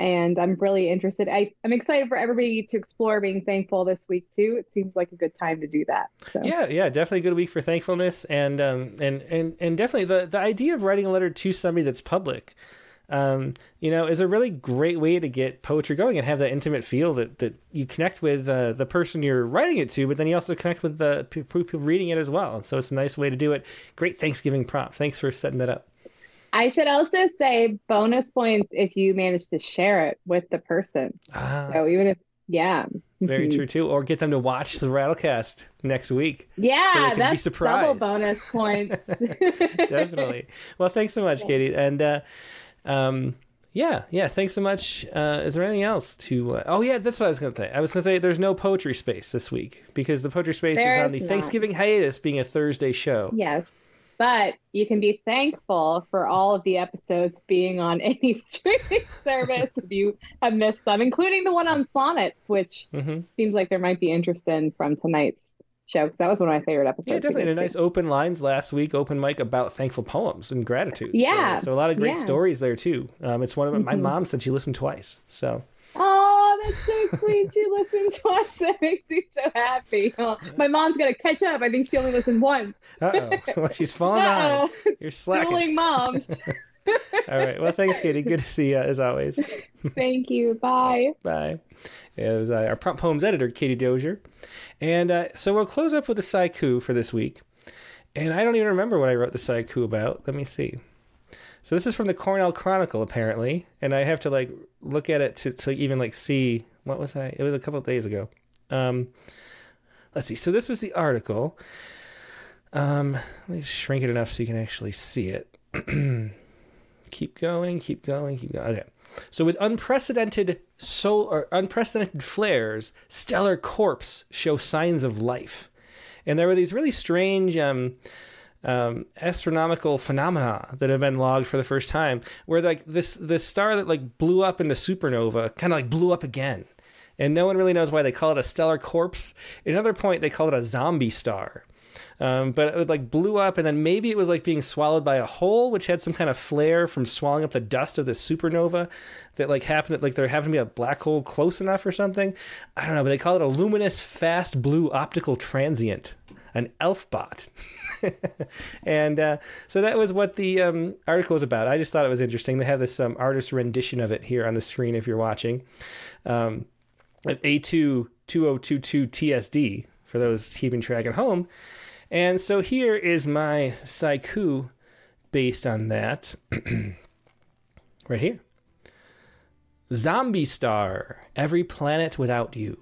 And I'm really interested. I, I'm excited for everybody to explore being thankful this week too. It seems like a good time to do that. So. Yeah, yeah, definitely a good week for thankfulness, and um, and and and definitely the the idea of writing a letter to somebody that's public, um, you know, is a really great way to get poetry going and have that intimate feel that that you connect with uh, the person you're writing it to, but then you also connect with the people reading it as well. And so it's a nice way to do it. Great Thanksgiving prompt. Thanks for setting that up. I should also say bonus points if you manage to share it with the person. Ah. So even if, yeah. Very Mhm. true too. Or get them to watch the Rattlecast next week. Yeah, so they can be that's double bonus points. *laughs* *laughs* Definitely. Well, thanks so much, Katie. And uh, um, yeah, yeah, thanks so much. Uh, is there anything else to? Uh, oh yeah, that's what I was going to say. I was going to say there's no poetry space this week because the poetry space is on the is. Thanksgiving hiatus, being a Thursday show. Yes. But you can be thankful for all of the episodes being on *laughs* any streaming service if you have missed them, including the one on Sonnets, which Mhm. seems like there might be interest in from tonight's show because that was one of my favorite episodes. Yeah, definitely. And a nice open lines last week, open mic about thankful poems and gratitude. Yeah, So, a lot of great yeah. stories there too. Um, it's one of my Mhm. mom said she listened twice. So Oh, that's so sweet. She listened to us. *laughs* That makes me so happy. Oh, my mom's gonna catch up. I think she only listened once. uh oh, well, she's falling *laughs* behind. You're slacking. Dueling moms. *laughs* All right. Well, thanks, Katie. Good to see you as always. Thank you. Bye. Bye. It was uh, our prompt poems editor, Katie Dozier. And uh, so we'll close up with a saiku for this week. And I don't even remember what I wrote the saiku about. Let me see. So this is from the Cornell Chronicle, apparently, and I have to like look at it to, to even like see what was I? It was a couple of days ago. Um, let's see. So this was the article. Um, let me shrink it enough so you can actually see it. *clears throat* keep going, keep going, keep going. Okay. So with unprecedented so or unprecedented flares, stellar corpse show signs of life, and there were these really strange um, um, astronomical phenomena that have been logged for the first time, where like this this star that like blew up into supernova kind of like blew up again, and no one really knows why they call it a stellar corpse. At another point, they call it a zombie star. Um, but it like blew up, and then maybe it was like being swallowed by a hole, which had some kind of flare from swallowing up the dust of the supernova that like happened. Like there happened to be a black hole close enough or something. I don't know, but they call it a luminous fast blue optical transient, an LFBOT. *laughs* and uh, so that was what the um, article was about. I just thought it was interesting. They have this um, artist rendition of it here on the screen if you're watching. Um, at A2 2022 TSD for those keeping track at home. And so here is my Saiku based on that. *clears throat* right here. Zombie Star, every planet without you.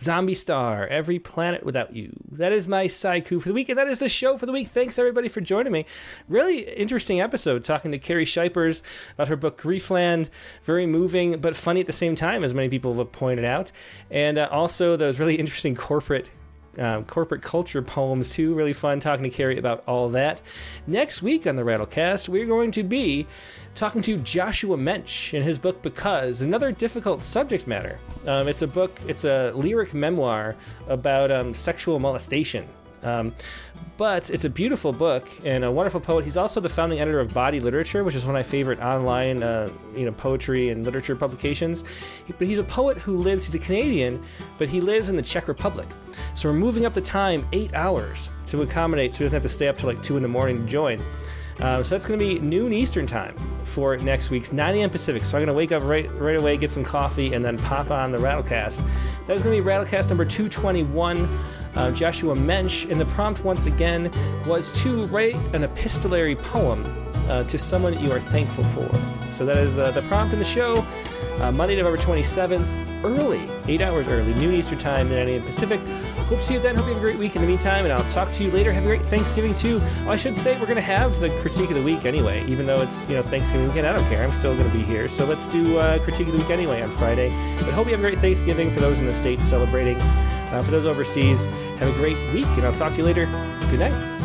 Zombie Star, every planet without you. That is my Saiku for the week, and that is the show for the week. Thanks everybody for joining me. Really interesting episode talking to Carrie Shipers about her book Grief Land. Very moving, but funny at the same time, as many people have pointed out. And uh, also those really interesting corporate um, corporate culture poems too. Really fun talking to Carrie about all that. Next week on the Rattlecast, we're going to be talking to Joshua Mensch in his book Because, another difficult subject matter. Um, it's a book, it's a lyric memoir about um, sexual molestation. But it's a beautiful book and a wonderful poet. He's also the founding editor of Body Literature, which is one of my favorite online, uh, you know, poetry and literature publications. But he's a poet who lives. He's a Canadian, but he lives in the Czech Republic. So we're moving up the time eight hours to accommodate, so he doesn't have to stay up till like two in the morning to join. Um, so that's going to be noon Eastern time for next week's 9 a.m. Pacific. So I'm going to wake up right right away, get some coffee, and then pop on the Rattlecast. That is going to be Rattlecast number 221. Uh, Joshua Mensch, and the prompt once again was to write an epistolary poem uh, to someone you are thankful for. So that is uh, the prompt in the show. Uh, Monday, November 27th, early, eight hours early, noon Eastern Time, 9 a.m. Pacific. Hope to see you then. Hope you have a great week in the meantime, and I'll talk to you later. Have a great Thanksgiving too. Oh, I should say we're going to have the critique of the week anyway, even though it's you know Thanksgiving weekend. I don't care. I'm still going to be here. So let's do uh, critique of the week anyway on Friday. But hope you have a great Thanksgiving for those in the states celebrating. Uh, for those overseas, have a great week, and I'll talk to you later. Good night.